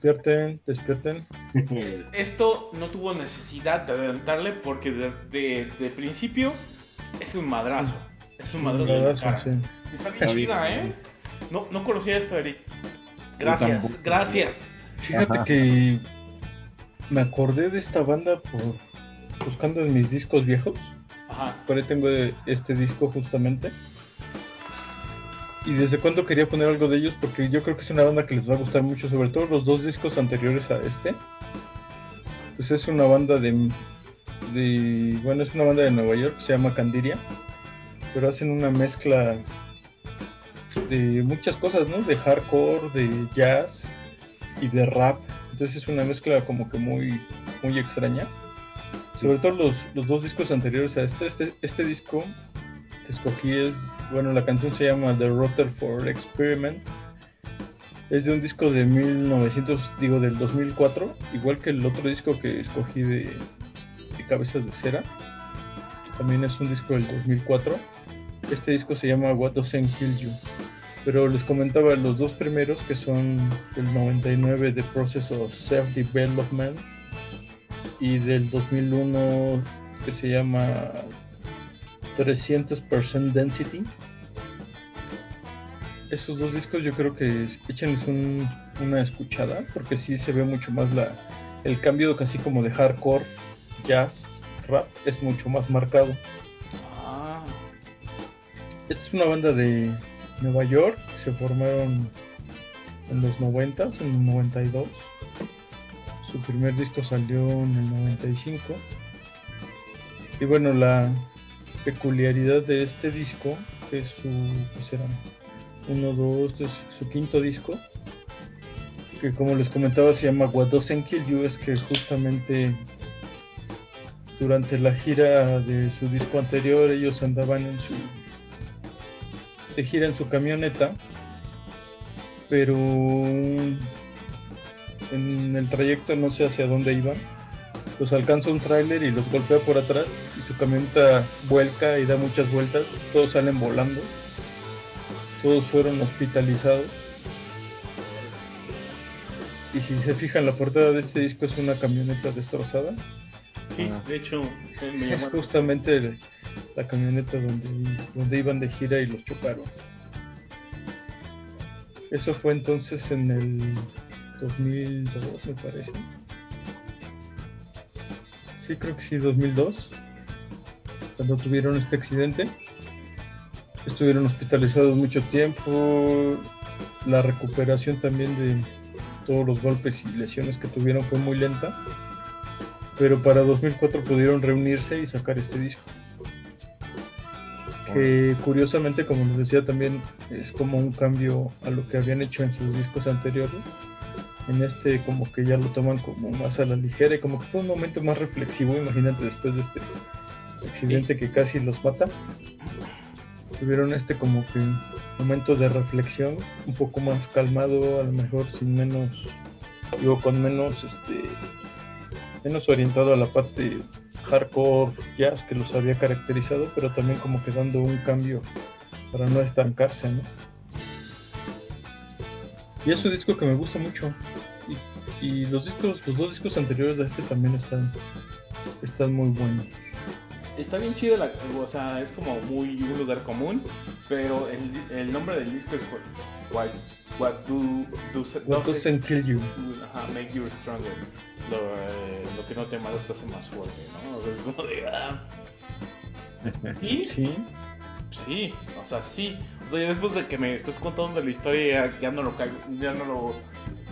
Despierten, despierten. Esto no tuvo necesidad de adelantarle porque de, de- de principio es un madrazo. Es un madrazo en la Madrazo, cara. sí. Está bien chida. ¿eh? No, no conocía esto, Eric. Gracias, gracias. Fíjate que me acordé de esta banda por buscando en mis discos viejos. Ajá. Por ahí tengo este disco justamente. Y desde cuándo quería poner algo de ellos porque yo creo que es una banda que les va a gustar mucho, sobre todo los dos discos anteriores a este. Pues es una banda de, de bueno, es una banda de Nueva York, se llama Candiria, pero hacen una mezcla de muchas cosas, ¿no? De hardcore, de jazz y de rap. Entonces es una mezcla como que muy muy extraña. Sobre todo los, los dos discos anteriores a este, este, este disco que escogí es, bueno, la canción se llama The Rutherford Experiment. Es de un disco de 1900, digo, del 2004, igual que el otro disco que escogí de, de Cabezas de Cera. también es un disco del 2004. Este disco se llama What Doesn't Kill You. Pero les comentaba los dos primeros que son del 99 The Process of Self-Development y del 2001 que se llama 300% Density. Esos dos discos yo creo que échenles un, una escuchada porque sí se ve mucho más la, el cambio casi como de hardcore, jazz, rap es mucho más marcado. Ah, Esta es una banda de Nueva York que se formaron en los 90, en el 92. Su primer disco salió en el 95. Y bueno, la peculiaridad de este disco es su, ¿qué será? Uno, dos, su quinto disco, que como les comentaba se llama What Doesn't Kill You, es que justamente durante la gira de su disco anterior ellos andaban en su de gira en su camioneta pero en el trayecto no sé hacia dónde iban los alcanza un tráiler y los golpea por atrás su camioneta vuelca y da muchas vueltas todos salen volando todos fueron hospitalizados y si se fijan la portada de este disco es una camioneta destrozada sí, Ah. de hecho, eh, me es justamente la camioneta donde, donde iban de gira y los chocaron. Eso fue entonces en el 2002, me parece. Sí, creo que sí, 2002. Cuando tuvieron este accidente. Estuvieron hospitalizados mucho tiempo. La recuperación también de todos los golpes y lesiones que tuvieron fue muy lenta pero para 2004 pudieron reunirse y sacar este disco. Que curiosamente, como les decía, también es como un cambio a lo que habían hecho en sus discos anteriores. En este como que ya lo toman como más a la ligera y como que fue un momento más reflexivo, imagínate después de este accidente que casi los mata. Tuvieron este como que momento de reflexión, un poco más calmado, a lo mejor sin menos, digo, con menos este menos orientado a la parte hardcore jazz que los había caracterizado, pero también como que dando un cambio para no estancarse, ¿no? Y es un disco que me gusta mucho. Y, y los discos, los dos discos anteriores a este también están, están muy buenos. Está bien chida la, o sea, es como muy un lugar común, pero el, el nombre del disco es What, what do, do, What doesn't kill you. Ajá, make you stronger. Lo, eh, lo que no te mata te hace más fuerte, ¿no? O sea, es como de. ah. Sí, Sí, sí, o sea, sí. O sea, después de que me estás contando la historia, ya, ya no lo caigo, ya no lo,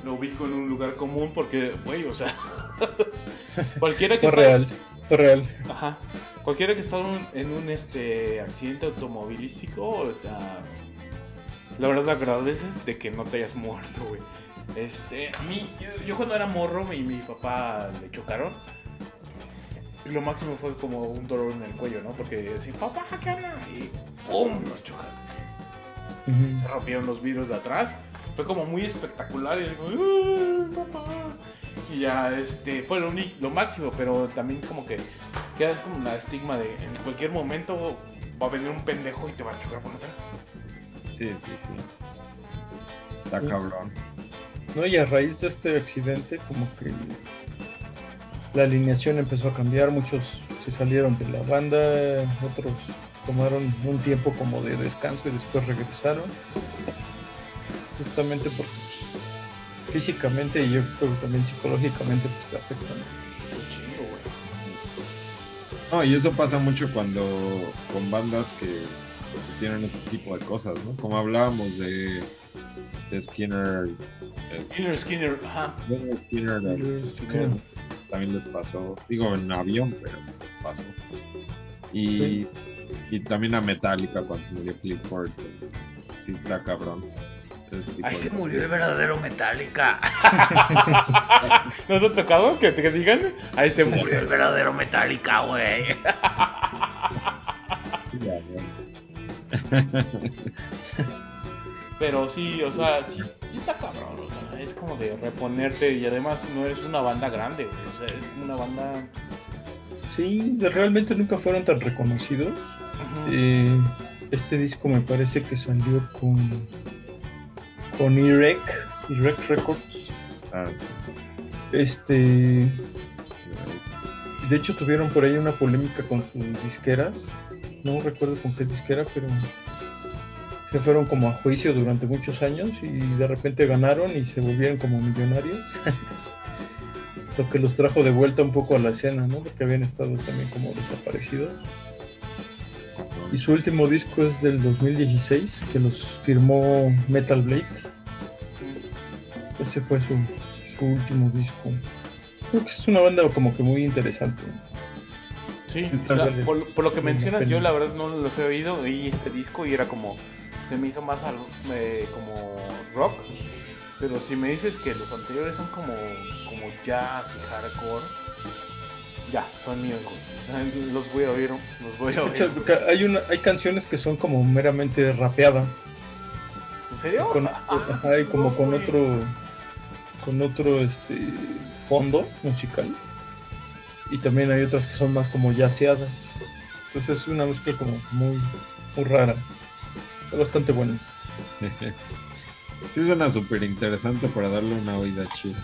lo ubico en un lugar común porque, güey, o sea. cualquiera que está- real, real. Ajá. Cualquiera que está en un este accidente automovilístico, o sea, la verdad agradeces de que no te hayas muerto, güey. Este, a mí, yo, yo cuando era morro y mi papá le chocaron, lo máximo fue como un dolor en el cuello, ¿no? Porque decía, papá, ¿qué onda? Y ¡pum! nos chocaron. Se rompieron los vidrios de atrás. Fue como muy espectacular y digo, "Ay, papá". Y ya, este, fue lo, uni- lo máximo, pero también como que quedas como la estigma de en cualquier momento va a venir un pendejo y te va a chocar por atrás. Sí, sí, sí. Está Sí. cabrón. No, y a raíz de este accidente, como que la alineación empezó a cambiar, muchos se salieron de la banda, otros tomaron un tiempo como de descanso y después regresaron. Justamente porque físicamente y yo creo que también psicológicamente pues te güey. No, y eso pasa mucho cuando con bandas que, que tienen ese tipo de cosas, ¿no? Como hablábamos de, de Skinner. es- Skinner, Skinner, ajá. Skinner Skinner. también les pasó, digo en avión, pero les pasó. Y, y también a Metallica cuando se murió Clifford. Sí, está cabrón. Ahí se murió el verdadero Metallica. ¿No te ha tocado que te digan? Ahí se murió el verdadero Metallica, güey. Pero sí, o sea, sí, sí está cabrón, o sea, es como de reponerte y además no eres una banda grande, güey, o sea, es como una banda... Sí, realmente nunca fueron tan reconocidos. Eh, este disco me parece que salió con con IREC, IREC Records. Ah, sí. Este, de hecho tuvieron por ahí una polémica con sus disqueras. No recuerdo con qué disquera, pero se fueron como a juicio durante muchos años y de repente ganaron y se volvieron como millonarios. Lo que los trajo de vuelta un poco a la escena, ¿no? Porque habían estado también como desaparecidos. Y su último disco es del 2016, que los firmó Metal Blade. Ese fue su, su último disco. Creo que es una banda como que muy interesante. Sí, la- por, por lo que mencionas, yo la verdad no los he oído, oí este disco y era como, se me hizo más algo, eh, como rock, pero si me dices que los anteriores son como, como jazz y hardcore, ya, son míos, güey. Los voy a oír, los voy a oír. Hay, una, hay canciones que son como meramente rapeadas. ¿En serio? Con, Ah, ajá, y como no, con güey. otro con otro este fondo musical. Y también hay otras que son más como yaceadas. Entonces es una mezcla como muy, muy rara. Está bastante buena. Sí suena súper interesante para darle una oída chida.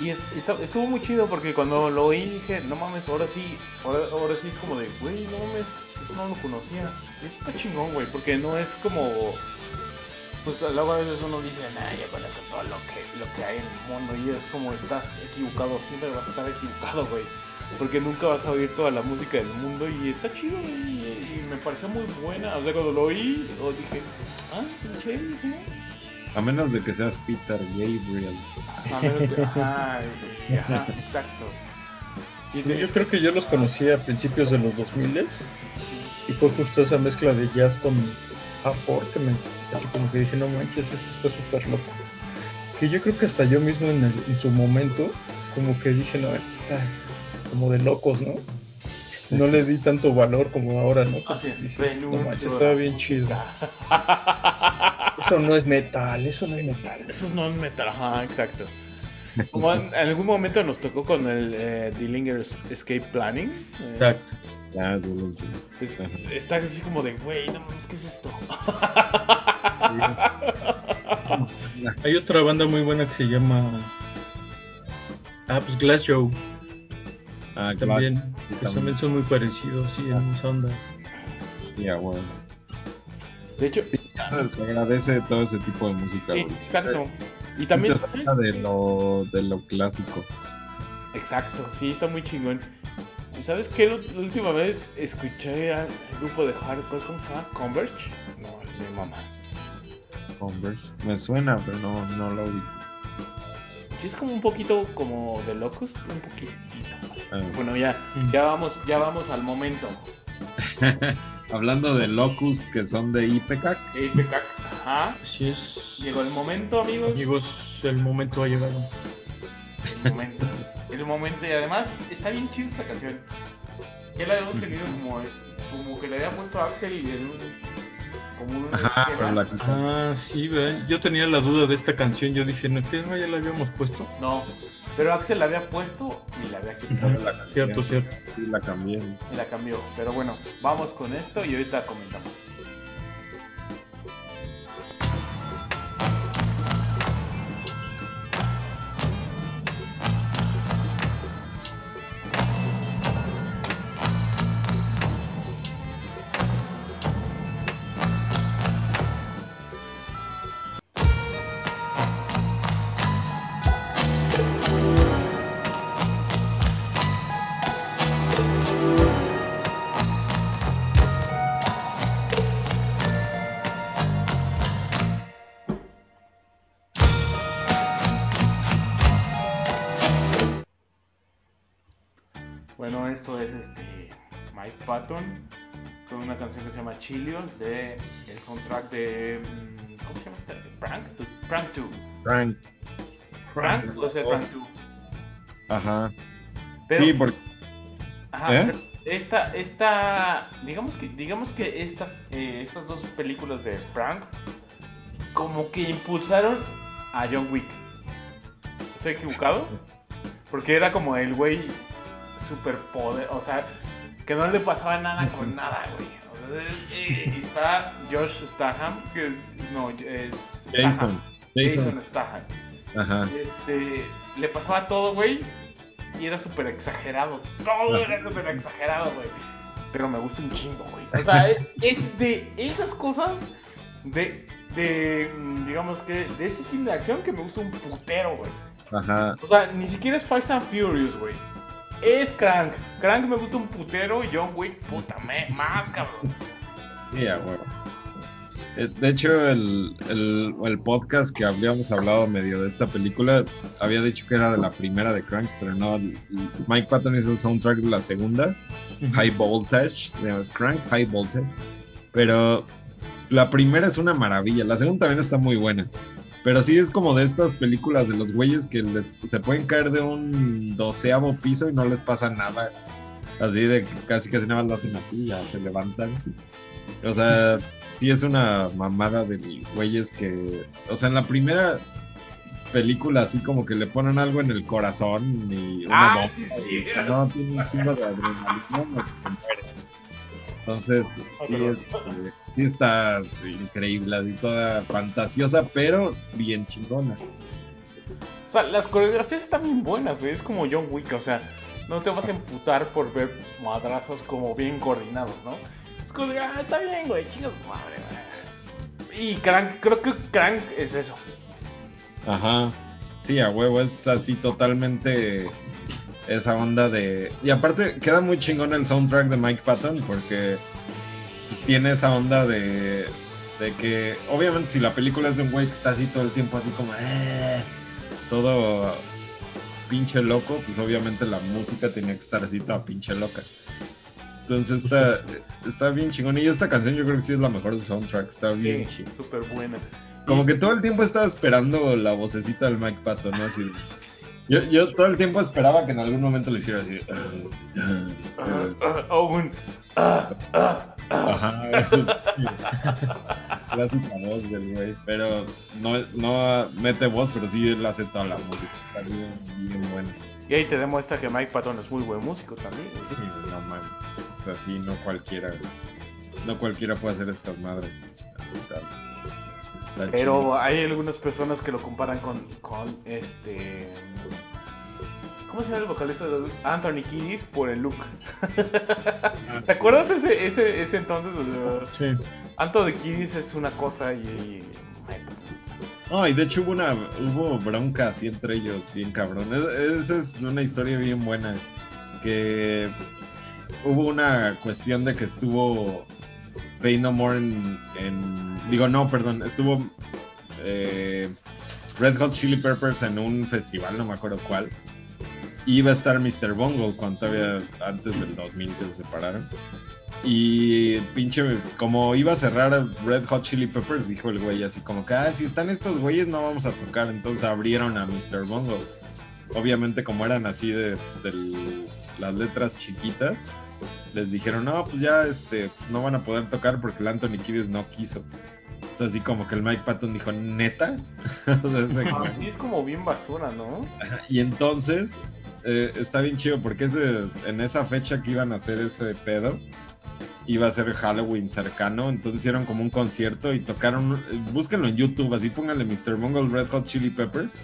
Y está- estuvo muy chido porque cuando lo oí dije, no mames, ahora sí, ahora, ahora sí es como de, güey, no mames, eso no lo conocía. Y está chingón, güey, porque no es como, pues luego a veces uno dice, nah, ya conozco todo lo que, lo que hay en el mundo y es como, estás equivocado, siempre vas a estar equivocado, güey. Porque nunca vas a oír toda la música del mundo y está chido, y, y me pareció muy buena. O sea, cuando lo oí, o dije, ah, pinche, dije, A menos de que seas Peter Gabriel. a menos ajá, y- ajá, exacto. Y de- Yo creo que yo los conocí a principios de los 2000 y fue justo esa mezcla de jazz con hardcore que me así como que dije no manches esto está súper loco que yo creo que hasta yo mismo en, el- en su momento como que dije no esto está como de locos no no le di tanto valor como ahora no Que Así, dices, renuncio no manches estaba bien chido eso no es metal eso no es metal Eso es non metal, ajá, exacto. Como en, en algún momento nos tocó con el eh, Dillinger Escape Planning. eh, Exacto. Ya, Ajá. está así como de, güey, no mames, ¿qué es esto? hay otra banda muy buena que se llama ah pues Glass Joe Ah, también. Sí, que también son muy parecidos sí en esa onda Ya, bueno. De hecho, Se, agradece todo ese tipo de música. sí, exacto. Y también... De lo, de lo clásico. Exacto, sí, está muy chingón. ¿Sabes qué? La última vez escuché al grupo de hardcore, ¿cómo se llama? Converge. No, mi mamá. Converse. Me suena, pero no, no lo vi. Sí, es como un poquito como de Locust, un. Ah. Bueno, ya, ya vamos, ya vamos al momento. Hablando de Locust, que son de Ipecac. Eh, Pecac, Ajá. así es Llegó el momento, amigos. amigos el momento ha llegado El momento. El momento. Y además, está bien chida esta canción. Ya la hemos tenido como, como que le había puesto a Axel y en un. Como un Ajá, esquema. pero la Ah, sí, ¿verdad? Yo tenía la duda de esta canción. Yo dije, ¿no, ¿qué no ya la habíamos puesto? No, pero Axel la había puesto y la había quitado. la. Cierto, cierto. Sí, la cambié. Y la cambió. Pero bueno, vamos con esto y ahorita comentamos. Patton con una canción que se llama Chilios de el soundtrack de mm, ¿cómo se llama esta? Prank, Prank 2. Frank. Prank o sea, Prank 2. Ajá. Pero, sí, porque. ajá, ¿eh? pero esta esta digamos que digamos que estas eh, estas dos películas de Prank como que impulsaron a John Wick. ¿Estoy equivocado? Porque era como el güey superpoder, o sea, que no le pasaba nada con nada, güey. O sea, eh, y está Josh Statham, que es, no, es Jason. Jason, Jason. Statham. Ajá. Este, le pasaba todo, güey, y era súper exagerado. Todo era súper exagerado, güey. Pero me gusta un chingo, güey. O sea, es de esas cosas de, de, mm, digamos que, de ese cine de acción que me gusta un putero, güey. Ajá. O sea, ni siquiera es Fast and Furious, güey. Es Crank. Crank me gusta un putero y John Wick, puta, me, más, cabrón. Huevo. Eh, De hecho, el, el, el podcast que habíamos hablado medio de esta película había dicho que era de la primera de Crank, pero no. Mike Patton hizo el soundtrack de la segunda, High Voltage, llama Crank High Voltage. Pero la primera es una maravilla, la segunda también está muy buena. Pero sí es como de estas películas de los güeyes que les, se pueden caer de un doceavo piso y no les pasa nada. Así de casi casi nada más lo hacen así, ya se levantan. O sea, sí es una mamada de güeyes que. O sea, en la primera película así como que le ponen algo en el corazón y una Ah, bomba sí, y sí. no tiene un chingo de adrenalina no. Entonces, Ah, sí, está increíble, así toda fantasiosa, pero bien chingona. O sea, las coreografías están bien buenas, güey. Es como John Wick, o sea, no te vas a emputar por ver madrazos como bien coordinados, ¿no? Es como ah, está bien, güey, chingas madre, güey. Y Crank, creo que Crank es eso. Ajá. Sí, a huevo, es así totalmente esa onda de... Y aparte queda muy chingón el soundtrack de Mike Patton porque pues tiene esa onda de, de que obviamente si la película es de un güey que está así todo el tiempo así como... "Eh", todo pinche loco, pues obviamente la música tenía que estar así toda pinche loca. Entonces está, está bien chingón. Y esta canción yo creo que sí es la mejor del soundtrack. Está bien Sí, chingón. súper buena. Como que todo el tiempo estaba esperando la vocecita del Mike Patton, ¿no? Así yo, yo todo el tiempo esperaba que en algún momento lo hiciera así. Ah, ah. Ah, ah, ah. Ajá, eso. Clásica voz del güey. Pero no, no mete voz, pero sí él hace toda la música. Está bien, bien bueno. Y ahí te demuestra que Mike Patton es muy buen músico también. Sí, no mames. O sea, sí, no cualquiera. No cualquiera puede hacer estas madres. Tal. Está Pero chido. hay algunas personas que lo comparan con, con este. ¿Cómo se llama el vocalista de Anthony Kiddis por el look? ¿Te acuerdas ese, ese, ese entonces? donde Sí. Anthony Kiddis es una cosa y. y Patton No, y de hecho hubo una hubo bronca así entre ellos, bien cabrón. Es- Esa es una historia bien buena. Que hubo una cuestión de que estuvo Pay No More en, en- digo no, perdón, estuvo eh, Red Hot Chili Peppers en un festival, no me acuerdo cuál. Iba a estar Mr. Bungle cuando todavía antes del 2000 que se separaron. Y pinche, como iba a cerrar Red Hot Chili Peppers, dijo el güey así como que, ah, si están estos güeyes no vamos a tocar. Entonces abrieron a Mr. Bungle. Obviamente como eran así de, pues, del- las letras chiquitas, les dijeron, no, pues ya este, no van a poder tocar porque el Anthony Kiddis no quiso. O sea, así como que el Mike Patton dijo, neta. O sea, ese Ah, sí, es como bien basura, ¿no? Y entonces eh, está bien chido porque ese, en esa fecha que iban a hacer ese pedo, iba a ser Halloween cercano, entonces hicieron como un concierto y tocaron, eh, búsquenlo en YouTube, así pónganle Mr. Bungle Red Hot Chili Peppers.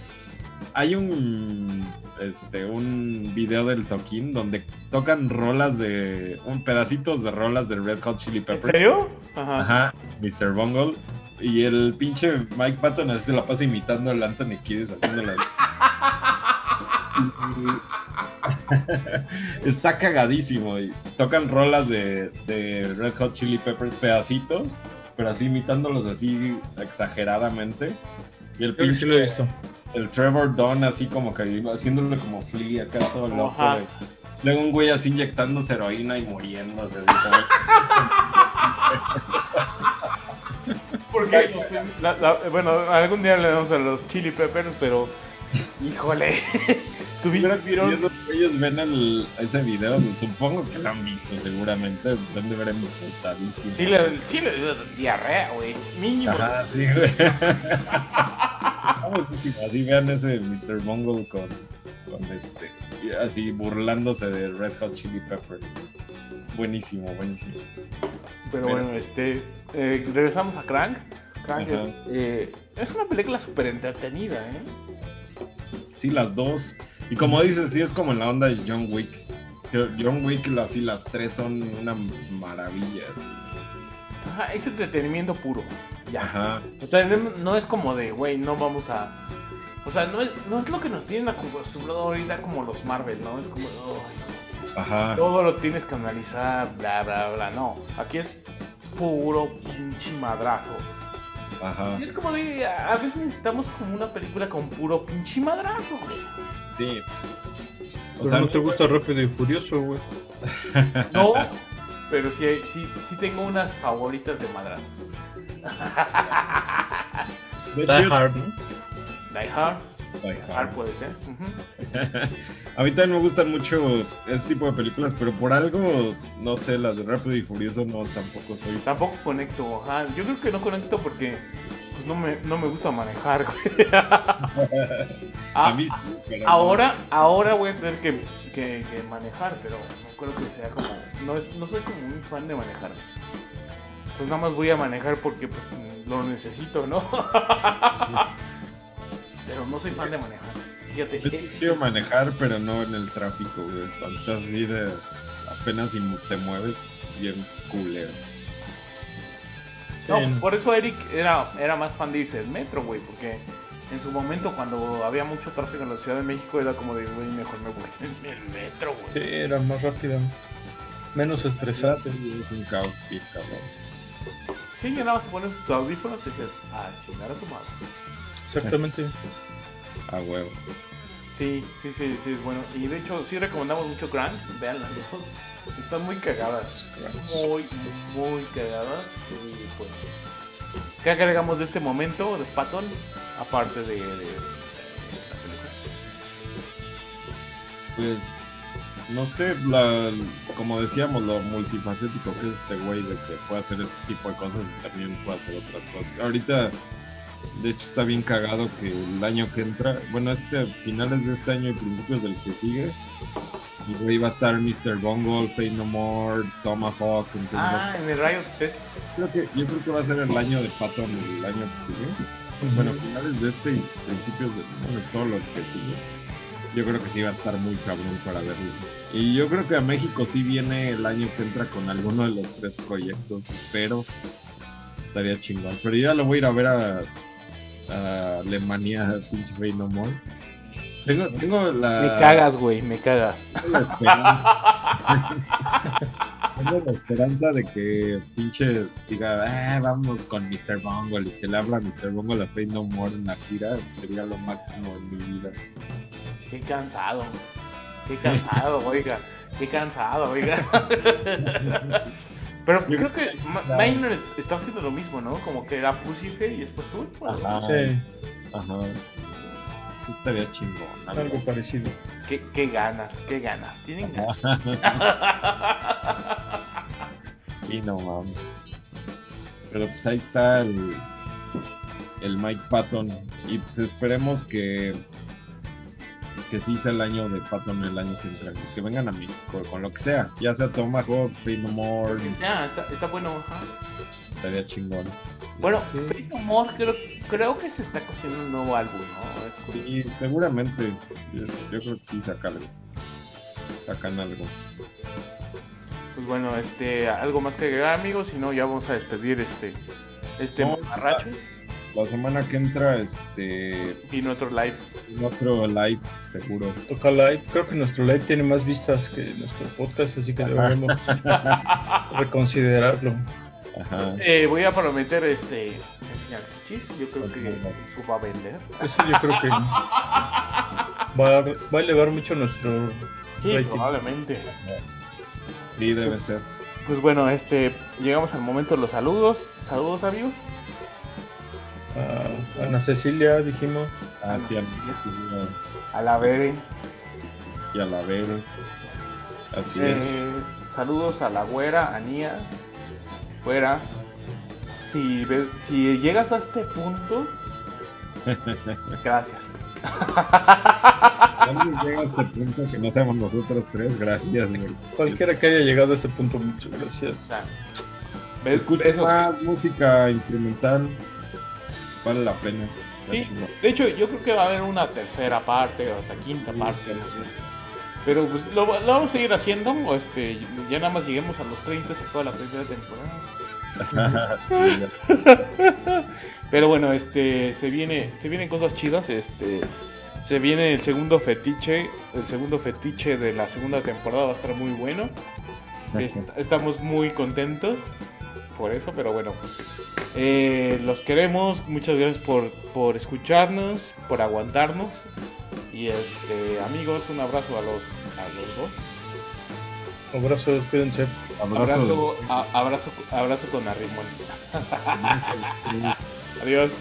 Hay un este un video del toquín donde tocan rolas de un pedacitos de rolas de Red Hot Chili ¿En Peppers. serio? Ajá. Ajá, Mr. Bungle. Y el pinche Mike Patton así se la pasa imitando al Anthony Kiddis haciéndola. Está cagadísimo. Y tocan rolas de, de Red Hot Chili Peppers pedacitos, pero así imitándolos así exageradamente. Y el Creo que sí pinche lo he visto. El Trevor Dunn así como que haciéndole como flea acá todo loco. Ajá. güey. Luego un güey así inyectándose heroína y muriéndose. así Porque la- la- bueno, algún día le damos a los Chili Peppers, pero híjole, tuvieron y esos güeyes ven el, ese video, supongo que lo han visto seguramente, deben de ver emputadísimo. Chile, Chile, diarrea, güey, mínimo. Ajá, sí, güey. Así vean ese Mr. Bungle con, con este, así burlándose de Red Hot Chili Pepper. Buenísimo, buenísimo. Pero Pero- bueno, este, eh, regresamos a Crank. Crank es, eh, es una película súper entretenida, ¿eh? Sí, las dos. Y como dices, sí es como en la onda de John Wick. John Wick, así las tres son una maravilla. Ajá, es entretenimiento puro. Ya. Ajá. O sea, no, es como de, güey, no vamos a. O sea, no es, no es lo que nos tienen acostumbrado ahorita como los Marvel, ¿no? Es como, "Ay, Ajá. todo lo tienes que analizar, bla, bla, bla. No, aquí es puro pinche madrazo. Ajá. Y es como de, a veces necesitamos como una película con puro pinche madrazo, güey. Sí, pues. O Pero sea, no te gusta Rápido y Furioso, güey. No, pero sí, sí, sí tengo unas favoritas de madrazos. Die Hard, ¿no? Die Hard, Die Hard. Hard puede ser. ujú. a mí también me gustan mucho este tipo de películas, pero por algo, no sé, las de Rápido y Furioso no tampoco soy. Tampoco conecto, ajá. Yo creo que no conecto porque pues no me, no me gusta manejar, güey. A Ah, mí sí, pero no. ahora, ahora voy a tener que, que- que manejar, pero no creo que sea como. No, es, no soy como un fan de manejar. Entonces nada más voy a manejar porque pues lo necesito, ¿no? pero no soy fan de manejar. Fíjate, sí quiero manejar, pero no en el tráfico, güey. Cuando estás así de apenas si te mueves, bien culero. No, Sí, no. por eso Eric era, era más fan de irse en metro, güey, porque en su momento cuando había mucho tráfico en la Ciudad de México era como de, güey, mejor me voy en el metro, Sí, güey. era más rápido. Menos estresante. Es un caos, bien cabrón. Sí, ya nada más te pones tus audífonos y dices, ah, chingar a su madre. Exactamente. A huevo. Sí, sí, sí, sí, es bueno. Y de hecho, sí recomendamos mucho Crank, vean las dos. Están muy cagadas. Muy, muy cagadas. Y pues, ¿qué agregamos de este momento de Patton? Aparte de, de- de la película. Pues, no sé, la, como decíamos, lo multifacético que es este güey de que puede hacer este tipo de cosas y también puede hacer otras cosas. Ahorita, de hecho, está bien cagado que el año que entra, bueno, este finales de este año y principios del que sigue, güey va a estar Mr. Bungle, Fate No More, Tomahawk, entonces Ah, en el Riot Fest. creo que, yo creo que va a ser el año de Patton el año que sigue. Bueno, finales de este y principios de bueno, todo lo que sigue. Yo creo que sí va a estar muy cabrón para verlo. Y yo creo que a México sí viene el año que entra con alguno de los tres proyectos, pero estaría chingón. Pero ya lo voy a ir a ver a, a Alemania, pinche Fey No More. Tengo, tengo la. Me cagas, güey, me cagas. Tengo la esperanza. Tengo la esperanza de que pinche diga, "Ah, vamos con Mr. Bungle y que le habla a Mr. Bungle a Fate No More en la gira. Sería lo máximo en mi vida. Qué cansado. Qué cansado, oiga. Qué cansado, oiga. Pero Yo creo que claro. Minor est- estaba haciendo lo mismo, ¿no? Como que era Pussyfair y después tú. Ajá. Sí, Ajá. Sí estaría chingón. algo. algo parecido. Qué, qué ganas, qué ganas. Tienen ganas. Y no mames. Pero pues ahí está el, el Mike Patton. Y pues esperemos que que sí sea el año de Patton el año que entra. Que vengan a México con lo que sea. Ya sea Tomahawk, Fate No More. Lo que sea, está, está bueno. ajá. Estaría chingón. Bueno, Sí. Fate No More creo, creo que se está cociendo un nuevo álbum, ¿no? Es seguramente. Yo, yo creo que sí sacan algo. Sacan algo. Pues bueno, este, algo más que agregar, amigos, si no ya vamos a despedir este, este No, La semana que entra, este. y nuestro live. en otro live, seguro. Toca live. Creo que nuestro live tiene más vistas que nuestro podcast, así que deberíamos reconsiderarlo. Ajá. Eh, voy a prometer este enseñar chichis, yo creo que eso va a vender. Eso yo creo que va a, va a elevar mucho nuestro Sí, rating. probablemente. Sí, debe ser. Pues bueno, este, llegamos al momento de los saludos. Saludos, amigos. A Ana Cecilia, dijimos. Ah, A la Bere. y a la Vere. Así es. Eh, saludos a la güera, a Nia. Güera. Si, si llegas a este punto, gracias. alguien llega a este punto que no seamos nosotros tres, gracias. Cualquiera que haya llegado a este punto, muchas gracias. O sea, ¿ves? Escucha Esos- más música instrumental, vale la pena. Sí, de hecho, yo creo que va a haber una tercera parte o hasta quinta Sí, parte, no sé. Pero pues lo, lo vamos a seguir haciendo. o Este, ya nada más lleguemos a los 30, se acaba la primera temporada. Pero bueno, este, se viene, se vienen cosas chidas. Este, se viene el segundo fetiche, el segundo fetiche de la segunda temporada va a estar muy bueno. Est- Estamos muy contentos por eso, pero bueno. Eh, los queremos, muchas gracias por, por escucharnos, por aguantarnos. Y este, amigos, un abrazo a los, a los dos. Abrazos, cuídense. Abrazo. Abrazo, a- abrazo, abrazo con arrimón. Adiós,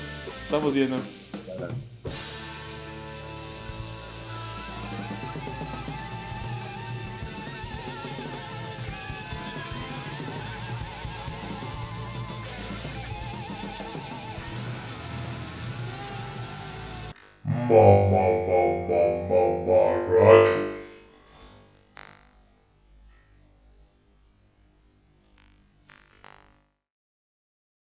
estamos viendo. Mama.